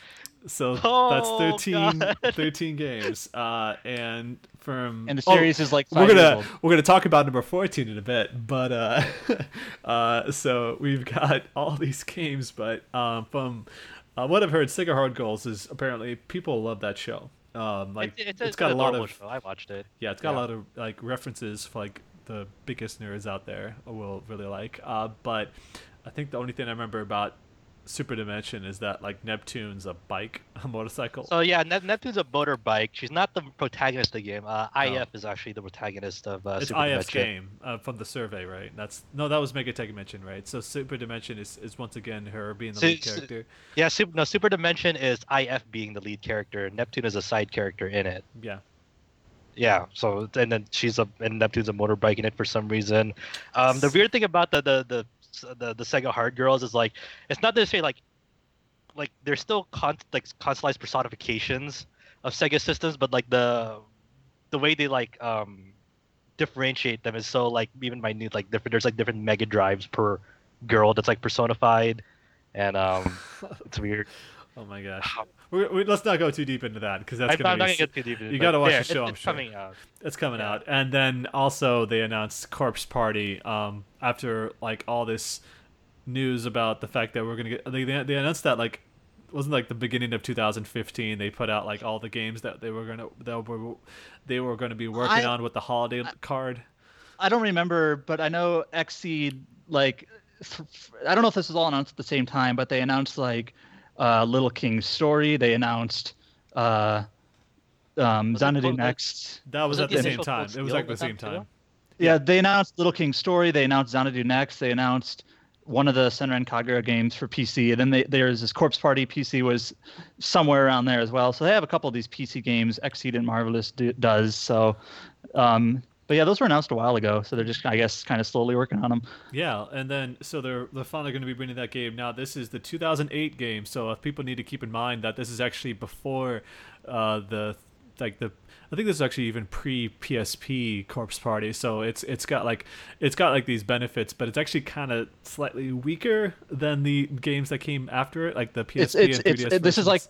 [SPEAKER 1] So
[SPEAKER 3] Oh,
[SPEAKER 1] that's 13,
[SPEAKER 3] God.
[SPEAKER 1] 13 games. Uh, and from
[SPEAKER 2] And the
[SPEAKER 1] oh,
[SPEAKER 2] series is like
[SPEAKER 1] we're gonna
[SPEAKER 2] old.
[SPEAKER 1] we're gonna talk about number 14 in a bit, but uh, uh, so we've got all these games, but um, from uh, what I've heard, Sega Hard Girls is apparently people love that show. Um, like
[SPEAKER 3] It-
[SPEAKER 1] it's got a
[SPEAKER 3] an
[SPEAKER 1] lot of
[SPEAKER 3] Show. I watched it.
[SPEAKER 1] yeah, it's got a lot of like references for like the biggest nerds out there will really like. Uh, but I think the only thing I remember about Super Dimension is that like Neptune's a bike, a motorcycle.
[SPEAKER 3] So yeah, Nep- Neptune's a motorbike. She's not the protagonist of the game. Uh,
[SPEAKER 1] Oh.
[SPEAKER 3] IF is actually the protagonist of uh,
[SPEAKER 1] it's
[SPEAKER 3] Super
[SPEAKER 1] IF's
[SPEAKER 3] Dimension.
[SPEAKER 1] game uh, from the survey, right? That's no, that was Megatech Dimension, right? So Super Dimension is, is once again her being the
[SPEAKER 3] So-
[SPEAKER 1] lead
[SPEAKER 3] so-
[SPEAKER 1] character.
[SPEAKER 3] Yeah, Super, no, Super Dimension is IF being the lead character. Neptune is a side character in it.
[SPEAKER 1] Yeah,
[SPEAKER 3] Yeah, so and then she's a and Neptune's a motorbike in it for some reason. Um, the weird thing about the the the the, the Sega Hard Girls is like it's not necessarily like like they're still con- like constellized personifications of Sega systems, but like the the way they like um differentiate them is so like even minute like different there's like different mega drives per girl that's like personified and um it's weird
[SPEAKER 1] oh my gosh. We we, let's not go too deep into that because that's
[SPEAKER 3] I'm,
[SPEAKER 1] gonna
[SPEAKER 3] I'm
[SPEAKER 1] be
[SPEAKER 3] not gonna get too deep into
[SPEAKER 1] you
[SPEAKER 3] it,
[SPEAKER 1] gotta watch
[SPEAKER 3] yeah,
[SPEAKER 1] the show,
[SPEAKER 3] it's,
[SPEAKER 1] I'm
[SPEAKER 3] it's
[SPEAKER 1] sure.
[SPEAKER 3] coming out
[SPEAKER 1] It's coming
[SPEAKER 3] Yeah.
[SPEAKER 1] out, and then also they announced Corpse Party. Um, after like all this news about the fact that we're gonna get, they they announced that like wasn't like the beginning of 2015. They put out like all the games that they were gonna that were they were gonna be working
[SPEAKER 2] I-
[SPEAKER 1] on with the holiday card.
[SPEAKER 2] I don't remember, but I know Xseed like th- I don't know if this was all announced at the same time, but they announced like uh, Little King's story. They announced uh, um,
[SPEAKER 3] Was it
[SPEAKER 2] Xanadu Next.
[SPEAKER 1] That was,
[SPEAKER 3] Was
[SPEAKER 1] at
[SPEAKER 3] the
[SPEAKER 1] the same time. It was
[SPEAKER 3] Steel
[SPEAKER 1] like the same time.
[SPEAKER 2] Yeah, they announced Little King's story. They announced Xanadu Next. They announced one of the Senran Kagura games for PC, and then they, there's this Corpse Party PC was somewhere around there as well. So they have a couple of these PC games. Xseed and Marvelous do, does so. Um, but yeah, those were announced a while ago, so they're just I guess kind of slowly working on them.
[SPEAKER 1] Yeah, and then so they're they're finally going to be bringing that game. Now this is the 2008 game, so if people need to keep in mind that this is actually before uh, the like the I think this is actually even pre PSP Corpse Party. So it's it's got like it's got like these benefits, but it's actually kind of slightly weaker than the games that came after it, like the PSP
[SPEAKER 2] It's it's
[SPEAKER 1] and 3DS
[SPEAKER 2] it's this is like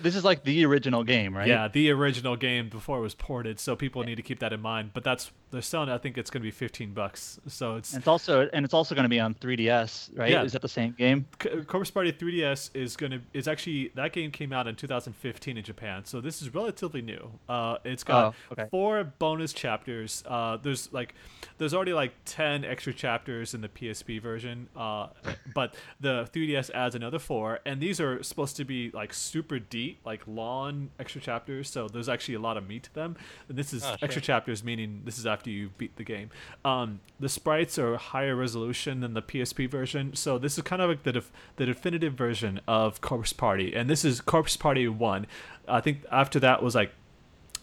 [SPEAKER 2] this is like the original game, right?
[SPEAKER 1] Yeah, the original game before it was ported, so people need to keep that in mind. But that's they're selling. I think it's going to be fifteen bucks. So it's
[SPEAKER 2] And it's also and it's also going to be on 3DS, right?
[SPEAKER 1] Yeah.
[SPEAKER 2] Is that the same game?
[SPEAKER 1] C- Corpse Party 3DS is gonna is actually that game came out in 2015 in Japan, so this is relatively new. Uh, it's got
[SPEAKER 2] Oh, okay.
[SPEAKER 1] four bonus chapters. Uh, there's like there's already like 10 extra chapters in the PSP version, uh, but the 3DS adds another four, and these are supposed to be like super deep, like long extra chapters. So there's actually a lot of meat to them. And this is
[SPEAKER 3] Oh,
[SPEAKER 1] extra chapters, meaning this is after you beat the game. Um, the sprites are higher resolution than the PSP version, so this is kind of like the def- the definitive version of Corpse Party, and this is Corpse Party One. I think after that was like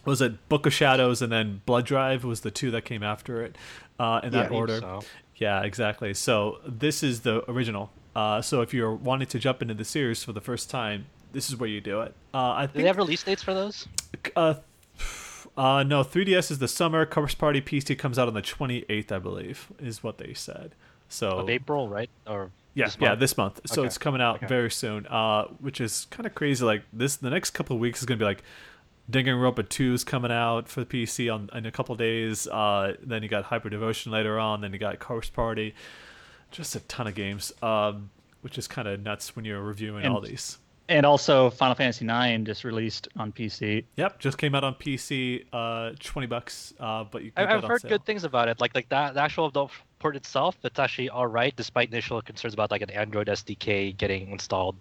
[SPEAKER 1] was it Book of Shadows and then Blood Drive was the two that came after it uh, in that
[SPEAKER 4] believe
[SPEAKER 1] order.
[SPEAKER 3] so.
[SPEAKER 1] Yeah, exactly. So this is the original. Uh, so if you're wanting to jump into the series for the first time, this is where you do it. Uh, I
[SPEAKER 3] Do
[SPEAKER 1] think
[SPEAKER 3] they have release dates for those?
[SPEAKER 1] uh, uh, no, 3DS is the summer. Corpse Party PC comes out on the 28th, I believe, is what they said. So
[SPEAKER 3] Of April, right? Or
[SPEAKER 1] yeah,
[SPEAKER 3] this
[SPEAKER 1] yeah,
[SPEAKER 3] month?
[SPEAKER 1] this month. So
[SPEAKER 3] Okay.
[SPEAKER 1] it's coming out
[SPEAKER 3] Okay.
[SPEAKER 1] very soon, uh, which is kind of crazy. Like this, the next couple of weeks is gonna be like Danganronpa 2 is coming out for the PC on in a couple of days. Uh, then you got Hyper Devotion later on. Then you got Corpse Party. Just a ton of games, um, which is kind of nuts when you're reviewing
[SPEAKER 2] And-
[SPEAKER 1] all these.
[SPEAKER 2] And also Final Fantasy IX just released on PC.
[SPEAKER 1] Yep, just came out on PC, uh, twenty bucks. Uh, but you
[SPEAKER 3] I,
[SPEAKER 1] can get
[SPEAKER 3] I've heard
[SPEAKER 1] sale.
[SPEAKER 3] good things about it. Like like that the actual the port itself, it's actually all right, despite initial concerns about like an Android SDK getting installed.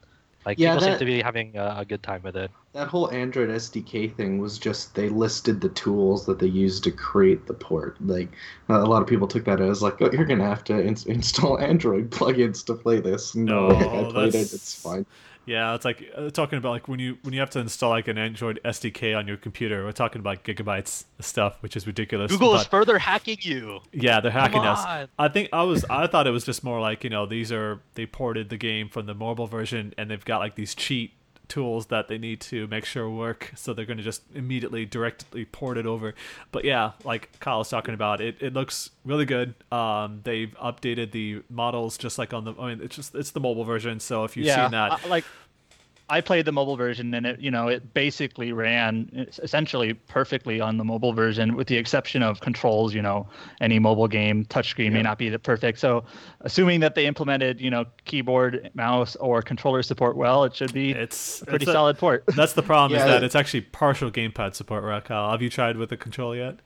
[SPEAKER 3] Like
[SPEAKER 4] Yeah,
[SPEAKER 3] people seem to be having a, a good time with it.
[SPEAKER 4] That whole Android SDK thing was just they listed the tools that they used to create the port. Like a lot of people took that as like, oh, you're gonna have to ins- install Android plugins to play this. No,
[SPEAKER 1] No,
[SPEAKER 4] I played it. It's fine.
[SPEAKER 1] Yeah, it's like uh, talking about like when you when you have to install like an Android SDK on your computer. We're talking about gigabytes of stuff, which is ridiculous.
[SPEAKER 3] Google is further hacking you.
[SPEAKER 1] Yeah, they're hacking us. I think I was I thought it was just more like, you know, these are they ported the game from the mobile version and they've got like these cheat tools that they need to make sure work so they're going to just immediately directly port it over. But yeah like kyle was talking about it it looks really good. Um they've updated the models just like on the i mean it's just it's the mobile version so if you've
[SPEAKER 2] yeah,
[SPEAKER 1] seen that
[SPEAKER 2] I- like I played the mobile version, and it you know it basically ran essentially perfectly on the mobile version, with the exception of controls. You know, any mobile game touchscreen may not be the perfect. So, assuming that they implemented you know keyboard, mouse, or controller support well, it should be
[SPEAKER 1] It's
[SPEAKER 2] a pretty
[SPEAKER 1] it's a-
[SPEAKER 2] solid port.
[SPEAKER 1] That's the problem is
[SPEAKER 4] Yeah.
[SPEAKER 1] that it's actually partial gamepad support, right, Kyle? Have you tried with the control yet?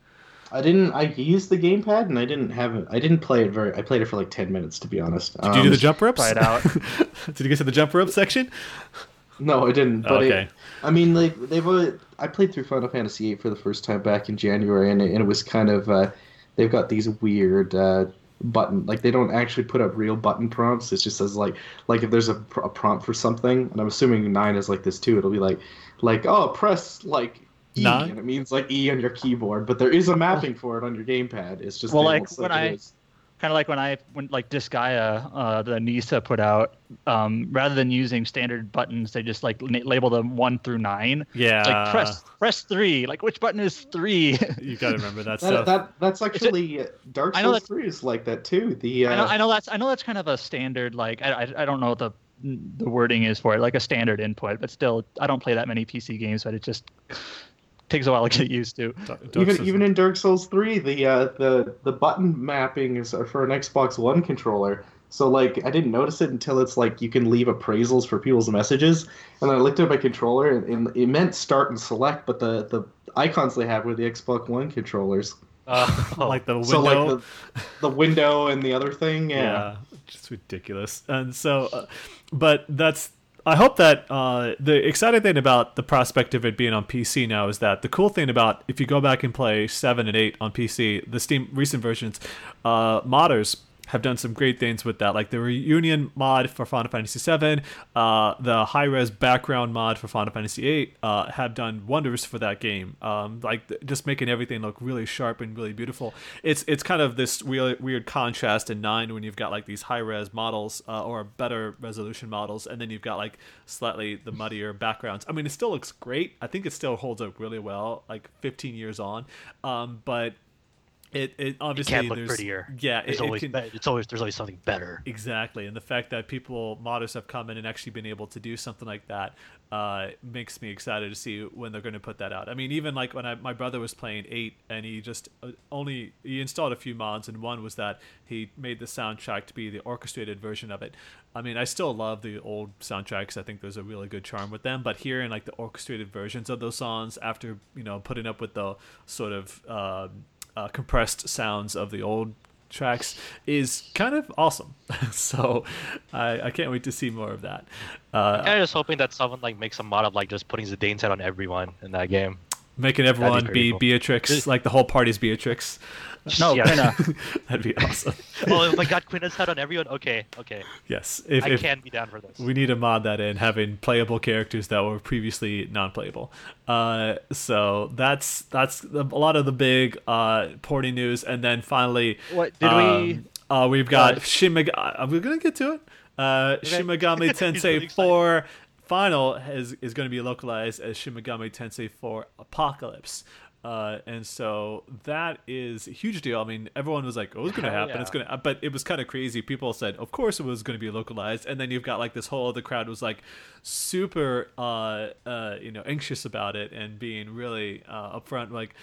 [SPEAKER 4] I didn't. I used the gamepad and I didn't have it. I didn't play it very. I played it for like ten minutes to be honest.
[SPEAKER 1] Did you do the
[SPEAKER 4] Um,
[SPEAKER 1] jump ropes?
[SPEAKER 2] try it out.
[SPEAKER 1] Did you get to the jump rope section?
[SPEAKER 4] No, I didn't. But
[SPEAKER 1] Okay.
[SPEAKER 4] it, I mean, like they've. Uh, I played through Final Fantasy VIII for the first time back in January, and it, and it was kind of. Uh, they've got these weird uh, button. Like they don't actually put up real button prompts. It just says like like if there's a, pr- a prompt for something, and I'm assuming nine is like this too. It'll be like like oh press like. E,
[SPEAKER 1] Nine?
[SPEAKER 4] and it means like E on your keyboard, but there is a mapping for it on your gamepad. It's just
[SPEAKER 2] Well, like, when I-
[SPEAKER 4] is.
[SPEAKER 2] Kind of like when I when like Disgaea, uh, the Nisa put out, um, rather than using standard buttons, they just like na- label them one through nine.
[SPEAKER 1] Yeah.
[SPEAKER 2] It's like press press three. Like which button is three?
[SPEAKER 1] You got to remember that
[SPEAKER 4] That,
[SPEAKER 1] stuff.
[SPEAKER 4] that that's actually uh, Dark
[SPEAKER 2] I know
[SPEAKER 4] Souls Three is like that too. The uh,
[SPEAKER 2] I know I know that's I know that's kind of a standard like I I, I don't know what the the wording is for it like a standard input, but still I don't play that many PC games, but it just takes a while to get used to.
[SPEAKER 1] Dark
[SPEAKER 4] even even in Dark Souls three, the uh, the the button mapping is for an Xbox One controller. So like I didn't notice it until it's like you can leave appraisals for people's messages, and then I looked at my controller and, and it meant start and select, but the the icons they have were the Xbox One controllers.
[SPEAKER 3] Uh,
[SPEAKER 1] like the window.
[SPEAKER 4] So like the the window and the other thing, yeah.
[SPEAKER 1] yeah, just ridiculous. And so, uh, but that's. I hope that uh, the exciting thing about the prospect of it being on PC now is that the cool thing about if you go back and play seven and eight on PC, the Steam recent versions, uh, modders have done some great things with that, like the reunion mod for Final Fantasy VII, uh, the high res background mod for Final Fantasy VIII, uh, have done wonders for that game. Um, like th- just making everything look really sharp and really beautiful. It's it's kind of this weird, weird contrast in nine when you've got like these high res models uh, or better resolution models, and then you've got like slightly the muddier backgrounds. I mean, it still looks great. I think it still holds up really well, like 15 years on. Um, but it it
[SPEAKER 3] it
[SPEAKER 1] obviously
[SPEAKER 3] can look
[SPEAKER 1] there's
[SPEAKER 3] prettier.
[SPEAKER 1] yeah
[SPEAKER 3] There's
[SPEAKER 1] it, it
[SPEAKER 3] always
[SPEAKER 1] can,
[SPEAKER 3] it's always there's always something better.
[SPEAKER 1] Exactly, and the fact that people modders have come in and actually been able to do something like that uh, makes me excited to see when they're going to put that out. I mean, even like when I, my brother was playing eight, and he just uh, only he installed a few mods, and one was that he made the soundtrack to be the orchestrated version of it. I mean, I still love the old soundtracks. I think there's a really good charm with them, but hearing like the orchestrated versions of those songs after you know putting up with the sort of uh, uh, compressed sounds of the old tracks is kind of awesome. so I, I can't wait to see more of that. Uh,
[SPEAKER 3] I'm just hoping that someone like makes a mod of like just putting Zidane's head on everyone in that game.
[SPEAKER 1] Making everyone
[SPEAKER 3] pretty
[SPEAKER 1] be
[SPEAKER 3] cool.
[SPEAKER 1] Beatrix, like the whole party's Beatrix.
[SPEAKER 2] No,
[SPEAKER 3] Yeah.
[SPEAKER 2] Quina.
[SPEAKER 1] That'd be awesome.
[SPEAKER 3] oh my god, Quina's head on everyone. Okay, okay,
[SPEAKER 1] yes, if,
[SPEAKER 3] I
[SPEAKER 1] if
[SPEAKER 3] can be down for this.
[SPEAKER 1] we need to mod that in, having playable characters that were previously non-playable. Uh, so that's that's a lot of the big uh, porting news, and then finally,
[SPEAKER 2] What did we?
[SPEAKER 1] Um, uh, we've got
[SPEAKER 2] Uh,
[SPEAKER 1] Shin Meg- uh, We're gonna get to it. Uh, Shin Megami
[SPEAKER 3] He's really
[SPEAKER 1] Tensei
[SPEAKER 3] excited.
[SPEAKER 1] 4 Final is is going to be localized as Shin Megami Tensei 4 Apocalypse. Uh, and so that is a huge deal. I mean, everyone was like, "Oh, it's going to
[SPEAKER 3] Hell
[SPEAKER 1] happen. It's going to," but it was kind of crazy. People said, "Of course, it was going to be localized." And then you've got like this whole other crowd was like super, uh, uh, you know, anxious about it and being really uh, upfront, like,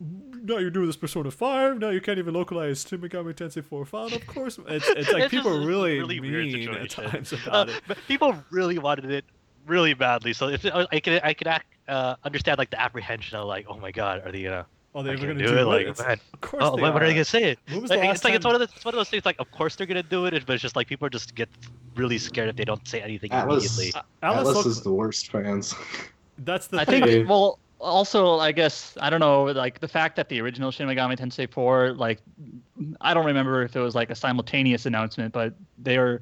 [SPEAKER 1] now you're doing this Persona 5. Now you can't even localize Shin Megami Tensei 4 Final. Of course, it's, it's like
[SPEAKER 3] It's
[SPEAKER 1] people
[SPEAKER 3] just
[SPEAKER 1] are
[SPEAKER 3] a
[SPEAKER 1] really,
[SPEAKER 3] really weird
[SPEAKER 1] mean at
[SPEAKER 3] situation.
[SPEAKER 1] times
[SPEAKER 3] Uh,
[SPEAKER 1] about it.
[SPEAKER 3] but people really wanted it really badly, so if I could I could act, uh, understand like the apprehension of like, oh my god, are they gonna?
[SPEAKER 1] Oh, they
[SPEAKER 3] I
[SPEAKER 1] going to
[SPEAKER 3] do
[SPEAKER 1] do,
[SPEAKER 3] it,
[SPEAKER 1] what?
[SPEAKER 3] like, man.
[SPEAKER 1] Of course,
[SPEAKER 3] Oh,
[SPEAKER 1] they
[SPEAKER 3] what, what are
[SPEAKER 1] are.
[SPEAKER 3] they gonna say?
[SPEAKER 1] When was the
[SPEAKER 3] Like,
[SPEAKER 1] last
[SPEAKER 3] it's like it's one of those it's one of those things like of course they're gonna do it, but it's just like people just get really scared if they don't say anything
[SPEAKER 4] Atlus,
[SPEAKER 3] immediately.
[SPEAKER 1] Alice
[SPEAKER 4] Atlus
[SPEAKER 1] look-
[SPEAKER 4] is the worst fans.
[SPEAKER 1] That's the
[SPEAKER 2] I
[SPEAKER 1] thing.
[SPEAKER 2] think. Well, also, I guess I don't know. Like the fact that the original Shin Megami Tensei 4, like I don't remember if it was like a simultaneous announcement, but they were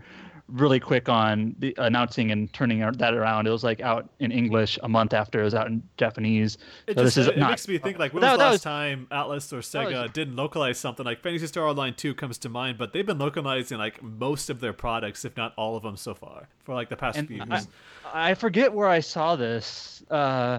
[SPEAKER 2] really quick on the announcing and turning that around. It was like out in English a month after it was out in Japanese.
[SPEAKER 1] It,
[SPEAKER 2] so
[SPEAKER 1] just,
[SPEAKER 2] this is
[SPEAKER 1] it
[SPEAKER 2] not.
[SPEAKER 1] makes me think like when
[SPEAKER 2] That-
[SPEAKER 1] was the last
[SPEAKER 2] was-
[SPEAKER 1] time Atlus or Sega
[SPEAKER 2] was-
[SPEAKER 1] didn't localize something like Phantasy Star Online 2 comes to mind, but they've been localizing like most of their products, if not all of them so far, for like the past few
[SPEAKER 2] I-
[SPEAKER 1] years.
[SPEAKER 2] I forget where I saw this, uh,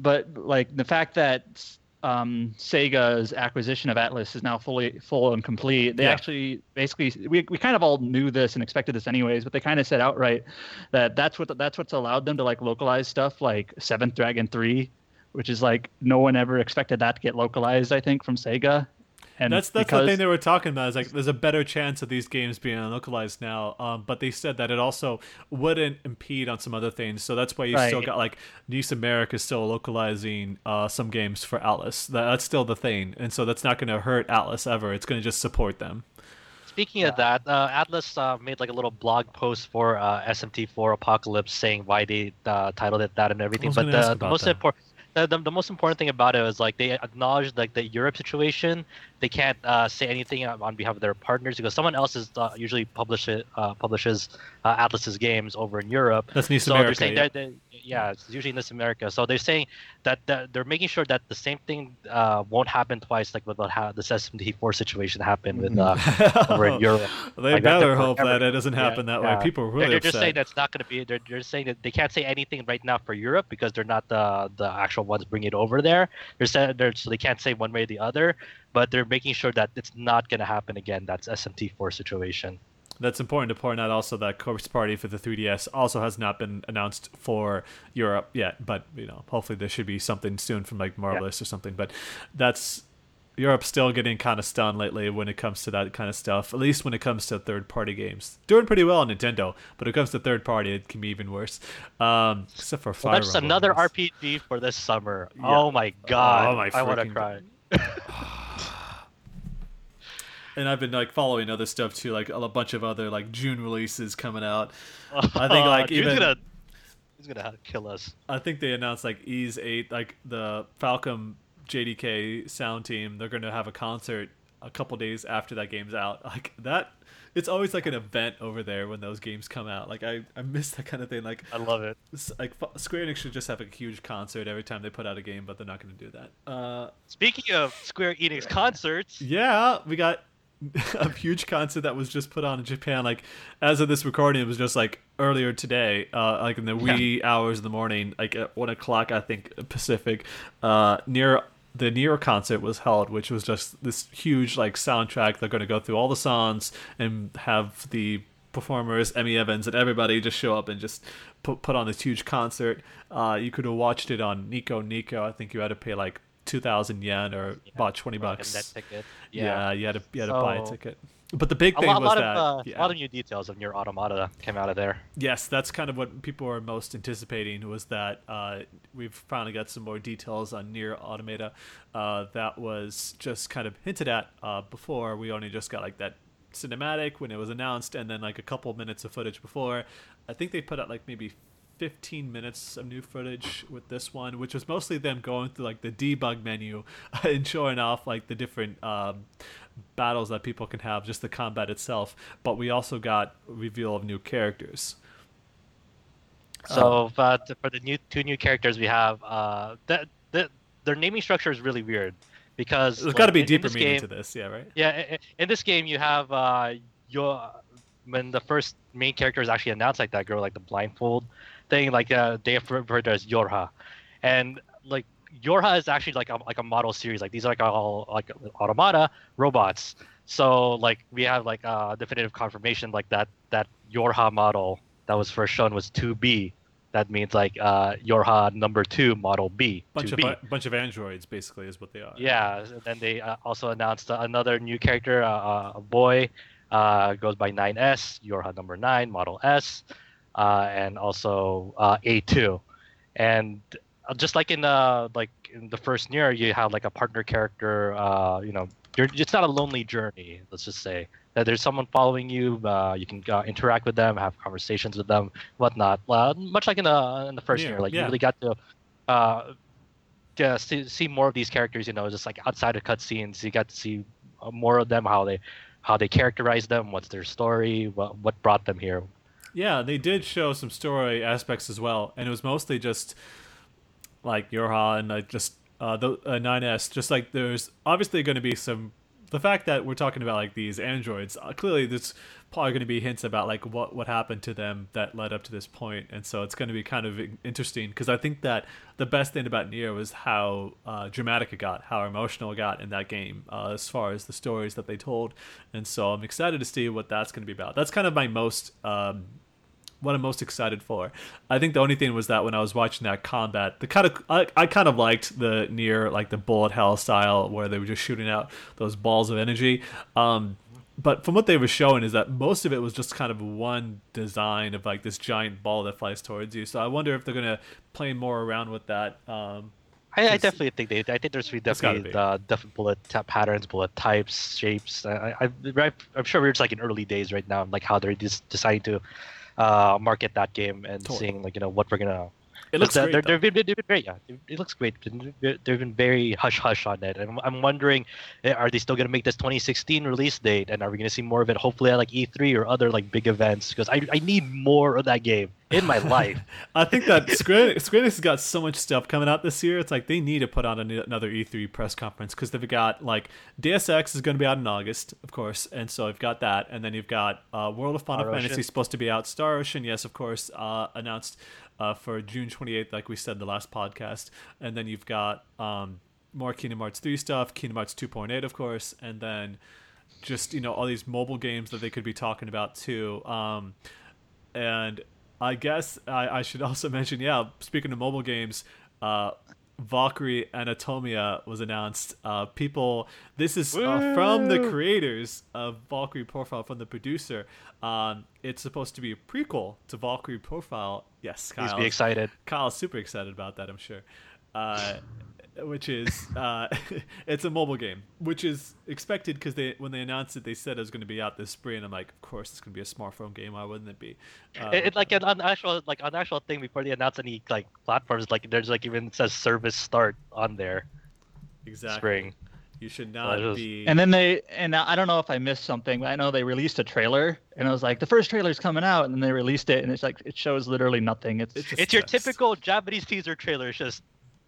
[SPEAKER 2] but like the fact that um, Sega's acquisition of Atlus is now fully full and complete. They
[SPEAKER 1] Yeah.
[SPEAKER 2] actually basically we, we kind of all knew this and expected this anyways, but they kind of said outright that that's what that's what's allowed them to like localize stuff like Seventh Dragon Three, which is like no one ever expected that to get localized. I think from Sega. And
[SPEAKER 1] That's that's
[SPEAKER 2] because,
[SPEAKER 1] the thing they were talking about. Is like there's a better chance of these games being localized now. Um, but they said that it also wouldn't impede on some other things. So that's why you still got like NIS America is still localizing uh, some games for Atlus. That, that's still the thing, and so that's not going to hurt Atlus ever. It's going to just support them.
[SPEAKER 3] Speaking of that, uh, Atlus uh, made like a little blog post for uh, SMT4 Apocalypse saying why they uh, titled it that and everything. But the, the most
[SPEAKER 1] that.
[SPEAKER 3] important. The, the, the most important thing about it was like they acknowledged like the Europe situation. They can't uh, say anything on behalf of their partners because someone else is uh, usually publish it, uh, publishes uh, Atlus's games over in Europe.
[SPEAKER 1] That's NIS
[SPEAKER 3] so
[SPEAKER 1] America.
[SPEAKER 3] they're saying
[SPEAKER 1] yeah.
[SPEAKER 3] that they, yeah, it's usually in this America. So they're saying that, that they're making sure that the same thing uh, won't happen twice, like with what ha- this SMT4 situation happened with uh, over in Europe.
[SPEAKER 1] they
[SPEAKER 3] Like,
[SPEAKER 1] better hope
[SPEAKER 3] forever.
[SPEAKER 1] that it doesn't happen that way.
[SPEAKER 3] yeah.
[SPEAKER 1] People are
[SPEAKER 3] They're,
[SPEAKER 1] really
[SPEAKER 3] they're
[SPEAKER 1] upset.
[SPEAKER 3] just saying that's not going to be. They're, they're saying that they can't say anything right now for Europe because they're not the the actual ones bringing it over there. They're saying they're, so they can't say one way or the other, but they're making sure that it's not going to happen again. That's SMT4 situation.
[SPEAKER 1] That's important to point out also that Corpse Party for the 3DS also has not been announced for Europe yet, but you know, hopefully there should be something soon from like Marvelous or something. But that's Europe's still getting kind of stunned lately when it comes to that kind of stuff. At least when it comes to third party games, doing pretty well on Nintendo, but when it comes to third party, it can be even worse. Um, except for Fire
[SPEAKER 3] Well, that's
[SPEAKER 1] Emblem,
[SPEAKER 3] another
[SPEAKER 1] I guess.
[SPEAKER 3] RPG for this summer.
[SPEAKER 1] Yeah.
[SPEAKER 3] Oh my god!
[SPEAKER 1] Oh my
[SPEAKER 3] I want to cry.
[SPEAKER 1] And I've been like following other stuff too, like a bunch of other like June releases coming out. I think like
[SPEAKER 3] Dude's
[SPEAKER 1] even
[SPEAKER 3] gonna, he's gonna kill us.
[SPEAKER 1] I think they announced like Ys Eight, like the Falcom JDK sound team. They're going to have a concert a couple days after that game's out. Like that, it's always like an event over there when those games come out. Like I, I miss that kind of thing. Like
[SPEAKER 3] I love it.
[SPEAKER 1] like Square Enix should just have a huge concert every time they put out a game, but they're not going to do that. Uh,
[SPEAKER 3] Speaking of Square Enix concerts,
[SPEAKER 1] yeah, we got a huge concert that was just put on in Japan. Like as of this recording, it was just like earlier today, uh, like in the wee hours of the morning, like at one o'clock, I think Pacific, uh, near the Nero concert was held, which was just this huge like soundtrack. They're going to go through all the songs and have the performers, Emi Evans, and everybody just show up and just put put on this huge concert. Uh, you could have watched it on Nico Nico. I think you had to pay like two thousand yen or about twenty bucks.
[SPEAKER 3] ticket.
[SPEAKER 1] Yeah, you had to you had to buy a ticket. But the big thing
[SPEAKER 3] lot,
[SPEAKER 1] was
[SPEAKER 3] lot
[SPEAKER 1] that
[SPEAKER 3] of uh,
[SPEAKER 1] yeah.
[SPEAKER 3] a lot of new details of your automata came out of there.
[SPEAKER 1] yes, that's kind of what people were most anticipating was that uh, we've finally got some more details on Nier Automata. Uh, that was just kind of hinted at uh, before. We only just got like that cinematic when it was announced, and then like a couple minutes of footage before. I think they put out like maybe 15 minutes of new footage with this one, which was mostly them going through like the debug menu and showing off like the different um, battles that people can have, just the combat itself. But we also got reveal of new characters.
[SPEAKER 3] So uh, th- for the new two new characters we have, uh, that the, their naming structure is really weird because
[SPEAKER 1] There's
[SPEAKER 3] like,
[SPEAKER 1] got to be
[SPEAKER 3] in- in
[SPEAKER 1] deeper meaning
[SPEAKER 3] game-
[SPEAKER 1] to this, yeah, right?
[SPEAKER 3] Yeah, i- i- in this game you have uh, your when the first main character is actually announced like that girl like the blindfold thing like uh, they refer to as Yorha, and like Yorha is actually like a like a model series like these are like all like automata robots. So like we have like uh, definitive confirmation like that that Yorha model that was first shown was 2B. That means like uh, Yorha number two model B.
[SPEAKER 1] Bunch
[SPEAKER 3] 2B.
[SPEAKER 1] of bu- bunch of androids, basically, is what they are.
[SPEAKER 3] Yeah, and then they uh, also announced another new character, uh, uh, a boy, uh, goes by 9S, Yorha number 9, Model S, uh, and also uh, A2. And just like in uh, like in the first year, you have like a partner character. Uh, you know, you're, it's not a lonely journey. Let's just say that there's someone following you. Uh, you can uh, interact with them, have conversations with them, whatnot. Uh, much like in the in the first
[SPEAKER 1] Yeah,
[SPEAKER 3] year, like
[SPEAKER 1] yeah.
[SPEAKER 3] you really got to. Uh, to see, see more of these characters, you know, just like outside of cutscenes, you got to see uh, more of them, how they, how they characterize them, what's their story, what what brought them here.
[SPEAKER 1] Yeah, they did show some story aspects as well, and it was mostly just like Yorha and like just uh, the uh, 9S. Just like there's obviously going to be some the fact that we're talking about like these androids, uh, clearly there's probably going to be hints about like what what happened to them that led up to this point, and so it's going to be kind of interesting because I think that the best thing about Nier was how uh, dramatic it got, how emotional it got in that game, uh, as far as the stories that they told, and so I'm excited to see what that's going to be about. That's kind of my most um, what I'm most excited for. I think the only thing was that when I was watching that combat, the kind of I, I kind of liked the Nier like the bullet hell style where they were just shooting out those balls of energy. Um, but from what they were showing is that most of it was just kind of one design of like this giant ball that flies towards you. So I wonder if they're gonna play more around with that. Um,
[SPEAKER 3] I, I definitely think they. I think there's definitely uh, different bullet t- patterns, bullet types, shapes. I, I, I'm sure we're just like in early days right now, like how they're just deciding to uh, market that game and totally. seeing like you know what we're gonna
[SPEAKER 1] it looks great.
[SPEAKER 3] They're, they've, been, they've been great. Yeah, it looks great. They've been very hush hush on it. And I'm wondering, eh, are they still going to make this 2016 release date? And are we going to see more of it? Hopefully at like E3 or other like big events because I, I need more of that game in my life.
[SPEAKER 1] I think that Square, Square Enix has got so much stuff coming out this year. It's like they need to put on another E3 press conference because they've got like Deus Ex is going to be out in August, of course, and so I've got that, and then you've got uh, World of Final Star Fantasy Ocean. supposed to be out. Star Ocean, yes, of course, uh, announced uh, for June 28th, like we said the last podcast. And then you've got um, more Kingdom Hearts 3 stuff, Kingdom Hearts 2.8, of course, and then just, you know, all these mobile games that they could be talking about too. Um, and I guess I, I should also mention, yeah, speaking of mobile games, uh, Valkyrie Anatomia was announced. Uh, people, this is uh, from the creators of Valkyrie Profile, from the producer. Um, it's supposed to be a prequel to Valkyrie Profile. Yes,
[SPEAKER 3] Kyle. Please be excited.
[SPEAKER 1] Kyle's super excited about that, I'm sure. Uh, which is uh, it's a mobile game, which is expected because they when they announced it, they said it was going to be out this spring. I'm like, of course, it's going to be a smartphone game. Why wouldn't it be?
[SPEAKER 3] Uh, it, it, like an, an actual like an actual thing before they announce any like platforms. Like there's like even says service start on there.
[SPEAKER 1] Exactly.
[SPEAKER 3] Spring.
[SPEAKER 1] You should not just... be.
[SPEAKER 2] And then they and I don't know if I missed something, but I know they released a trailer, and I was like, the first trailer's coming out, and then they released it, and it's like it shows literally nothing. It's
[SPEAKER 3] it's, it's your typical Japanese teaser trailer. It's just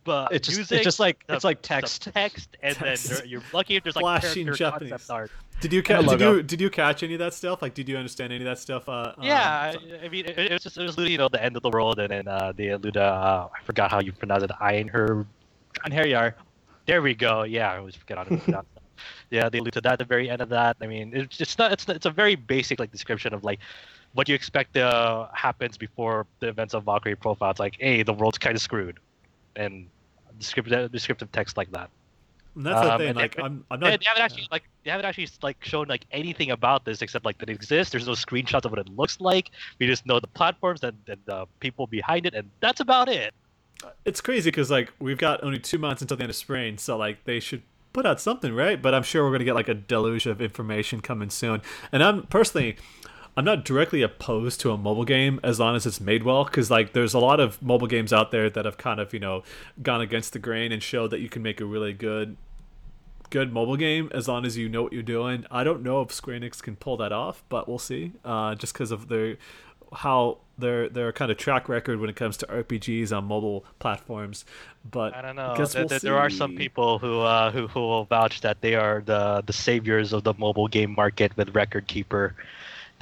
[SPEAKER 3] but
[SPEAKER 2] it's
[SPEAKER 3] just,
[SPEAKER 2] music, it's just like the, it's like text,
[SPEAKER 3] text, and text. then you're lucky if there's like flashing Japanese concept art.
[SPEAKER 1] Did you catch? Did you did you catch any of that stuff? Like, did you understand any of that stuff? Uh,
[SPEAKER 3] yeah, um, I, I mean, it, it, was just it was literally you know the end of the world, and then uh, they allude. Uh, I forgot how you pronounce it. Iron her,
[SPEAKER 2] Einherjar.
[SPEAKER 3] There we go. Yeah, I always forget how to pronounce that. Yeah, they allude to that at the very end of that. I mean, it's just not. It's it's a very basic like description of like what you expect uh, happens before the events of Valkyrie profile. It's like, hey, the world's kind of screwed, and descriptive descriptive text like that.
[SPEAKER 1] And that's um, the thing. Like, I'm, I'm not.
[SPEAKER 3] They haven't actually like they haven't actually like shown like anything about this except like that it exists. There's no screenshots of what it looks like. We just know the platforms and, and the people behind it, and that's about it.
[SPEAKER 1] It's crazy because like we've got only two months until the end of spring, so like they should put out something, right? But I'm sure we're gonna get like a deluge of information coming soon. And I'm personally, I'm not directly opposed to a mobile game as long as it's made well because like there's a lot of mobile games out there that have kind of you know gone against the grain and showed that you can make a really good good mobile game as long as you know what you're doing. I don't know if Square Enix can pull that off, but we'll see. Uh, just because of their how their their kind of track record when it comes to RPGs on mobile platforms. But
[SPEAKER 3] I don't know.
[SPEAKER 1] Guess
[SPEAKER 3] there,
[SPEAKER 1] we'll
[SPEAKER 3] there are some people who uh, who who will vouch that they are the the saviors of the mobile game market with Record Keeper.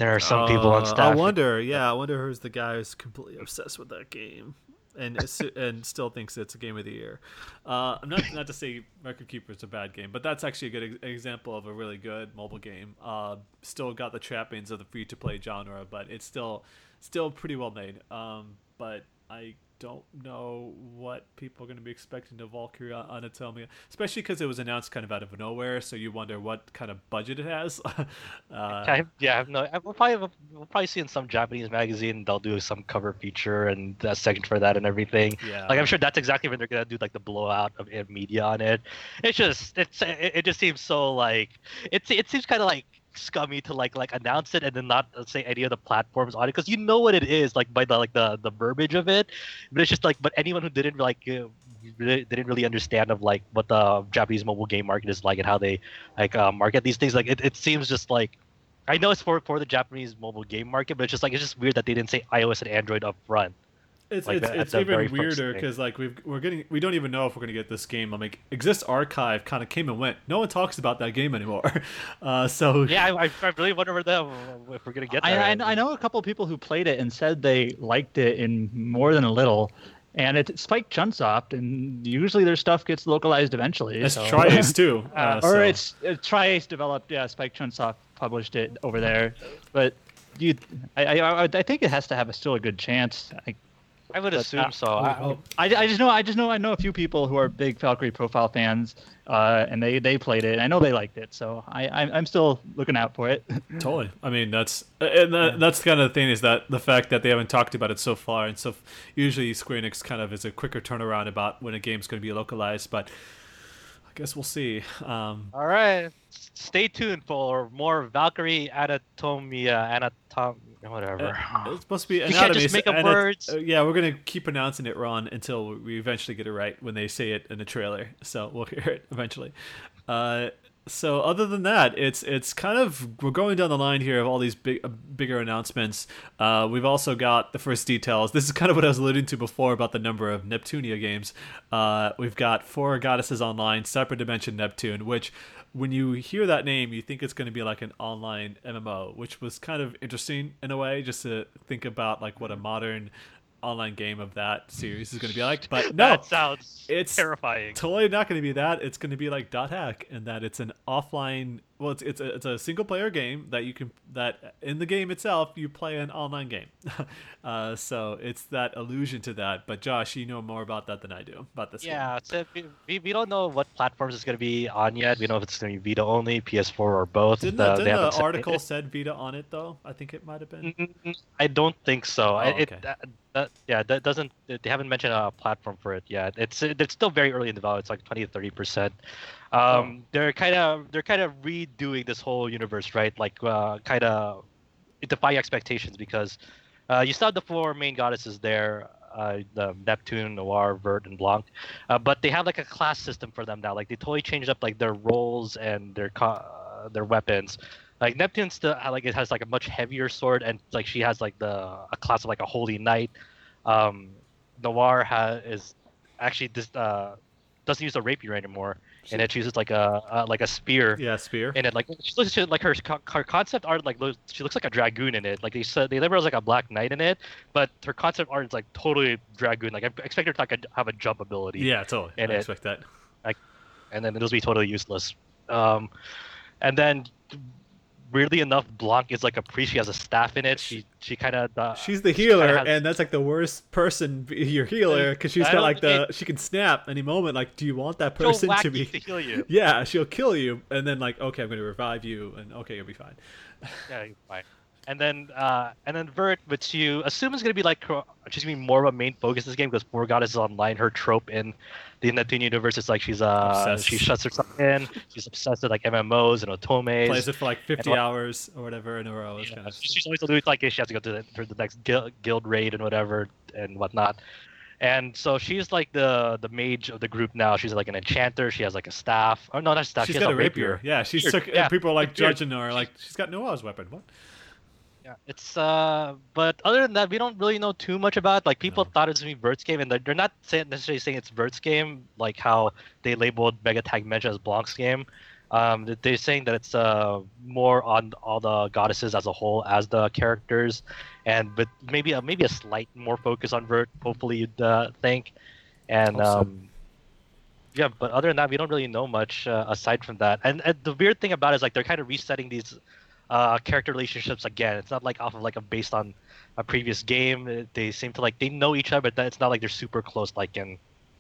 [SPEAKER 3] There are some uh, people on uh, staff.
[SPEAKER 1] I wonder. Yeah, I wonder who's the guy who's completely obsessed with that game and and still thinks it's a game of the year. Uh, I'm not not to say Record Keeper is a bad game, but that's actually a good ex- example of a really good mobile game. Uh, still got the trappings of the free to play genre, but it's still still pretty well made. Um, but I don't know what people are going to be expecting of Valkyrie Anatomia, especially because it was announced kind of out of nowhere. So you wonder what kind of budget it has.
[SPEAKER 3] uh, yeah, no, we'll probably we'll probably see in some Japanese magazine they'll do some cover feature and a section for that and everything.
[SPEAKER 1] Yeah,
[SPEAKER 3] like I'm sure that's exactly when they're gonna do like the blowout of media on it. It's just it's it, it just seems so like it's it seems kind of like scummy to like like announce it and then not say any of the platforms on it because you know what it is like by the like the the verbiage of it but it's just like but anyone who didn't like uh, didn't really understand of like what the japanese mobile game market is like and how they like uh, market these things like it, it seems just like i know it's for for the japanese mobile game market but it's just like it's just weird that they didn't say ios and android up front
[SPEAKER 1] It's
[SPEAKER 3] Like
[SPEAKER 1] it's,
[SPEAKER 3] the-
[SPEAKER 1] it's even weirder because like we've we're getting we don't even know if we're gonna get this game. I mean, Exist Archive kind of came and went. No one talks about that game anymore. Uh, so
[SPEAKER 3] Yeah, I, I I really wonder whether if we're gonna get
[SPEAKER 2] I. I, I know a couple of people who played it and said they liked it in more than a little. And it's Spike Chunsoft, and usually their stuff gets localized eventually.
[SPEAKER 1] it's
[SPEAKER 2] so-
[SPEAKER 1] tri-Ace too. Uh,
[SPEAKER 2] or
[SPEAKER 1] so-
[SPEAKER 2] it's uh, tri-Ace developed. Yeah, Spike Chunsoft published it over there, but you, I, I, I I think it has to have a, still a good chance. I,
[SPEAKER 3] I would
[SPEAKER 2] but,
[SPEAKER 3] assume
[SPEAKER 2] uh,
[SPEAKER 3] so. I,
[SPEAKER 2] I, I just know I just know I know a few people who are big Valkyrie profile fans, uh, and they, they played it. and I know they liked it, so I I'm, I'm still looking out for it.
[SPEAKER 1] Totally. I mean, that's and that, that's kind of the thing is that the fact that they haven't talked about it so far, and so usually Square Enix kind of is a quicker turnaround about when a game's going to be localized, but I guess we'll see. Um,
[SPEAKER 3] All right, stay tuned for more Valkyrie Anatomia, Anatom, whatever.
[SPEAKER 1] Uh, it's supposed to be
[SPEAKER 3] You can't just make up
[SPEAKER 1] and
[SPEAKER 3] words.
[SPEAKER 1] uh, yeah, we're gonna keep pronouncing it wrong until we eventually get it right when they say it in the trailer. So we'll hear it eventually. Uh, so other than that, it's it's kind of we're going down the line here of all these big uh, bigger announcements. Uh, we've also got the first details. This is kind of what I was alluding to before about the number of Neptunia games. Uh, we've got four goddesses online, separate dimension Neptune, which when you hear that name, you think it's going to be like an online MMO, which was kind of interesting in a way, just to think about like what a mm-hmm. modern online game of that series is going to be like. But no,
[SPEAKER 3] that sounds
[SPEAKER 1] it's
[SPEAKER 3] terrifying.
[SPEAKER 1] totally not going to be that. It's going to be like Dot Hack, and that it's an offline. Well, it's it's a, it's a single player game that you can that in the game itself you play an online game. uh, so it's that allusion to that. But Josh, you know more about that than I do about this. game.
[SPEAKER 3] Yeah, so we, we, don't know what platforms it's going to be on yet. We don't know if it's going to be Vita only, PS4, or both.
[SPEAKER 1] Didn't, the, didn't the
[SPEAKER 3] said-
[SPEAKER 1] article said Vita on it though? I think it might have been.
[SPEAKER 3] Mm, I don't think so.
[SPEAKER 1] Oh,
[SPEAKER 3] it,
[SPEAKER 1] okay.
[SPEAKER 3] that, that, yeah, that doesn't. They haven't mentioned a platform for it yet. It's it's still very early in development. It's like twenty to thirty percent.
[SPEAKER 1] Oh.
[SPEAKER 3] Um, they're kind of they're kind of redoing this whole universe, right? Like uh, kind of defy expectations because uh, you still have the four main goddesses there. Uh, the Neptune, Noir, Vert, and Blanc, uh, but they have like a class system for them now. Like they totally changed up like their roles and their co- uh, their weapons. Like Neptune still uh, like it has like a much heavier sword, and like she has like the a class of like a holy knight. Um, Noir has is actually this uh, doesn't use a rapier anymore, and it uses like a uh, like a spear
[SPEAKER 1] Yeah, spear.
[SPEAKER 3] And it. Like she looks she- like her her concept art like she looks like a dragoon in it. Like they said they label her as like a black knight in it, but her concept art is like totally dragoon. Like I expect her to like have a jump ability
[SPEAKER 1] yeah, totally. I
[SPEAKER 3] and it-
[SPEAKER 1] expect that.
[SPEAKER 3] Like, and then it'll be totally useless. Um, and then weirdly enough, Blanc is like a priest. She has a staff in it. She she kind of uh,
[SPEAKER 1] She's the
[SPEAKER 3] she
[SPEAKER 1] healer,
[SPEAKER 3] has-
[SPEAKER 1] and that's like the worst person, your healer, because she's got like the
[SPEAKER 3] think-
[SPEAKER 1] she can snap any moment. Like, do you want that person to be?
[SPEAKER 3] to heal you.
[SPEAKER 1] Yeah, she'll kill you, and then like, okay, I'm gonna revive you, and okay, you'll be fine.
[SPEAKER 3] Yeah, you're fine. And then uh, and then Vert, which you assume is gonna be like she's gonna be more of a main focus this game because Four Goddess is online. Her trope in the Neptune universe is like she's uh
[SPEAKER 1] Obsessed.
[SPEAKER 3] she shuts herself in. She's obsessed with like MMOs and otomes.
[SPEAKER 1] Plays it for like 50
[SPEAKER 3] what-
[SPEAKER 1] hours or whatever in a row.
[SPEAKER 3] Yeah,
[SPEAKER 1] kind of
[SPEAKER 3] she's always like she has to go to the, for the next guild, guild raid and whatever and whatnot. And so she's like the the mage of the group now. She's like an enchanter. She has like a staff. Oh no, not a staff.
[SPEAKER 1] she's
[SPEAKER 3] she has
[SPEAKER 1] got
[SPEAKER 3] a
[SPEAKER 1] a rapier. Yeah, she's took,
[SPEAKER 3] Yeah,
[SPEAKER 1] people are like judging her, like she's got Noir's weapon. What?
[SPEAKER 3] Yeah, it's uh, but other than that, we don't really know too much about. It. Like people
[SPEAKER 1] No.
[SPEAKER 3] thought it was gonna be Vert's game, and they're, they're not saying, necessarily saying it's Vert's game, like how they labeled Megatagmension as Blanc's game. Um, they're saying that it's uh more on all the goddesses as a whole as the characters, and but maybe a, maybe a slight more focus on Vert. Hopefully, you'd uh, think, and
[SPEAKER 1] so.
[SPEAKER 3] um. Yeah, but other than that, we don't really know much uh, aside from that. And, and the weird thing about it is like they're kind of resetting these uh, character relationships again. It's not like off of like a based on a previous game. They seem to like they know each other, but it's not like they're super close like in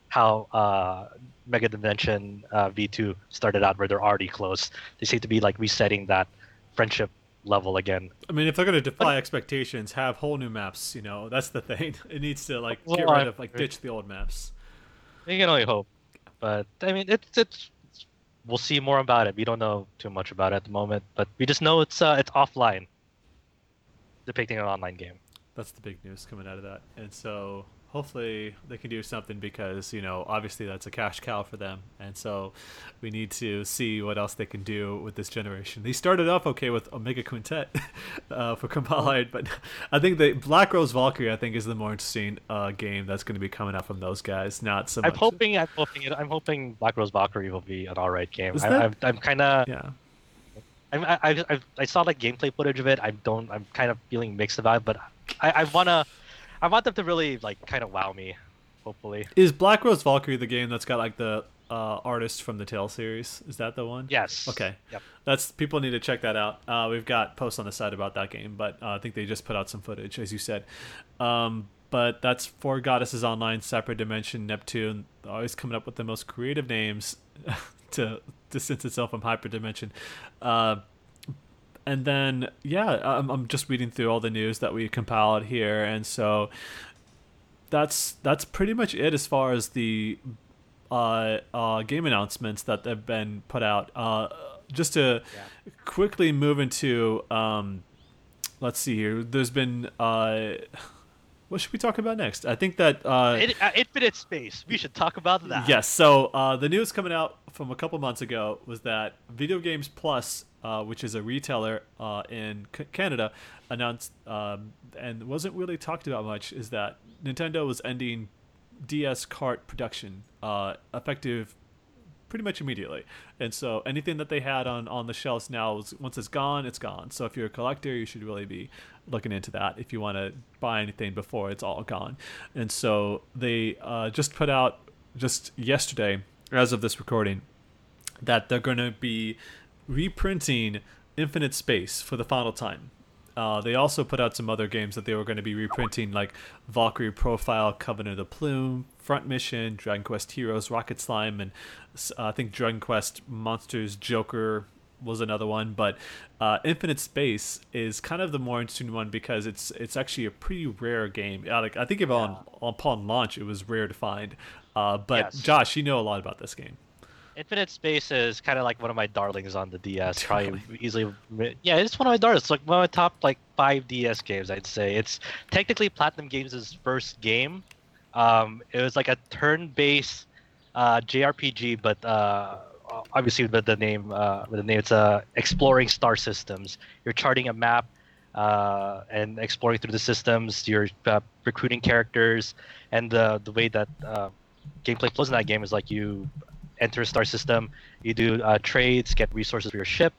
[SPEAKER 3] how uh, Mega Dimension uh, V2 started out, where they're already close. They seem to be like resetting that friendship level again.
[SPEAKER 1] I mean, if they're gonna defy expectations, have whole new maps. You know, that's the thing. It needs to like get rid of like ditch the old maps.
[SPEAKER 3] You can only hope, but I mean it's it's. We'll see more about it. We don't know too much about it at the moment, but we just know it's uh, it's offline, depicting an online game.
[SPEAKER 1] That's the big news coming out of that. And so hopefully they can do something because you know obviously that's a cash cow for them, and so we need to see what else they can do with this generation. They started off okay with Omega Quintet uh, for compiled, but I think the Black Rose Valkyrie I think is the more interesting uh, game that's going to be coming out from those guys. Not so much.
[SPEAKER 3] I'm hoping. I'm hoping. I'm hoping Black Rose Valkyrie will be an alright game.
[SPEAKER 1] Was
[SPEAKER 3] I,
[SPEAKER 1] that-
[SPEAKER 3] I'm, I'm kind of.
[SPEAKER 1] Yeah.
[SPEAKER 3] I'm, I, I, I- I saw like gameplay footage of it. I don't. I'm kind of feeling mixed about it, but I, I wanna. I want them to really like kind of wow me. Hopefully.
[SPEAKER 1] Is Black Rose Valkyrie the game that's got like the uh, artist from the Tale series? Is that the one?
[SPEAKER 3] Yes.
[SPEAKER 1] Okay.
[SPEAKER 3] Yep.
[SPEAKER 1] That's people need to check that out. Uh, we've got posts on the site about that game, but uh, I think they just put out some footage, as you said. Um, but that's Four Goddesses Online, Separate Dimension, Neptune. Always coming up with the most creative names to distance itself from Hyperdimension. Uh, and then, yeah, I'm, I'm just reading through all the news that we compiled here, and so that's that's pretty much it as far as the uh, uh, game announcements that have been put out. Uh, just to
[SPEAKER 3] Yeah.
[SPEAKER 1] quickly move into, um, let's see here. There's been uh, what should we talk about next? I think that uh,
[SPEAKER 3] In, uh, Infinite Space. We should talk about that.
[SPEAKER 1] Yes. So uh, the news coming out from a couple months ago was that Video Games Plus, uh, which is a retailer uh, in C- Canada, announced um, and wasn't really talked about much is that Nintendo was ending DS cart production uh, effective pretty much immediately. And so anything that they had on, on the shelves now, once it's gone, it's gone. So if you're a collector, you should really be looking into that if you want to buy anything before it's all gone. And so they uh, just put out just yesterday, as of this recording, that they're going to be reprinting Infinite Space for the final time. Uh, they also put out some other games that they were going to be reprinting, like Valkyrie Profile, Covenant of the Plume, Front Mission, Dragon Quest Heroes, Rocket Slime, and uh, I think Dragon Quest Monsters Joker was another one. But uh, Infinite Space is kind of the more interesting one because it's it's actually a pretty rare game. Uh, like I think if on upon launch it was rare to find. Uh, but
[SPEAKER 3] Yes.
[SPEAKER 1] Josh, you know a lot about this game.
[SPEAKER 3] Infinite Space is kind of like one of my darlings on the DS. Probably easily, yeah, it's one of my darlings. It's like one of my top like five DS games. I'd say it's technically Platinum Games' first game. Um, it was like a turn-based uh, JRPG, but uh, obviously with the name, uh, with the name, it's uh, exploring star systems. You're charting a map uh, and exploring through the systems. You're uh, recruiting characters, and the the way that uh, gameplay flows in that game is like you enter a star system, you do uh, trades, get resources for your ship,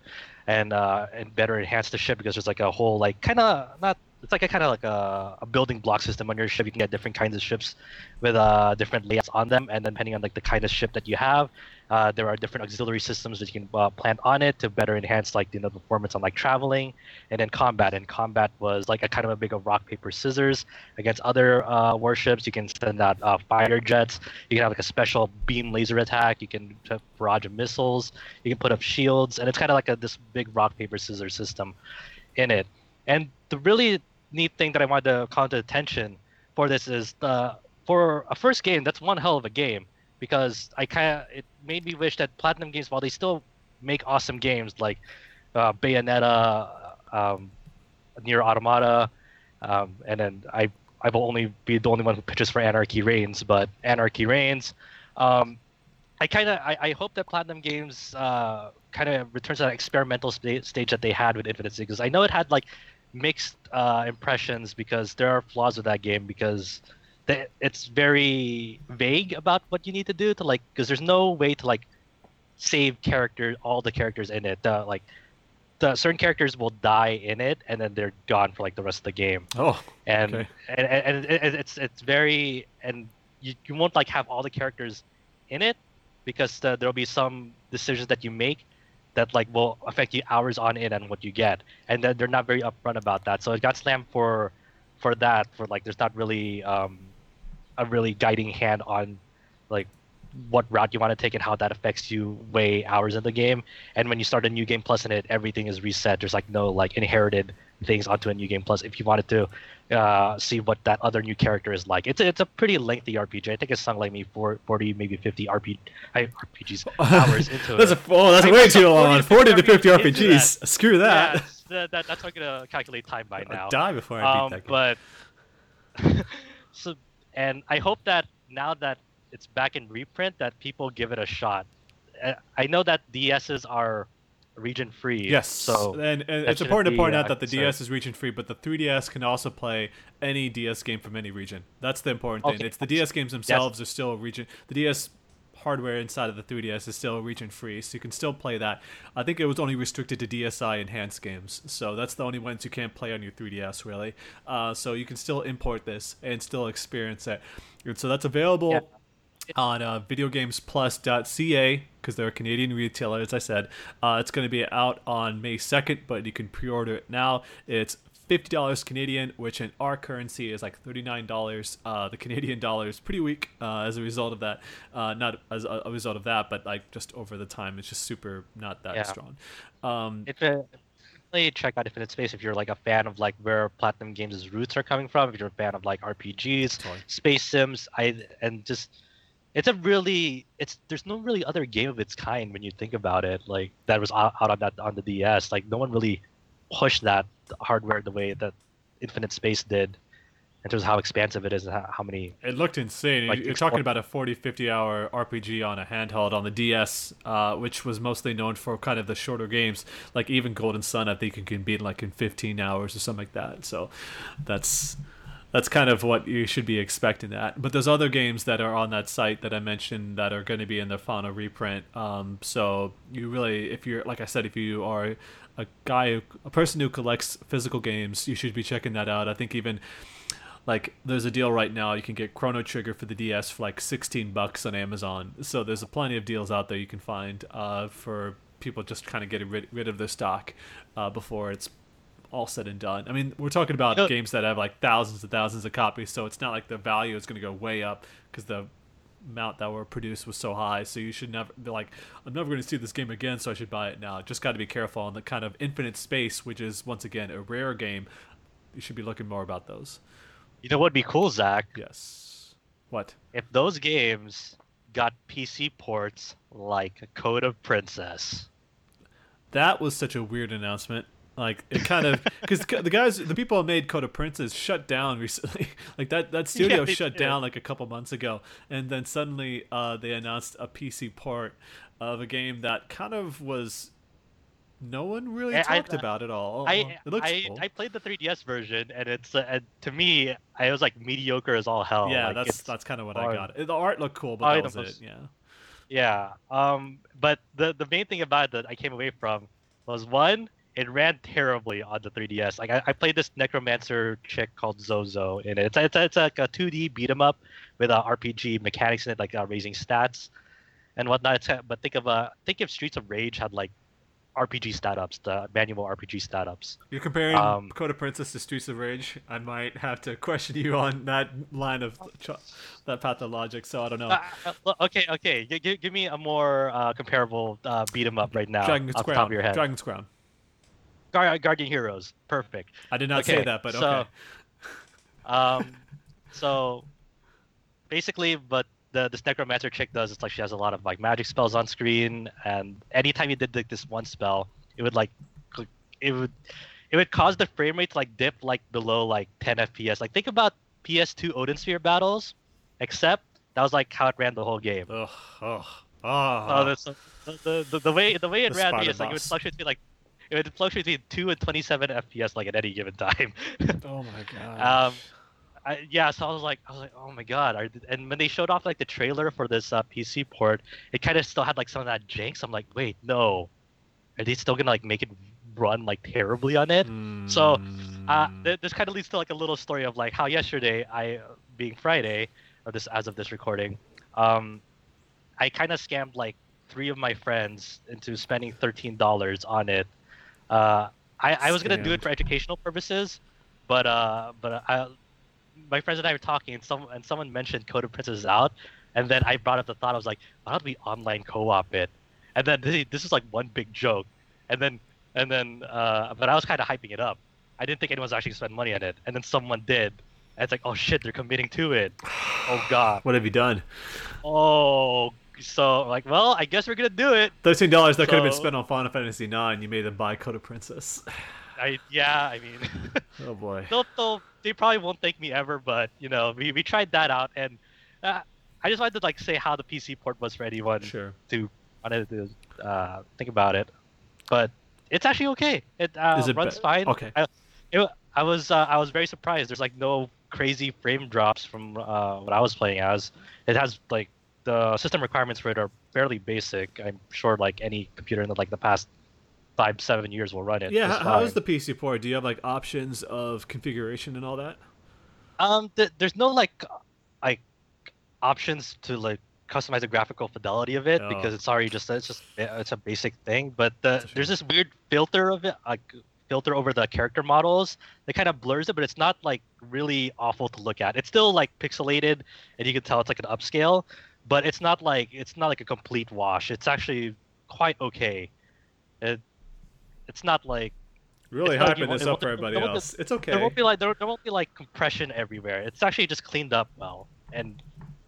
[SPEAKER 3] and uh, and better enhance the ship because there's like a whole like kind of not it's like a kind of like a, a building block system on your ship. You can get different kinds of ships with uh, different layouts on them, and then depending on like the kind of ship that you have, uh, there are different auxiliary systems that you can uh, plant on it to better enhance like you know performance on like traveling, and then combat. And combat was like a kind of a big of rock paper scissors against other uh, warships. You can send out uh, fighter jets. You can have like a special beam laser attack. You can barrage of missiles. You can put up shields, and it's kind of like a this big rock paper scissors system in it. And the really neat thing that I wanted to call to attention for this is the for a first game, that's one hell of a game because I kind of it made me wish that Platinum Games, while they still make awesome games like uh, Bayonetta, um, Nier Automata, um, and then I I will only be the only one who pitches for Anarchy Reigns, but Anarchy Reigns. Um, I kind of I, I hope that Platinum Games uh, kind of returns to that experimental sta- stage that they had with Infinite Space because I know it had like mixed uh, impressions because there are flaws with that game because the, it's very vague about what you need to do to like because there's no way to like save character all the characters in it uh, like the certain characters will die in it and then they're gone for like the rest of the game
[SPEAKER 1] Oh,
[SPEAKER 3] and
[SPEAKER 1] Okay.
[SPEAKER 3] and, and, and it's it's very and you, you won't like have all the characters in it because the, there'll be some decisions that you make that like will affect you hours on in and what you get. And they're not very upfront about that. So it got slammed for for that for like there's not really um a really guiding hand on like what route you want to take and how that affects you way hours in the game. And when you start a new game plus in it everything is reset. There's like no like inherited things onto a new game plus if you wanted to uh, see what that other new character is like it's a, it's a pretty lengthy rpg i think it's sung like me for 40 maybe 50 RP, I, rpgs hours into
[SPEAKER 1] that's
[SPEAKER 3] it
[SPEAKER 1] a oh, that's
[SPEAKER 3] I
[SPEAKER 1] way too long.
[SPEAKER 3] 40
[SPEAKER 1] Forty to fifty
[SPEAKER 3] RPGs into
[SPEAKER 1] RPGs. Screw that.
[SPEAKER 3] Yeah, that, that, that's what i'm gonna calculate time by
[SPEAKER 1] I'll
[SPEAKER 3] now
[SPEAKER 1] die before I beat
[SPEAKER 3] um,
[SPEAKER 1] that game.
[SPEAKER 3] but so and I hope that now that it's back in reprint, that people give it a shot. Uh, I know that DSs are region free.
[SPEAKER 1] Yes.
[SPEAKER 3] So
[SPEAKER 1] and, and it's important to point out that the. DS is region free, but the 3DS can also play any DS game from any region. That's the important thing.
[SPEAKER 3] Okay.
[SPEAKER 1] It's the DS games themselves are still region. The DS hardware inside of the 3DS is still region free, so you can still play that. I think it was only restricted to DSi enhanced games, so that's the only ones you can't play on your 3DS really. Uh, so you can still import this and still experience it. And so that's available
[SPEAKER 3] Yeah.
[SPEAKER 1] On uh, videogamesplus.ca because they're a Canadian retailer, as I said. Uh, it's going to be out on May 2nd, but you can pre order it now. It's $50 Canadian, which in our currency is like $39. Uh, the Canadian dollar is pretty weak uh, as a result of that. Uh, not as a, a result of that, but like just over the time, it's just super not that
[SPEAKER 3] Yeah.
[SPEAKER 1] strong. Um,
[SPEAKER 3] if it, definitely check out Infinite Space if you're like a fan of like where Platinum Games' roots are coming from. If you're a fan of like RPGs,
[SPEAKER 1] Totally.
[SPEAKER 3] space sims, I and just it's a really it's there's no really other game of its kind when you think about it like that was out, out on that on the DS. Like no one really pushed that hardware the way that Infinite Space did in terms of how expansive it is and how, many
[SPEAKER 1] It looked insane.
[SPEAKER 3] Like,
[SPEAKER 1] You're
[SPEAKER 3] explore-
[SPEAKER 1] talking about a 40, 50 hour RPG on a handheld on the DS, uh, which was mostly known for kind of the shorter games. Like even Golden Sun, I think you can beat like in 15 hours or something like that. So that's that's kind of what you should be expecting that. But there's other games that are on that site that I mentioned that are going to be in the final reprint. Um, so you really, if you're like I said, if you are a guy, a person who collects physical games, you should be checking that out. I think even like there's a deal right now you can get chrono trigger for the ds for like 16 bucks on amazon so there's a plenty of deals out there you can find uh, for people just kind of getting rid, rid of their stock uh, before it's all said and done i mean we're talking about
[SPEAKER 3] You know-
[SPEAKER 1] games that have like thousands and thousands of copies so it's not like the value is going to go way up because the amount that were produced was so high so you should never be like i'm never going to see this game again so i should buy it now just got to be careful on the kind of infinite space which is once again a rare game you should be looking more about those
[SPEAKER 3] you know what'd be cool, Zach?
[SPEAKER 1] Yes. What?
[SPEAKER 3] If those games got PC ports like Code of Princess.
[SPEAKER 1] That was such a weird announcement. Like it kind of because the guys, the people who made Code of Princes shut down recently. like that that studio
[SPEAKER 3] Yeah,
[SPEAKER 1] shut
[SPEAKER 3] did.
[SPEAKER 1] down like a couple months ago, and then suddenly uh, they announced a PC port of a game that kind of was. No one really
[SPEAKER 3] I- I-
[SPEAKER 1] talked about at all.
[SPEAKER 3] I
[SPEAKER 1] it looks
[SPEAKER 3] I,
[SPEAKER 1] cool.
[SPEAKER 3] I played the 3DS version, and it's uh, and to me, I was like mediocre as all hell.
[SPEAKER 1] yeah,
[SPEAKER 3] Like,
[SPEAKER 1] that's that's kind of what I
[SPEAKER 3] hard.
[SPEAKER 1] got. The art looked cool, but
[SPEAKER 3] Probably
[SPEAKER 1] that was
[SPEAKER 3] most-
[SPEAKER 1] it. Yeah.
[SPEAKER 3] Yeah. Um. But the the main thing about it that I came away from was one, it ran terribly on the 3DS. Like I, I played this necromancer chick called Zozo in it. It's it's, it's like a 2D beat 'em up with uh, RPG mechanics in it, like uh, raising stats and whatnot. It's, but think of uh think if Streets of Rage had like RPG stat ups, the manual RPG stat ups.
[SPEAKER 1] You're comparing
[SPEAKER 3] Um,
[SPEAKER 1] Code of Princess to Streets of Rage. I might have to question you on that line of that path of logic. So I don't know.
[SPEAKER 3] Uh, uh, okay, okay. G- g- give me a more uh, comparable uh, beat 'em up right now.
[SPEAKER 1] Dragon's
[SPEAKER 3] off
[SPEAKER 1] Crown.
[SPEAKER 3] top of your head.
[SPEAKER 1] Dragon's Crown.
[SPEAKER 3] Guar- Guardian Heroes. Perfect.
[SPEAKER 1] I did not say that, but
[SPEAKER 3] so-
[SPEAKER 1] okay.
[SPEAKER 3] Um, so basically, what the this necromancer chick does is like she has a lot of like magic spells on screen, and anytime you did like this one spell, it would like it would it would cause the frame rate to like dip like below like 10 FPS. Like think about PS2 Odin Sphere battles, except that was like how it ran the whole game.
[SPEAKER 1] Ugh, ugh,
[SPEAKER 3] Oh,
[SPEAKER 1] ah.
[SPEAKER 3] that's the, the, the, the way the way it
[SPEAKER 1] The
[SPEAKER 3] ran me is like it would fluctuate between like it would fluctuate between two and 27 FPS like at any given time.
[SPEAKER 1] oh my god.
[SPEAKER 3] Um, I, yeah, so I was like, I was like, oh my god! Are, and when they showed off like the trailer for this uh, PC port, it kind of still had like some of that jank. I'm like, wait, no, are they still gonna like make it run like terribly on it? so, Uh,
[SPEAKER 1] Mm.
[SPEAKER 3] th- this kind of leads to like a little story of like how yesterday, I being Friday, or this as of this recording, um, I kind of scammed like three of my friends into spending thirteen dollars on it. Uh, I, I was gonna do it for educational purposes, but uh, but I, my friends and I were talking, and some and someone mentioned Code of Princess is out, and then I brought up the thought. I was like, why don't we online co-op it? And then this, this is like one big joke, and then and then uh, but I was kind of hyping it up. I didn't think anyone was actually gonna spend money on it, and then someone did. And it's like, oh shit, they're committing to it. Oh god.
[SPEAKER 1] what have you done?
[SPEAKER 3] Oh, so like, well, I guess we're gonna do it.
[SPEAKER 1] Thirteen dollars that could have been spent on Final Fantasy IX. You made them buy Code of Princess.
[SPEAKER 3] I yeah, I mean,
[SPEAKER 1] Oh boy.
[SPEAKER 3] they'll, they'll, they probably won't thank me ever, but you know, we, we tried that out, and uh, I just wanted to like say how the PC port was for anyone
[SPEAKER 1] Sure.
[SPEAKER 3] to wanted to uh, think about it, but it's actually okay. It, uh,
[SPEAKER 1] it
[SPEAKER 3] runs
[SPEAKER 1] be-
[SPEAKER 3] fine.
[SPEAKER 1] okay.
[SPEAKER 3] I, it, I was uh, I was very surprised. There's like no crazy frame drops from uh, what I was playing as. It has like the system requirements for it are fairly basic. I'm sure like any computer in the, like the past five seven years will run it.
[SPEAKER 1] Yeah, how, how is
[SPEAKER 3] fine.
[SPEAKER 1] the PC port? Do you have like options of configuration and all that?
[SPEAKER 3] Um, th- there's no like, like, options to like customize the graphical fidelity of it
[SPEAKER 1] Oh.
[SPEAKER 3] because it's already just it's just it's a basic thing. But the, there's this weird filter of it, like filter over the character models that kind of blurs it, but it's not like really awful to look at. It's still like pixelated, and you can tell it's like an upscale, but it's not like it's not like a complete wash. It's actually quite okay. It, it's not like
[SPEAKER 1] Really
[SPEAKER 3] not like
[SPEAKER 1] hyping this up for everybody else. It's okay.
[SPEAKER 3] there won't be like there, there won't be like compression everywhere. It's actually just cleaned up well and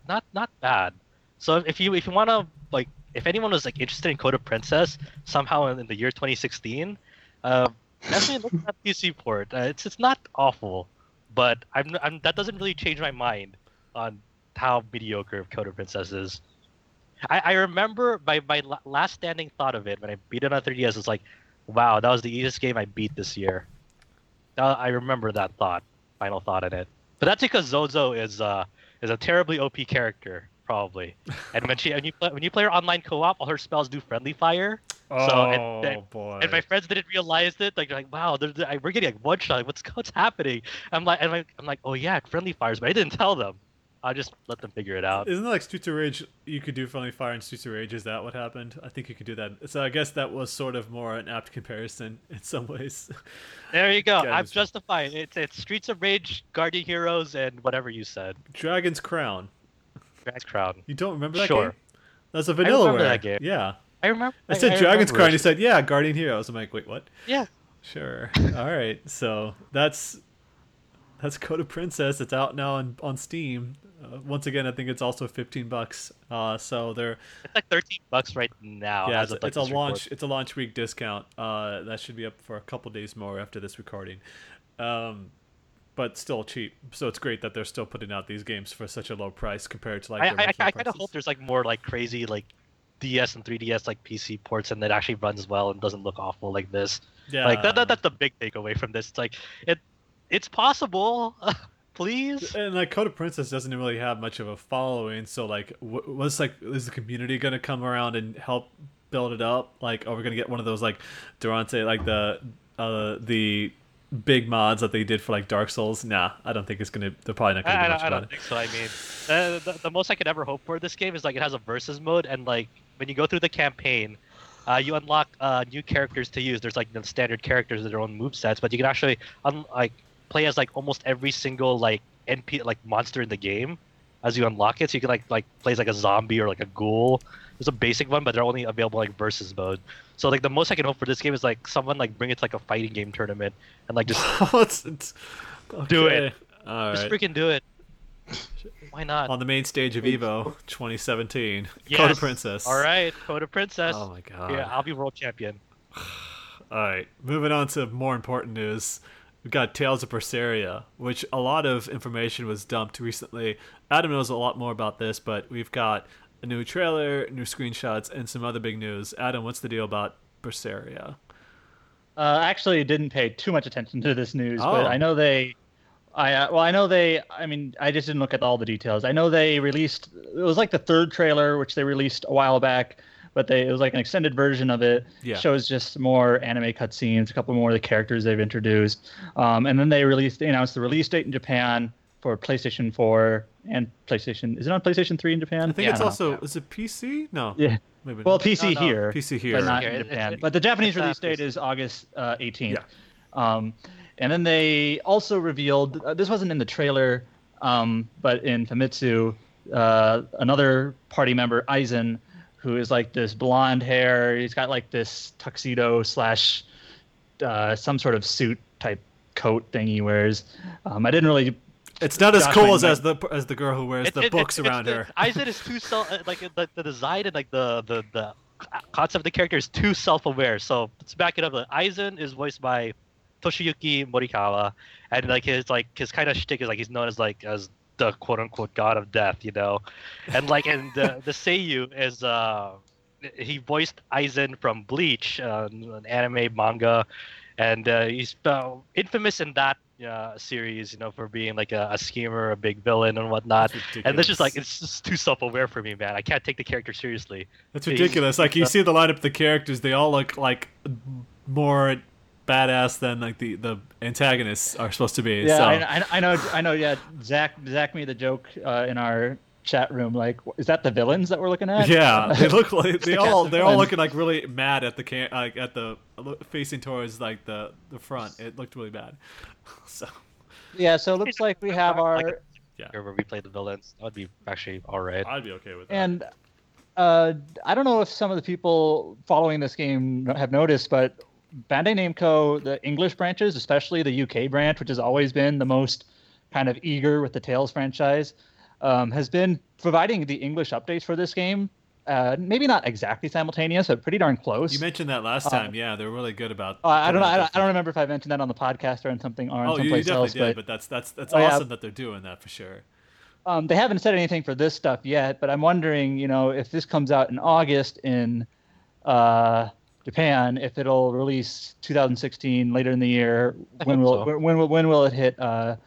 [SPEAKER 3] not not bad. So if you if you want to like if anyone was like interested in Code of Princess somehow in, in the year 2016, uh, definitely look at PC port. Uh, it's it's not awful, but I'm, I'm that doesn't really change my mind on how mediocre Code of Princess is. I, I remember my, my last standing thought of it when I beat it on 3DS was like, wow, that was the easiest game I beat this year. Uh, I remember that thought, final thought in it. But that's because Zozo is uh is a terribly OP character, probably. And when she when you play when you play her online co-op, all her spells do friendly fire.
[SPEAKER 1] oh
[SPEAKER 3] so, and- and-
[SPEAKER 1] boy.
[SPEAKER 3] And my friends didn't realize it. Like, they're like wow, they're, they're- we're getting like one shot. What's what's happening? I'm like, and I'm like, I'm like, oh yeah, friendly fires, but I didn't tell them. I just let them figure it out.
[SPEAKER 1] Isn't it like Streets of Rage? You could do friendly fire in Streets of Rage. Is that what happened? I think you could do that. So I guess that was sort of more an apt comparison in some ways.
[SPEAKER 3] There you go. I'm
[SPEAKER 1] it's-
[SPEAKER 3] justified. It's it's Streets of Rage, Guardian Heroes, and whatever you said.
[SPEAKER 1] Dragon's Crown.
[SPEAKER 3] Dragon's Crown.
[SPEAKER 1] You don't remember that
[SPEAKER 3] Sure.
[SPEAKER 1] game? That's a vanilla I
[SPEAKER 3] remember that game.
[SPEAKER 1] Yeah.
[SPEAKER 3] I remember.
[SPEAKER 1] I said Dragon's
[SPEAKER 3] remember
[SPEAKER 1] Crown.
[SPEAKER 3] it.
[SPEAKER 1] You said yeah, Guardian Heroes. I'm like, wait, what?
[SPEAKER 3] Yeah.
[SPEAKER 1] Sure. All right. So that's that's Code of Princess. It's out now on on Steam. Uh, once again, I think it's also 15 bucks. Uh, so they're
[SPEAKER 3] It's like 13 bucks right now.
[SPEAKER 1] yeah,
[SPEAKER 3] as
[SPEAKER 1] it's,
[SPEAKER 3] like,
[SPEAKER 1] it's a
[SPEAKER 3] this
[SPEAKER 1] launch. It's a launch week discount. Uh, that should be up for a couple days more after this recording. Um, but still cheap. So it's great that they're still putting out these games for such a low price compared to like.
[SPEAKER 3] I,
[SPEAKER 1] their
[SPEAKER 3] I, I, kind of hope there's like more like crazy like DS and 3DS like PC ports and that actually runs well and doesn't look awful like this.
[SPEAKER 1] Yeah.
[SPEAKER 3] Like that, that that's the big takeaway from this. It's like it it's possible. Please.
[SPEAKER 1] And like Code of Princess doesn't really have much of a following, so like, wh- what's like, is the community gonna come around and help build it up? Like, are we gonna get one of those like Durante, like the uh the big mods that they did for like Dark Souls? Nah, I don't think it's gonna. They're probably not gonna
[SPEAKER 3] I,
[SPEAKER 1] do
[SPEAKER 3] I
[SPEAKER 1] much
[SPEAKER 3] don't, I don't
[SPEAKER 1] it.
[SPEAKER 3] think so. I mean, uh, the, the most I could ever hope for this game is like it has a versus mode, and like when you go through the campaign, uh, you unlock uh, new characters to use. There's like the standard characters with their own move sets, but you can actually un- like play as like almost every single like NP like monster in the game as you unlock it. So you can like like play as like a zombie or like a ghoul. There's a basic one, but they're only available like versus mode. So like the most I can hope for this game is like someone like bring it to like a fighting game tournament and like just
[SPEAKER 1] it's, it's,
[SPEAKER 3] Do it.
[SPEAKER 1] All
[SPEAKER 3] just
[SPEAKER 1] right.
[SPEAKER 3] freaking do it. Why not?
[SPEAKER 1] On the main stage of Evo 2017, Code
[SPEAKER 3] Yes.
[SPEAKER 1] of Princess.
[SPEAKER 3] All right, Code of Princess.
[SPEAKER 1] Oh my god.
[SPEAKER 3] yeah, I'll be world champion.
[SPEAKER 1] All right, moving on to more important news. We've got Tales of Berseria, which a lot of information was dumped recently. Adam knows a lot more about this, but we've got a new trailer, new screenshots, and some other big news. Adam, what's the deal about Berseria?
[SPEAKER 2] Uh, actually, didn't pay too much attention to this news, but
[SPEAKER 1] Oh.
[SPEAKER 2] I know they. I uh, well, I know they. I mean, I just didn't look at all the details. I know they released. It was like the third trailer, which they released a while back, but they it was like an extended version of it.
[SPEAKER 1] Yeah.
[SPEAKER 2] Shows just more anime cutscenes, a couple more of the characters they've introduced, um, and then they released. They announced the release date in Japan for PlayStation 4 and PlayStation. Is it on PlayStation 3 in Japan?
[SPEAKER 1] I think
[SPEAKER 2] Yeah,
[SPEAKER 1] it's
[SPEAKER 2] don't know.
[SPEAKER 1] also is it PC? No.
[SPEAKER 2] Yeah.
[SPEAKER 1] Maybe
[SPEAKER 2] Well,
[SPEAKER 1] not.
[SPEAKER 2] PC
[SPEAKER 3] No, no.
[SPEAKER 2] here
[SPEAKER 1] PC here.
[SPEAKER 2] but not
[SPEAKER 3] Here,
[SPEAKER 2] in
[SPEAKER 3] it-
[SPEAKER 2] Japan.
[SPEAKER 3] it-
[SPEAKER 2] but the Japanese release date is August uh, 18th.
[SPEAKER 1] Yeah.
[SPEAKER 2] Um, and then they also revealed uh, this wasn't in the trailer, um, but in Famitsu, uh, another party member, Eizen, who is like this blonde hair. He's got like this tuxedo slash uh, some sort of suit type coat thing he wears. Um, I didn't really.
[SPEAKER 1] It's not as cool as, as the as the girl who wears
[SPEAKER 3] It-
[SPEAKER 1] the
[SPEAKER 3] it-
[SPEAKER 1] books
[SPEAKER 3] it's-
[SPEAKER 1] around
[SPEAKER 3] it's-
[SPEAKER 1] her.
[SPEAKER 3] Eizen is too self like the, the design and like the the the concept of the character is too self-aware. So let's back it up. Eizen is voiced by Toshiyuki Morikawa, and like his like his kind of shtick is like he's known as like as the quote unquote god of death, you know, and like and the the Seiyu is uh he voiced Aizen from Bleach, uh, an anime manga, and uh, he's uh, infamous in that uh, series, you know, for being like a, a schemer, a big villain, and whatnot. And this is like it's just too self-aware for me, man. I can't take the character seriously.
[SPEAKER 1] That's ridiculous. Like you see the lineup of the characters, they all look like more badass than like the the antagonists are supposed to be.
[SPEAKER 2] Yeah,
[SPEAKER 1] so.
[SPEAKER 2] I, I, I know. I know. Yeah, Zach Zach made the joke uh, in our chat room. Like, is that the villains that we're looking at?
[SPEAKER 1] Yeah, they look like they all they're all looking like really mad at the cam like at the facing towards like the the front. It looked really bad. So
[SPEAKER 2] Yeah. So it looks like we have our yeah
[SPEAKER 3] Where we play the villains, that would be actually all right.
[SPEAKER 1] I'd be okay with that.
[SPEAKER 2] and. Uh, I don't know if some of the people following this game have noticed, but Bandai Namco, the English branches, especially the UK branch, which has always been the most kind of eager with the Tales franchise, um, has been providing the English updates for this game. Uh, maybe not exactly simultaneous, but pretty darn close.
[SPEAKER 1] you mentioned that last
[SPEAKER 2] uh,
[SPEAKER 1] time. yeah, they're really good about.
[SPEAKER 2] Uh, I don't know. I don't, I don't remember if I mentioned that on the podcast or in something or in
[SPEAKER 1] Oh, you, you definitely
[SPEAKER 2] else.
[SPEAKER 1] did,
[SPEAKER 2] but
[SPEAKER 1] but that's that's that's
[SPEAKER 2] Oh, yeah.
[SPEAKER 1] awesome that they're doing that for sure.
[SPEAKER 2] um, they haven't said anything for this stuff yet. But I'm wondering, you know, if this comes out in August in uh, Japan, if it'll release 2016 later in the year.
[SPEAKER 3] I
[SPEAKER 2] When will
[SPEAKER 3] so.
[SPEAKER 2] when will when will it hit? Uh,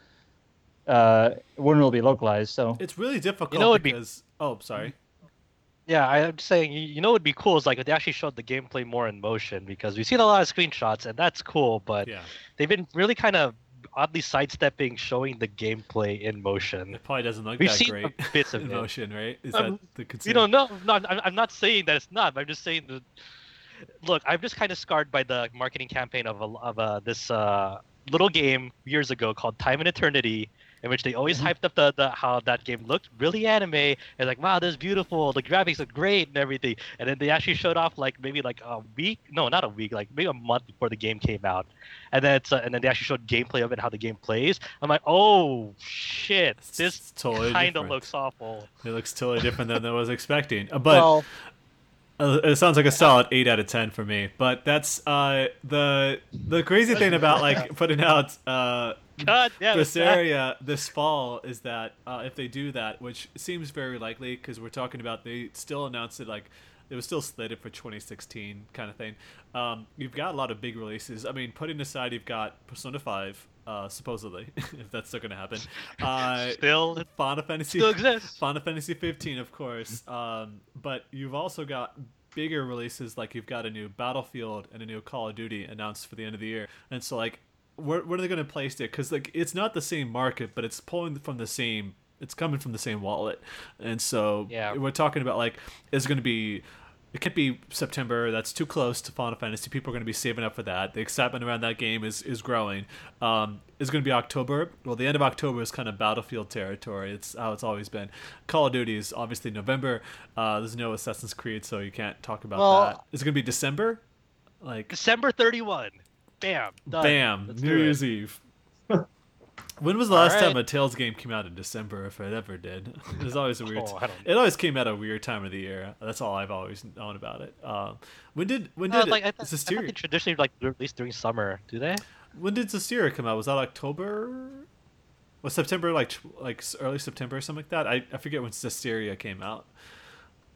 [SPEAKER 2] uh, when will it be localized? So
[SPEAKER 1] It's really difficult You
[SPEAKER 3] know, it'd be-
[SPEAKER 1] because. Oh, sorry.
[SPEAKER 3] Yeah, I- I'm just saying, you you know, what would be cool is like if they actually showed the gameplay more in motion because we've seen a lot of screenshots and that's cool, but
[SPEAKER 1] Yeah,
[SPEAKER 3] they've been really kind of oddly sidestepping showing the gameplay in motion.
[SPEAKER 1] it probably doesn't look
[SPEAKER 3] We've
[SPEAKER 1] that
[SPEAKER 3] seen
[SPEAKER 1] great.
[SPEAKER 3] bits of it.
[SPEAKER 1] emotion, right? Is
[SPEAKER 3] Um,
[SPEAKER 1] that the concern?
[SPEAKER 3] You don't know. No, I'm, I'm not saying that it's not. But I'm just saying that. Look, I'm just kind of scarred by the marketing campaign of a, of uh, this uh, little game years ago called Time and Eternity, in which they always
[SPEAKER 2] Mhm.
[SPEAKER 3] hyped up the, the how that game looked really anime and like wow, this is beautiful, the graphics look great and everything, and then they actually showed off like maybe like a week, no, not a week, like maybe a month before the game came out, and then it's uh, and then they actually showed gameplay of it, and how the game plays. I'm like, oh shit, this
[SPEAKER 1] totally
[SPEAKER 3] kind of looks awful.
[SPEAKER 1] It looks totally different than I was expecting. But
[SPEAKER 2] well,
[SPEAKER 1] Uh, it sounds like a solid eight out of ten for me. But that's uh, the the crazy thing about like putting out uh,
[SPEAKER 3] God damn.
[SPEAKER 1] Berseria this fall is that uh, if they do that, which seems very likely because we're talking about they still announced it like it was still slated for 2016 kind of thing. Um, you've got a lot of big releases. I mean, putting aside, you've got Persona 5, uh, supposedly, if that's still going to happen. Uh,
[SPEAKER 3] Still, it
[SPEAKER 1] Final Fantasy
[SPEAKER 3] still exists.
[SPEAKER 1] Final Fantasy 15, of course. Um, but you've also got bigger releases, like you've got a new Battlefield and a new Call of Duty announced for the end of the year. And so, like, where, where are they going to place it? Because like it's not the same market, but it's pulling from the same. It's coming from the same wallet, and so
[SPEAKER 3] Yeah.
[SPEAKER 1] we're talking about like it's going to be. It can't be September. That's too close to Final Fantasy. People are going to be saving up for that. The excitement around that game is is growing. Um, it's going to be October. Well, the end of October is kind of Battlefield territory. It's how it's always been. Call of Duty is obviously November. Uh, there's no Assassin's Creed, so you can't talk about
[SPEAKER 2] Well-
[SPEAKER 1] that. Is it going to be December? Like
[SPEAKER 3] December 31. Bam. Done.
[SPEAKER 1] Bam!
[SPEAKER 3] Let's
[SPEAKER 1] New
[SPEAKER 3] do it.
[SPEAKER 1] Year's Eve. when was the
[SPEAKER 3] All
[SPEAKER 1] last time a Tales game came out in December, if it ever did? There's always a weird.
[SPEAKER 3] Oh, I don't-
[SPEAKER 1] It always came at a weird time of the year. That's all I've always known about it. Um, when did when
[SPEAKER 3] No,
[SPEAKER 1] did
[SPEAKER 3] like,
[SPEAKER 1] it,
[SPEAKER 3] I thought
[SPEAKER 1] Zestiria-
[SPEAKER 3] they traditionally like release during summer. Do they?
[SPEAKER 1] when did Zestiria come out? Was that October? Was September like like early September or something like that? I, I forget when Zestiria came out.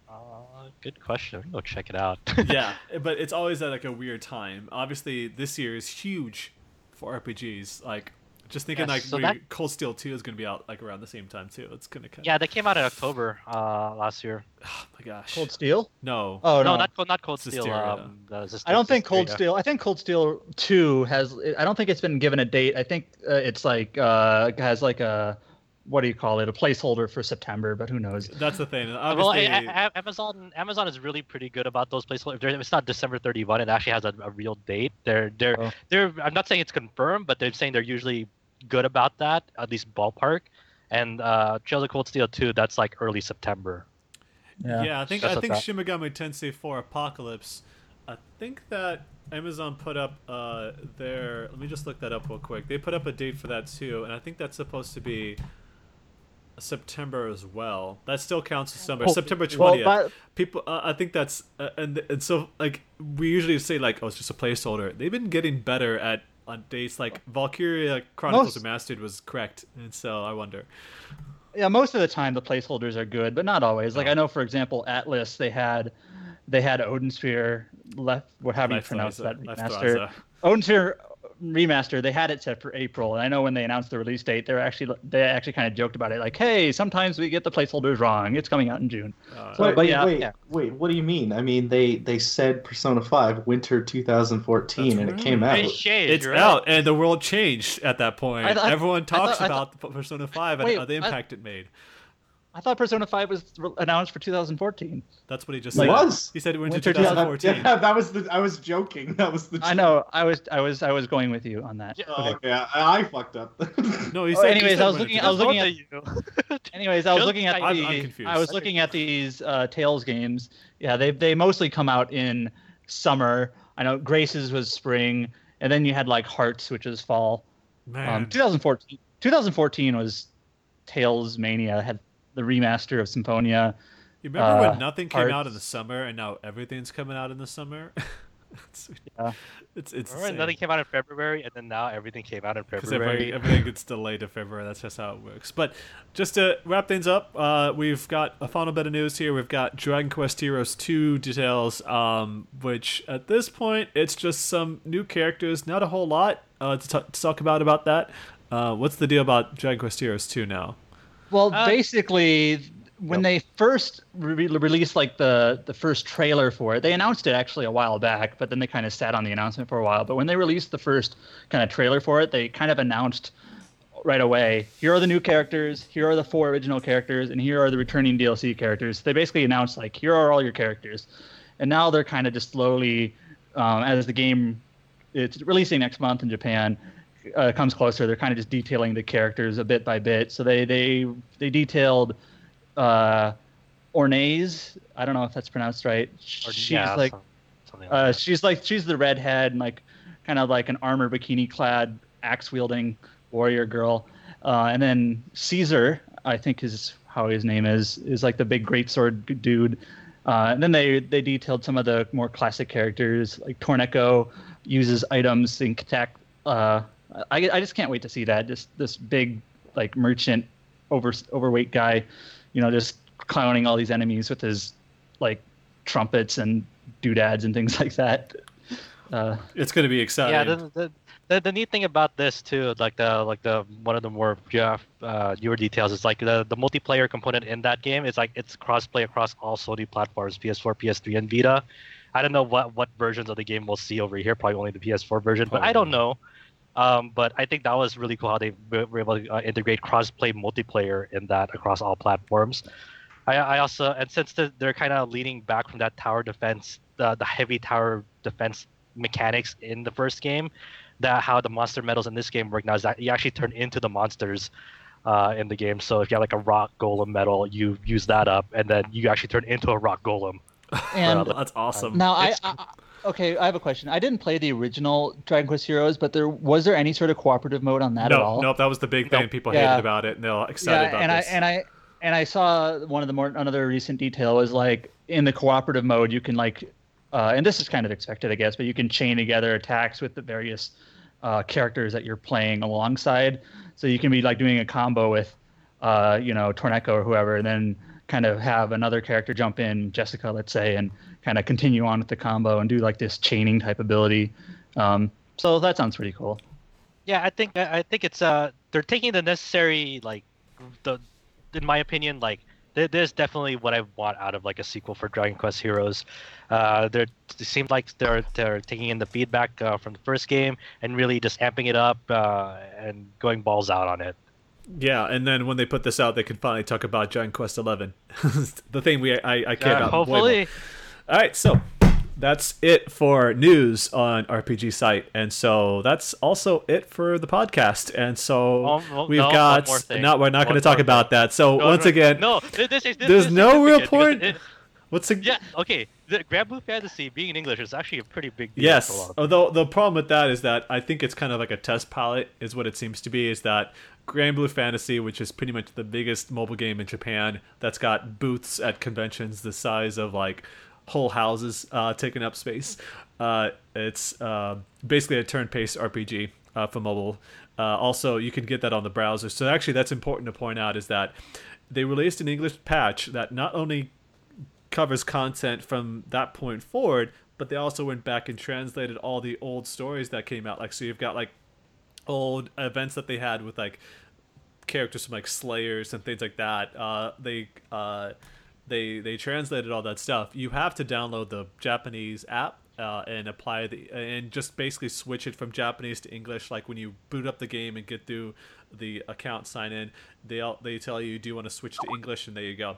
[SPEAKER 3] Uh, good question. Go check it out.
[SPEAKER 1] yeah, but it's always at like a weird time. Obviously, this year is huge for RPGs. Like, just thinking
[SPEAKER 3] Yes,
[SPEAKER 1] like
[SPEAKER 3] so
[SPEAKER 1] we-
[SPEAKER 3] that-
[SPEAKER 1] Cold Steel Two is going to be out like around the same time too. It's going to kind
[SPEAKER 3] yeah, they came out in October uh, last year.
[SPEAKER 1] Oh my gosh.
[SPEAKER 2] Cold Steel.
[SPEAKER 1] No.
[SPEAKER 2] Oh
[SPEAKER 3] no,
[SPEAKER 2] no,
[SPEAKER 3] not Cold, not Cold Steel. Um, the Zest-
[SPEAKER 2] I don't think Cold
[SPEAKER 3] Zestiria.
[SPEAKER 2] Steel. I think Cold Steel Two has. I don't think it's been given a date. I think uh, it's like uh, has like a what do you call it? A placeholder for September, but who knows?
[SPEAKER 1] That's the thing.
[SPEAKER 3] Well,
[SPEAKER 1] Obviously,
[SPEAKER 3] I- I- I- Amazon Amazon is really pretty good about those placeholders. If it's not December 31, it actually has a, a real date. They're they're
[SPEAKER 2] Oh.
[SPEAKER 3] they're. I'm not saying it's confirmed, but they're saying they're usually good about that, at least ballpark. And uh, Trails of Cold Steel 2, that's like early September.
[SPEAKER 1] yeah. I think
[SPEAKER 3] That's
[SPEAKER 1] I think
[SPEAKER 3] that-
[SPEAKER 1] Shin Megami Tensei 4 Apocalypse. I think that Amazon put up uh, their. Let me just look that up real quick. They put up a date for that too, and I think that's supposed to be September as well. That still counts as September.
[SPEAKER 3] Oh,
[SPEAKER 1] September
[SPEAKER 2] Well,
[SPEAKER 1] twentieth.
[SPEAKER 2] but
[SPEAKER 1] people uh, i think that's uh, and and so like we usually say like oh it's just a placeholder they've been getting better at on dates like Valkyria Chronicles
[SPEAKER 2] Most-
[SPEAKER 1] Remastered was correct, and so I wonder.
[SPEAKER 2] yeah, most of the time the placeholders are good, but not always. Like
[SPEAKER 1] Oh.
[SPEAKER 2] I know, for example, Atlus they had they had Odin Sphere left. What how do you pronounce that remaster? Odin Sphere remaster. They had it set for April, and I know when they announced the release date, they were actually they actually kind of joked about it, like, "Hey, sometimes we get the placeholders wrong. It's coming out in June."
[SPEAKER 1] Uh,
[SPEAKER 2] So-
[SPEAKER 4] Wait,
[SPEAKER 2] but
[SPEAKER 4] wait,
[SPEAKER 2] yeah,
[SPEAKER 4] wait,
[SPEAKER 2] yeah.
[SPEAKER 4] wait. What do you mean? I mean, they they said Persona Five Winter 2014,
[SPEAKER 1] That's
[SPEAKER 4] and
[SPEAKER 1] right.
[SPEAKER 4] it came out.
[SPEAKER 3] It's changed.
[SPEAKER 1] it's
[SPEAKER 3] right.
[SPEAKER 1] out, and the world changed at that point.
[SPEAKER 2] I thought-
[SPEAKER 1] Everyone
[SPEAKER 2] I
[SPEAKER 1] talks
[SPEAKER 2] thought- I
[SPEAKER 1] about the Persona Five and
[SPEAKER 2] Wait,
[SPEAKER 1] uh, the
[SPEAKER 2] I-
[SPEAKER 1] impact it made.
[SPEAKER 2] I thought Persona 5 was re- announced for 2014.
[SPEAKER 1] That's what he just said.
[SPEAKER 4] It was.
[SPEAKER 1] He said winter
[SPEAKER 2] Winter
[SPEAKER 4] Yeah, that,
[SPEAKER 1] 2014.
[SPEAKER 4] yeah, that was the. I was joking. That was the.
[SPEAKER 2] I know. I was I was I was going with you on that.
[SPEAKER 3] Yeah,
[SPEAKER 4] okay, I, I fucked up.
[SPEAKER 1] No, he
[SPEAKER 2] Oh,
[SPEAKER 1] said. he
[SPEAKER 2] anyways,
[SPEAKER 1] said
[SPEAKER 2] I was looking- I was looking at-
[SPEAKER 3] 2014.
[SPEAKER 2] Anyways, I was looking at
[SPEAKER 1] I'm-
[SPEAKER 2] the
[SPEAKER 1] I'm confused.
[SPEAKER 2] I was looking at these uh, Tales games. Yeah, they they mostly come out in summer. I know Graces was spring, and then you had like Hearts, which is fall.
[SPEAKER 1] Man,
[SPEAKER 2] Um, 2014 2014 was Tales Mania. Had the remaster of Symphonia.
[SPEAKER 1] you remember
[SPEAKER 2] uh,
[SPEAKER 1] when nothing came out
[SPEAKER 2] Hearts.
[SPEAKER 1] in the summer, and now everything's coming out in the summer? it's,
[SPEAKER 2] Yeah.
[SPEAKER 1] it's it's
[SPEAKER 3] Remember, nothing came out in February, and then now everything came out in February.
[SPEAKER 1] everything, everything gets delayed to February. That's just how it works. But just to wrap things up, uh, we've got a final bit of news here. We've got Dragon Quest Heroes 2 details, um, which at this point it's just some new characters, not a whole lot uh, to, t- to talk about about that. Uh, what's the deal about Dragon Quest Heroes 2 now?
[SPEAKER 2] Well,
[SPEAKER 3] Uh,
[SPEAKER 2] basically, when they first re- released like the the first trailer for it, they announced it actually a while back, but then they kind of sat on the announcement for a while. But when they released the first kind of trailer for it, they kind of announced right away, here are the new characters, here are the four original characters, and here are the returning DLC characters. They basically announced like, here are all your characters, and now they're kind of just slowly, um, as the game it's releasing next month in Japan, uh, comes closer. They're kind of just detailing the characters a bit by bit. So they they they detailed uh, Ornaise. I don't know if that's pronounced right. She's
[SPEAKER 3] yeah,
[SPEAKER 2] like
[SPEAKER 3] like
[SPEAKER 2] uh, she's like she's the redhead, and like kind of like an armor bikini clad, axe wielding warrior girl. Uh, and then Caesar, I think is how his name is, is like the big greatsword dude. Uh, and then they they detailed some of the more classic characters, like Torneko uses items in attack. Uh, I, I just can't wait to see that. Just this big like merchant, over overweight guy, you know, just clowning all these enemies with his like trumpets and doodads and things like that. Uh,
[SPEAKER 1] It's going to be exciting.
[SPEAKER 3] yeah, the, the, the, the neat thing about this too, like the like the one of the more yeah, uh, newer details is like the the multiplayer component in that game is like it's crossplay across all Sony platforms, PS4, PS3, and Vita. I don't know what what versions of the game we'll see over here. Probably only the PS4 version, but I don't know. Um, but I think that was really cool how they were were able to uh, integrate cross-play multiplayer in that across all platforms. I, I also and since the, they're kind of leaning back from that tower defense, the the heavy tower defense mechanics in the first game, that how the monster medals in this game work now is that you actually turn into the monsters uh, in the game. So if you have like a rock golem medal, you use that up, and then you actually turn into a rock golem.
[SPEAKER 2] and
[SPEAKER 3] Well,
[SPEAKER 1] That's awesome.
[SPEAKER 2] now I,
[SPEAKER 3] it's-
[SPEAKER 2] I I- okay, I have a question. I didn't play the original Dragon Quest Heroes, but there was there any sort of cooperative mode on that at
[SPEAKER 1] no,
[SPEAKER 2] all?
[SPEAKER 1] nope, that was the big thing.
[SPEAKER 3] Nope.
[SPEAKER 1] People
[SPEAKER 2] Yeah.
[SPEAKER 1] hated about it, and they're excited
[SPEAKER 2] yeah,
[SPEAKER 1] about
[SPEAKER 2] and
[SPEAKER 1] this.
[SPEAKER 2] I and I and I saw one of the more another recent detail was like in the cooperative mode you can like, uh, and this is kind of expected I guess, but you can chain together attacks with the various uh, characters that you're playing alongside. So you can be like doing a combo with, uh, you know, Torneko or whoever, and then kind of have another character jump in, Jessica, let's say, and kind of continue on with the combo and do like this chaining type ability. Um, so that sounds pretty cool.
[SPEAKER 3] Yeah, I think I I think it's uh they're taking the necessary like the in my opinion like there- there's definitely what I want out of like a sequel for Dragon Quest Heroes. Uh, they're, it seems like they're they're taking in the feedback uh, from the first game and really just amping it up uh, and going balls out on it.
[SPEAKER 1] Yeah, and then when they put this out, they can finally talk about Dragon Quest Eleven, the thing we I, I care
[SPEAKER 3] Uh,
[SPEAKER 1] about. way more.
[SPEAKER 3] hopefully,
[SPEAKER 1] All right, so that's it for news on RPG site, and so that's also it for the podcast. And so
[SPEAKER 3] Oh, well,
[SPEAKER 1] we've
[SPEAKER 3] no,
[SPEAKER 1] got
[SPEAKER 3] more thing.
[SPEAKER 1] no, we're not going to talk about that. So
[SPEAKER 3] No,
[SPEAKER 1] once
[SPEAKER 3] no,
[SPEAKER 1] again,
[SPEAKER 3] no, this, this, this,
[SPEAKER 1] there's
[SPEAKER 3] this
[SPEAKER 1] no real point-
[SPEAKER 3] it-
[SPEAKER 1] what's the
[SPEAKER 3] yeah, okay. The Granblue Fantasy being in English is actually a pretty big deal.
[SPEAKER 1] Yes.
[SPEAKER 3] For a lot of
[SPEAKER 1] Although the problem with that is that I think it's kind of like a test pilot, is what it seems to be. Is that Granblue Fantasy, which is pretty much the biggest mobile game in Japan, that's got booths at conventions the size of like whole houses uh, taking up space. Uh, it's uh, basically a turn-based RPG uh, for mobile. Uh, also, you can get that on the browser. So actually, that's important to point out is that they released an English patch that not only covers content from that point forward, but they also went back and translated all the old stories that came out. Like, so you've got like old events that they had with like characters from like Slayers and things like that. Uh, they uh, they they translated all that stuff. You have to download the Japanese app uh, and apply the and just basically switch it from Japanese to English. Like when you boot up the game and get through the account sign in, they all, they tell you, do you want to switch to English, and there you go.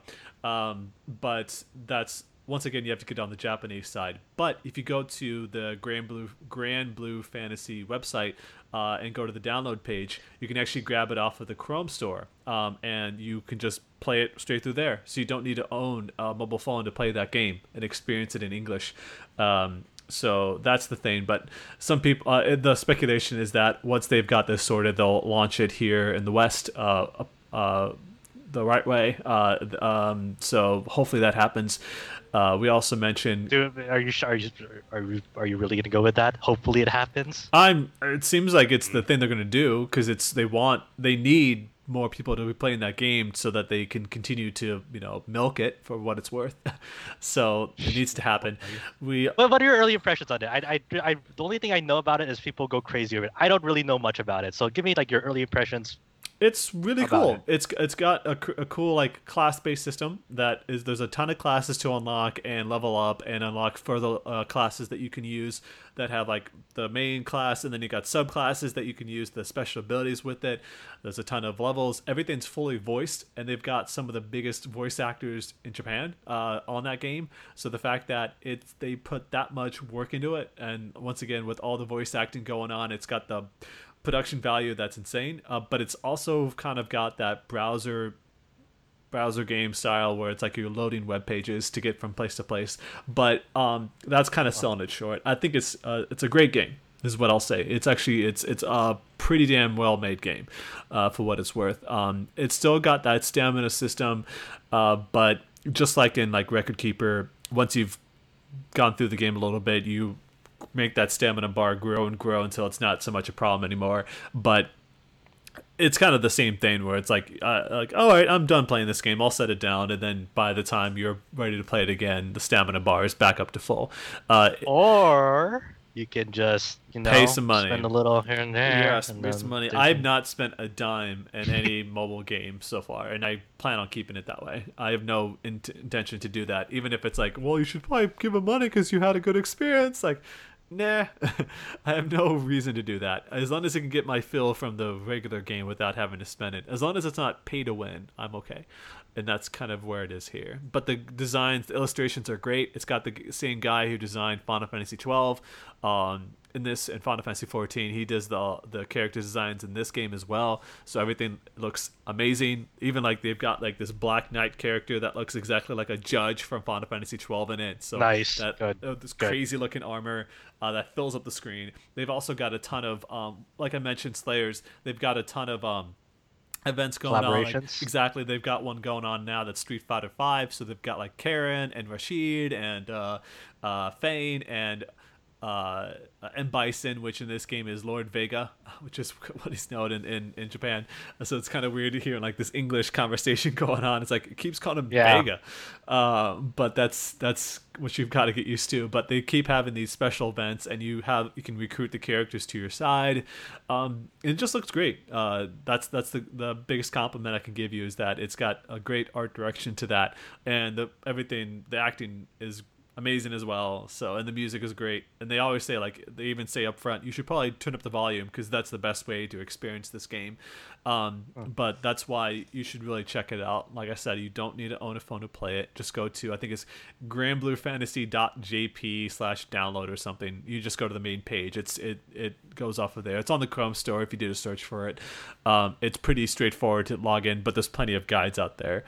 [SPEAKER 1] Um, but that's once again you have to get on the Japanese side. But if you go to the Granblue Grand Blue Fantasy website uh, and go to the download page, you can actually grab it off of the Chrome store, um, and you can just play it straight through there. So you don't need to own a mobile phone to play that game and experience it in English. Um, so that's the thing. But some people, uh, the speculation is that once they've got this sorted, they'll launch it here in the West. Uh, uh, the right way. Uh, um, so hopefully that happens. Uh, we also mentioned.
[SPEAKER 3] Dude, are you are you are you are you really gonna go with that? Hopefully it happens.
[SPEAKER 1] I'm. It seems like it's the thing they're gonna do because it's they want they need more people to be playing that game so that they can continue to you know milk it for what it's worth. so it needs to happen. We.
[SPEAKER 3] What, what are your early impressions on it? I, I, I, the only thing I know about it is people go crazy over it. I don't really know much about it. So give me like your early impressions
[SPEAKER 1] it's really cool. It. It's it's got a, a cool like class based system that is there's a ton of classes to unlock and level up and unlock further uh, classes that you can use that have like the main class and then you got subclasses that you can use the special abilities with it. There's a ton of levels. Everything's fully voiced and they've got some of the biggest voice actors in Japan uh, on that game. So the fact that it's they put that much work into it and once again with all the voice acting going on, it's got the production value that's insane. Uh, but it's also kind of got that browser browser game style where it's like you're loading web pages to get from place to place. But um, that's kind of selling it short. I think it's uh, it's a great game. Is what I'll say. It's actually it's it's a pretty damn well made game, uh, for what it's worth. Um, it's still got that stamina system, uh, but just like in like Record Keeper, once you've gone through the game a little bit, you make that stamina bar grow and grow until it's not so much a problem anymore. But it's kind of the same thing where it's like, uh, like, all right, I'm done playing this game. I'll set it down, and then by the time you're ready to play it again, the stamina bar is back up to full. Uh,
[SPEAKER 3] or you can just you know
[SPEAKER 1] pay some money,
[SPEAKER 3] spend a little here and there.
[SPEAKER 1] Yeah, spend some money. I've not spent a dime in any mobile game so far, and I plan on keeping it that way. I have no int- intention to do that, even if it's like, well, you should probably give them money because you had a good experience. Like, nah, I have no reason to do that. As long as I can get my fill from the regular game without having to spend it. As long as it's not pay to win, I'm okay. And that's kind of where it is here. But the designs, the illustrations are great. It's got the same guy who designed Final Fantasy 12. Um, in this in Final Fantasy 14. He does the the character designs in this game as well. So everything looks amazing. Even like they've got like this Black Knight character that looks exactly like a judge from Final Fantasy 12 in it. So
[SPEAKER 3] nice.
[SPEAKER 1] That. Uh, this
[SPEAKER 3] Good.
[SPEAKER 1] crazy looking armor uh, that fills up the screen. They've also got a ton of um, like I mentioned Slayers. They've got a ton of um events going on. Like, exactly, they've got one going on now that's Street Fighter Five. So they've got like Karin and Rashid and uh, uh, Fane and uh, M. Bison, which in this game is Lord Vega, which is what he's known in, in, in Japan. So it's kind of weird to hear like this English conversation going on. It's like it keeps calling him yeah. Vega, uh, but that's that's what you've got to get used to. But they keep having these special events, and you have you can recruit the characters to your side. Um, it just looks great. Uh, that's that's the the biggest compliment I can give you is that it's got a great art direction to that, and the everything the acting is amazing as well. So and the music is great. And they always say like they even say up front, you should probably turn up the volume because that's the best way to experience this game. Um, oh. But that's why you should really check it out. Like I said, you don't need to own a phone to play it. Just go to I think it's grandbluefantasy.jp slash download or something. You just go to the main page. It's it it goes off of there. It's on the Chrome store if you did a search for it. Um, it's pretty straightforward to log in, but there's plenty of guides out there.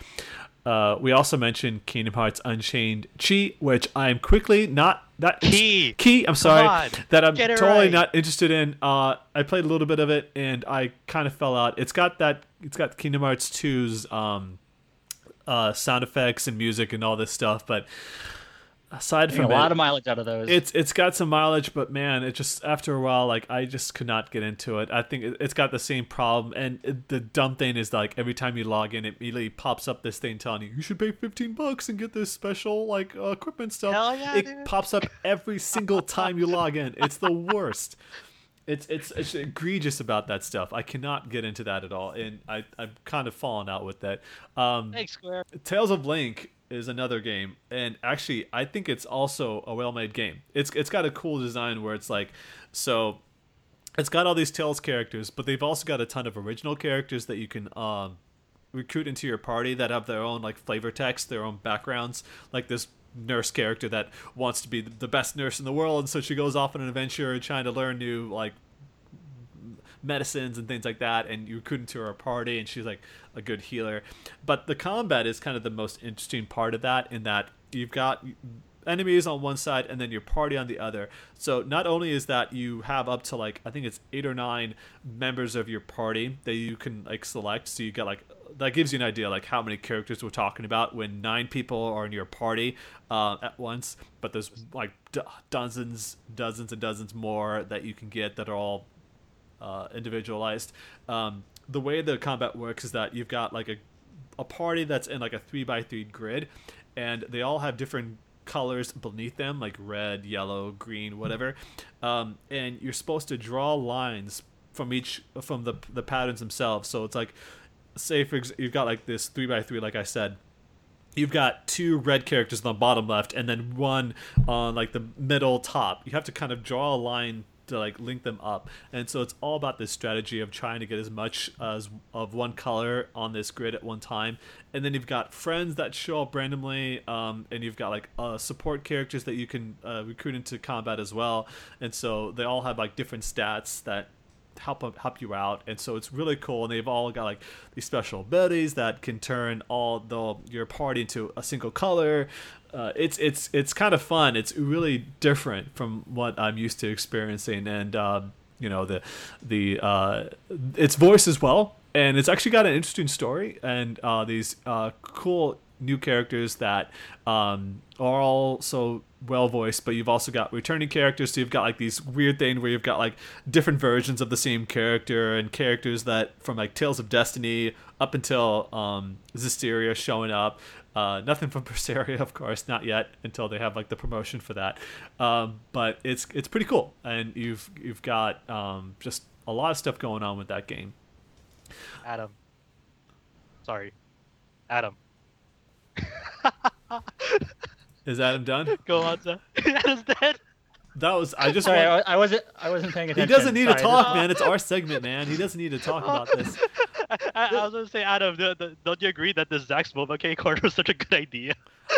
[SPEAKER 1] Uh, we also mentioned Kingdom Hearts Unchained Chi, which I'm quickly not that
[SPEAKER 3] key
[SPEAKER 1] key. I'm sorry that I'm totally right. not interested in. Uh, I played a little bit of it and I kind of fell out. It's got that. It's got Kingdom Hearts 2's um, uh, sound effects and music and all this stuff, but aside from
[SPEAKER 2] a lot
[SPEAKER 1] it,
[SPEAKER 2] of mileage out of those.
[SPEAKER 1] it's it's got some mileage, but man, it just after a while, like I just could not get into it. I think it, it's got the same problem, and it, the dumb thing is like every time you log in, it immediately pops up this thing telling you you should pay fifteen bucks and get this special like uh, equipment stuff.
[SPEAKER 3] Hell yeah,
[SPEAKER 1] it
[SPEAKER 3] dude.
[SPEAKER 1] pops up every single time you log in. It's the worst. It's, it's it's egregious about that stuff. I cannot get into that at all, and I I've kind of fallen out with that. Um,
[SPEAKER 3] Thanks, Square.
[SPEAKER 1] Tales of Link is another game, and actually, I think it's also a well-made game. It's it's got a cool design where it's like, so, it's got all these Tales characters, but they've also got a ton of original characters that you can um, recruit into your party that have their own like flavor text, their own backgrounds. Like this nurse character that wants to be the best nurse in the world, and so she goes off on an adventure trying to learn new like medicines and things like that and you couldn't into her party and she's like a good healer. But the combat is kind of the most interesting part of that in that you've got enemies on one side and then your party on the other. So not only is that you have up to like i think it's eight or nine members of your party that you can like select. So you get like that gives you an idea like how many characters we're talking about when nine people are in your party uh, at once. But there's like d- dozens dozens and dozens more that you can get that are all uh, individualized. Um, the way the combat works is that you've got like a a party that's in like a three by three grid, and they all have different colors beneath them, like red, yellow, green, whatever. Um, and you're supposed to draw lines from each from the the patterns themselves. So it's like, say for ex- you've got like this three by three, like I said, you've got two red characters on the bottom left and then one on like the middle top you have to kind of draw a line to like link them up. And so it's all about this strategy of trying to get as much as of one color on this grid at one time. And then you've got friends that show up randomly um, and you've got like uh, support characters that you can uh, recruit into combat as well. And so they all have like different stats that help help you out. And so it's really cool. And they've all got like these special abilities that can turn all the your party into a single color uh, it's it's it's kind of fun it's really different from what i'm used to experiencing and um, you know the the uh, it's voice as well and it's actually got an interesting story and uh, these uh, cool new characters that um, are all so well voiced, but you've also got returning characters. So you've got like these weird thing where you've got like different versions of the same character and characters that from like Tales of Destiny up until um, Zestiria showing up. Uh, nothing from Berseria, of course, not yet until they have like the promotion for that. Um, but it's it's pretty cool, and you've you've got um, just a lot of stuff going on with that game.
[SPEAKER 3] Adam. Sorry. Adam.
[SPEAKER 1] Is Adam done?
[SPEAKER 3] Go on, sir. Adam's dead.
[SPEAKER 1] That was I just
[SPEAKER 2] Sorry,
[SPEAKER 1] want,
[SPEAKER 2] I, I wasn't. I wasn't paying attention.
[SPEAKER 1] He doesn't need to talk, man. It's our segment, man. He doesn't need to talk about this.
[SPEAKER 3] I, I was gonna say, Adam, do, do, don't you agree that the Zack's MOBA K corner was such a good idea?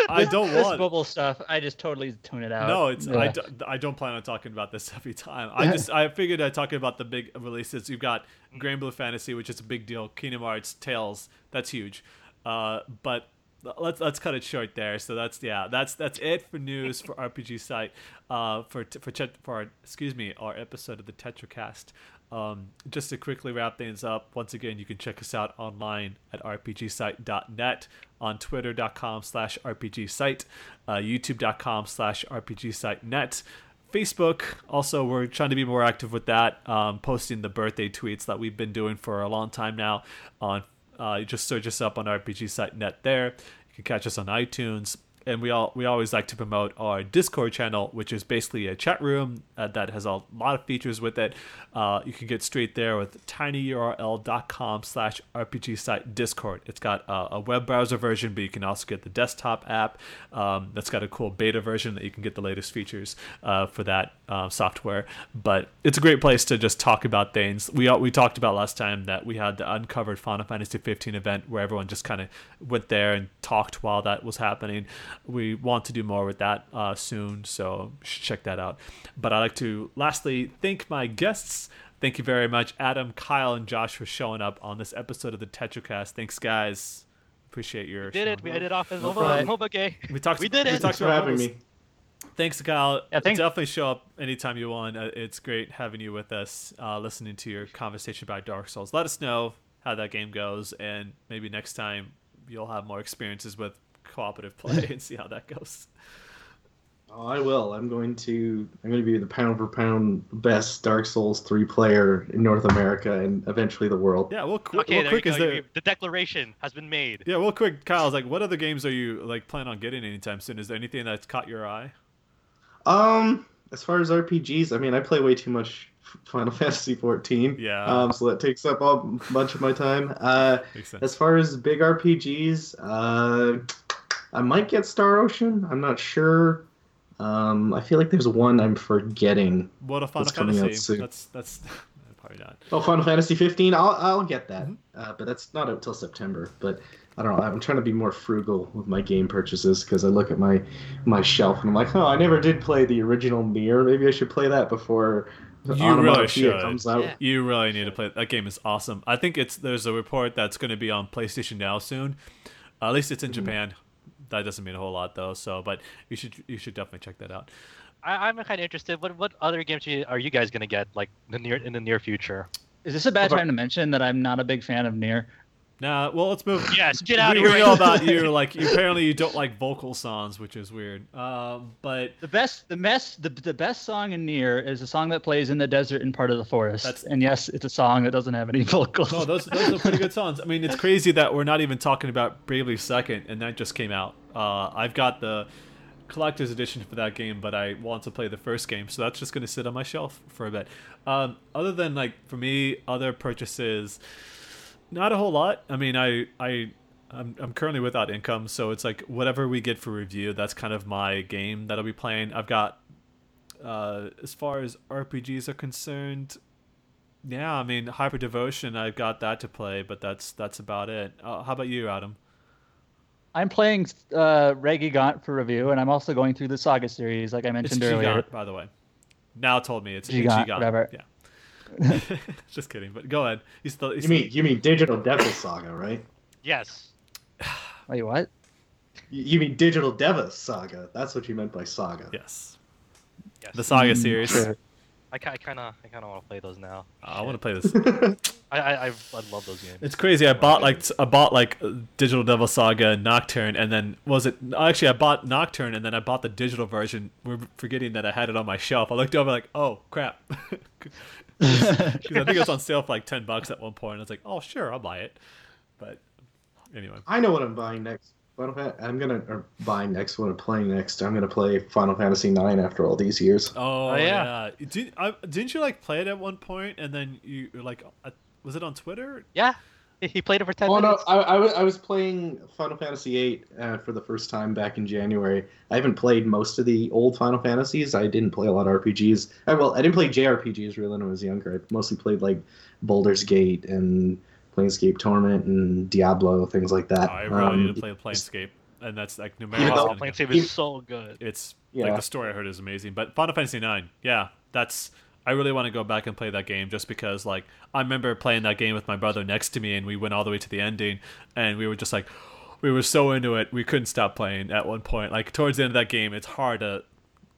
[SPEAKER 1] I don't
[SPEAKER 2] This
[SPEAKER 1] want.
[SPEAKER 2] mobile stuff, I just totally tune it out.
[SPEAKER 1] No, it's I, do, I don't plan on talking about this every time. I just I figured I'd talk about the big releases. You've got Granblue Fantasy, which is a big deal. Kingdom Hearts, Tales, that's huge. Uh, but let's let's cut it short there. So that's yeah, that's that's it for news for RPG site. Uh, for for for our, excuse me, our episode of the TetraCast. Um, just to quickly wrap things up, once again, you can check us out online at rpgsite.net, on twitter.com slash rpgsite, uh, youtube.com slash rpgsite.net, Facebook, also, we're trying to be more active with that, um, posting the birthday tweets that we've been doing for a long time now. On uh, just search us up on rpgsite.net there. You can catch us on iTunes and we all we always like to promote our Discord channel, which is basically a chat room uh, that has a lot of features with it. Uh, you can get straight there with tinyurl.com slash RPG site Discord. It's got uh, a web browser version, but you can also get the desktop app. Um, that's got a cool beta version that you can get the latest features uh, for that uh, software. But it's a great place to just talk about things. We we talked about last time that we had the uncovered Final Fantasy 15 event where everyone just kind of went there and talked while that was happening we want to do more with that uh, soon, so check that out. But I'd like to lastly thank my guests. Thank you very much, Adam, Kyle, and Josh, for showing up on this episode of the TetraCast. Thanks, guys. Appreciate your.
[SPEAKER 3] We did it.
[SPEAKER 1] showing
[SPEAKER 3] We
[SPEAKER 1] up.
[SPEAKER 3] ended off as
[SPEAKER 2] No
[SPEAKER 3] MOBA,
[SPEAKER 2] problem.
[SPEAKER 1] We talked.
[SPEAKER 3] We did
[SPEAKER 1] We
[SPEAKER 3] it.
[SPEAKER 1] talked
[SPEAKER 4] Thanks for having
[SPEAKER 1] those.
[SPEAKER 4] me.
[SPEAKER 1] Thanks, Kyle.
[SPEAKER 2] Yeah, thank-
[SPEAKER 1] Definitely show up anytime you want. Uh, It's great having you with us, uh, listening to your conversation about Dark Souls. Let us know how that game goes, and maybe next time you'll have more experiences with cooperative play and see how that goes.
[SPEAKER 4] Oh, I will. I'm going to. I'm going to be the pound for pound best Dark Souls three player in North America and eventually the world.
[SPEAKER 1] Yeah, well, qu-
[SPEAKER 3] Okay,
[SPEAKER 1] well
[SPEAKER 3] there
[SPEAKER 1] quick
[SPEAKER 3] you
[SPEAKER 1] is there.
[SPEAKER 3] The declaration has been made.
[SPEAKER 1] Yeah, well, quick, Kyle's like, what other games are you like planning on getting anytime soon? Is there anything that's caught your eye?
[SPEAKER 4] Um, as far as RPGs, I mean, I play way too much Final Fantasy 14.
[SPEAKER 1] Yeah.
[SPEAKER 4] Um, so that takes up a bunch of my time. Uh,
[SPEAKER 1] Makes sense.
[SPEAKER 4] as far as big RPGs, uh, I might get Star Ocean. I'm not sure. Um, I feel like there's one I'm forgetting.
[SPEAKER 1] What a Final
[SPEAKER 4] That's coming out
[SPEAKER 1] Fantasy.
[SPEAKER 4] soon.
[SPEAKER 1] That's that's probably not.
[SPEAKER 4] Oh, Final Fantasy 15. I'll I'll get that,
[SPEAKER 1] Mm-hmm.
[SPEAKER 4] uh, but that's not out till September. But I don't know. I'm trying to be more frugal with my game purchases because I look at my my shelf and I'm like, oh, I never did play the original Mirror. Maybe I should play that before
[SPEAKER 1] You really should.
[SPEAKER 4] comes out.
[SPEAKER 3] Yeah.
[SPEAKER 1] You really need to play. That game is awesome. I think it's there's a report that's going to be on PlayStation Now soon. at least it's in
[SPEAKER 4] Mm-hmm.
[SPEAKER 1] Japan. That doesn't mean a whole lot though. So, but you should you should definitely check that out.
[SPEAKER 3] I, I'm kind of interested. What what other games are you, are you guys gonna get like in the near in the near future?
[SPEAKER 2] Is this a bad time to mention that I'm not a big fan of Nier?
[SPEAKER 1] Now, well, let's move.
[SPEAKER 3] Yes, get out
[SPEAKER 1] we,
[SPEAKER 3] of here.
[SPEAKER 1] we know about you. Like, you, apparently, you don't like vocal songs, which is weird. Um, but
[SPEAKER 2] The best, the best, the, the best song in Nier is a song that plays in the desert and part of the forest.
[SPEAKER 1] That's-
[SPEAKER 2] and yes, it's a song that doesn't have any vocals.
[SPEAKER 1] no, those those are pretty good songs. I mean, it's crazy that we're not even talking about Bravely Second, and that just came out. Uh, I've got the collector's edition for that game, but I want to play the first game, so that's just going to sit on my shelf for a bit. Um, other than like for me, other purchases, not a whole lot. I mean, I I. I'm, I'm currently without income, so it's like whatever we get for review, that's kind of my game that I'll be playing. I've got, uh, as far as RPGs are concerned, yeah, I mean Hyperdevotion, I've got that to play, but that's that's about it. Uh, how about you, Adam?
[SPEAKER 2] I'm playing uh, Reggie Gaunt for review, and I'm also going through the Saga series, like I
[SPEAKER 1] It's
[SPEAKER 2] mentioned earlier.
[SPEAKER 1] Gigant, by the way. Now told me it's
[SPEAKER 2] Gigant,
[SPEAKER 1] Gigant.
[SPEAKER 2] whatever.
[SPEAKER 1] Yeah. Just kidding, but go ahead. He's still. He's
[SPEAKER 4] You mean you mean Digital Devil Saga, right?
[SPEAKER 3] Yes.
[SPEAKER 2] Wait, what?
[SPEAKER 4] You you mean Digital Devil Saga? That's what you meant by saga.
[SPEAKER 1] yes,
[SPEAKER 3] Yes.
[SPEAKER 1] the Saga
[SPEAKER 2] Mm,
[SPEAKER 1] series.
[SPEAKER 2] sure.
[SPEAKER 3] I, ki- I kind of I kind of want to play those now.
[SPEAKER 1] Oh, I want to play this.
[SPEAKER 3] I I, I, I love those games.
[SPEAKER 1] It's crazy. I bought like I bought like Digital Devil Saga and Nocturne, and then was it actually I bought Nocturne and then I bought the digital version. We're forgetting that I had it on my shelf. I looked over like, oh crap, because I think it was on sale for like ten bucks at one point. I was like, oh sure, I'll buy it. But anyway,
[SPEAKER 4] I know what I'm buying next. Final Fan- I'm gonna or buying next. one I'm playing next? I'm gonna play Final Fantasy IX after all these years.
[SPEAKER 1] oh,
[SPEAKER 3] yeah.
[SPEAKER 1] yeah, Did, I, didn't you like play it at one point and then you like, uh, was it on Twitter?
[SPEAKER 3] Yeah. He- He played it for ten
[SPEAKER 4] Oh no,
[SPEAKER 3] minutes.
[SPEAKER 4] I, I, was, I was playing Final Fantasy VIII uh, for the first time back in January. I haven't played most of the old Final Fantasies. I didn't play a lot of RPGs. I, well, I didn't play JRPGs really when I was younger. I mostly played like Baldur's Gate and Planescape Torment and Diablo, things like that.
[SPEAKER 1] Oh, I really
[SPEAKER 4] Um,
[SPEAKER 1] need to play Planescape, and that's like no matter
[SPEAKER 4] Even
[SPEAKER 1] how go.
[SPEAKER 3] Planescape is so good.
[SPEAKER 1] it's
[SPEAKER 4] Yeah.
[SPEAKER 1] like the story I heard is amazing. But Final Fantasy IX, yeah, that's I really want to go back and play that game just because like I remember playing that game with my brother next to me and we went all the way to the ending and we were just like we were so into it we couldn't stop playing at one point. Like towards the end of that game, it's hard to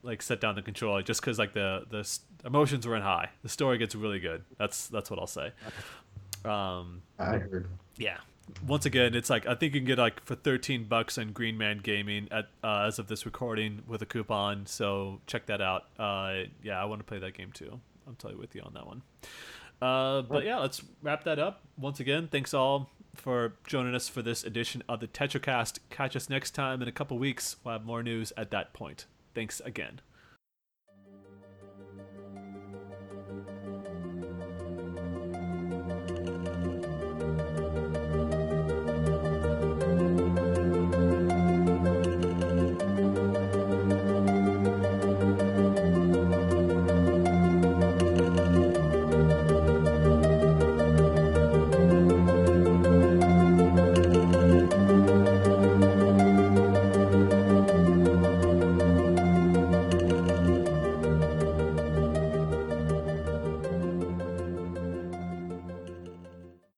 [SPEAKER 1] like set down the controller just because like the the s- emotions run high. The story gets really good. That's that's what I'll say. Um,
[SPEAKER 4] I heard.
[SPEAKER 1] yeah. Once again, it's like I think you can get like for 13 bucks on Green Man Gaming at uh, as of this recording with a coupon. So check that out. Uh, yeah, I want to play that game too. I'm totally with you on that one. Uh, but yeah, let's wrap that up. Once again, thanks all for joining us for this edition of the TetraCast. Catch us next time in a couple weeks. We'll have more news at that point. Thanks again.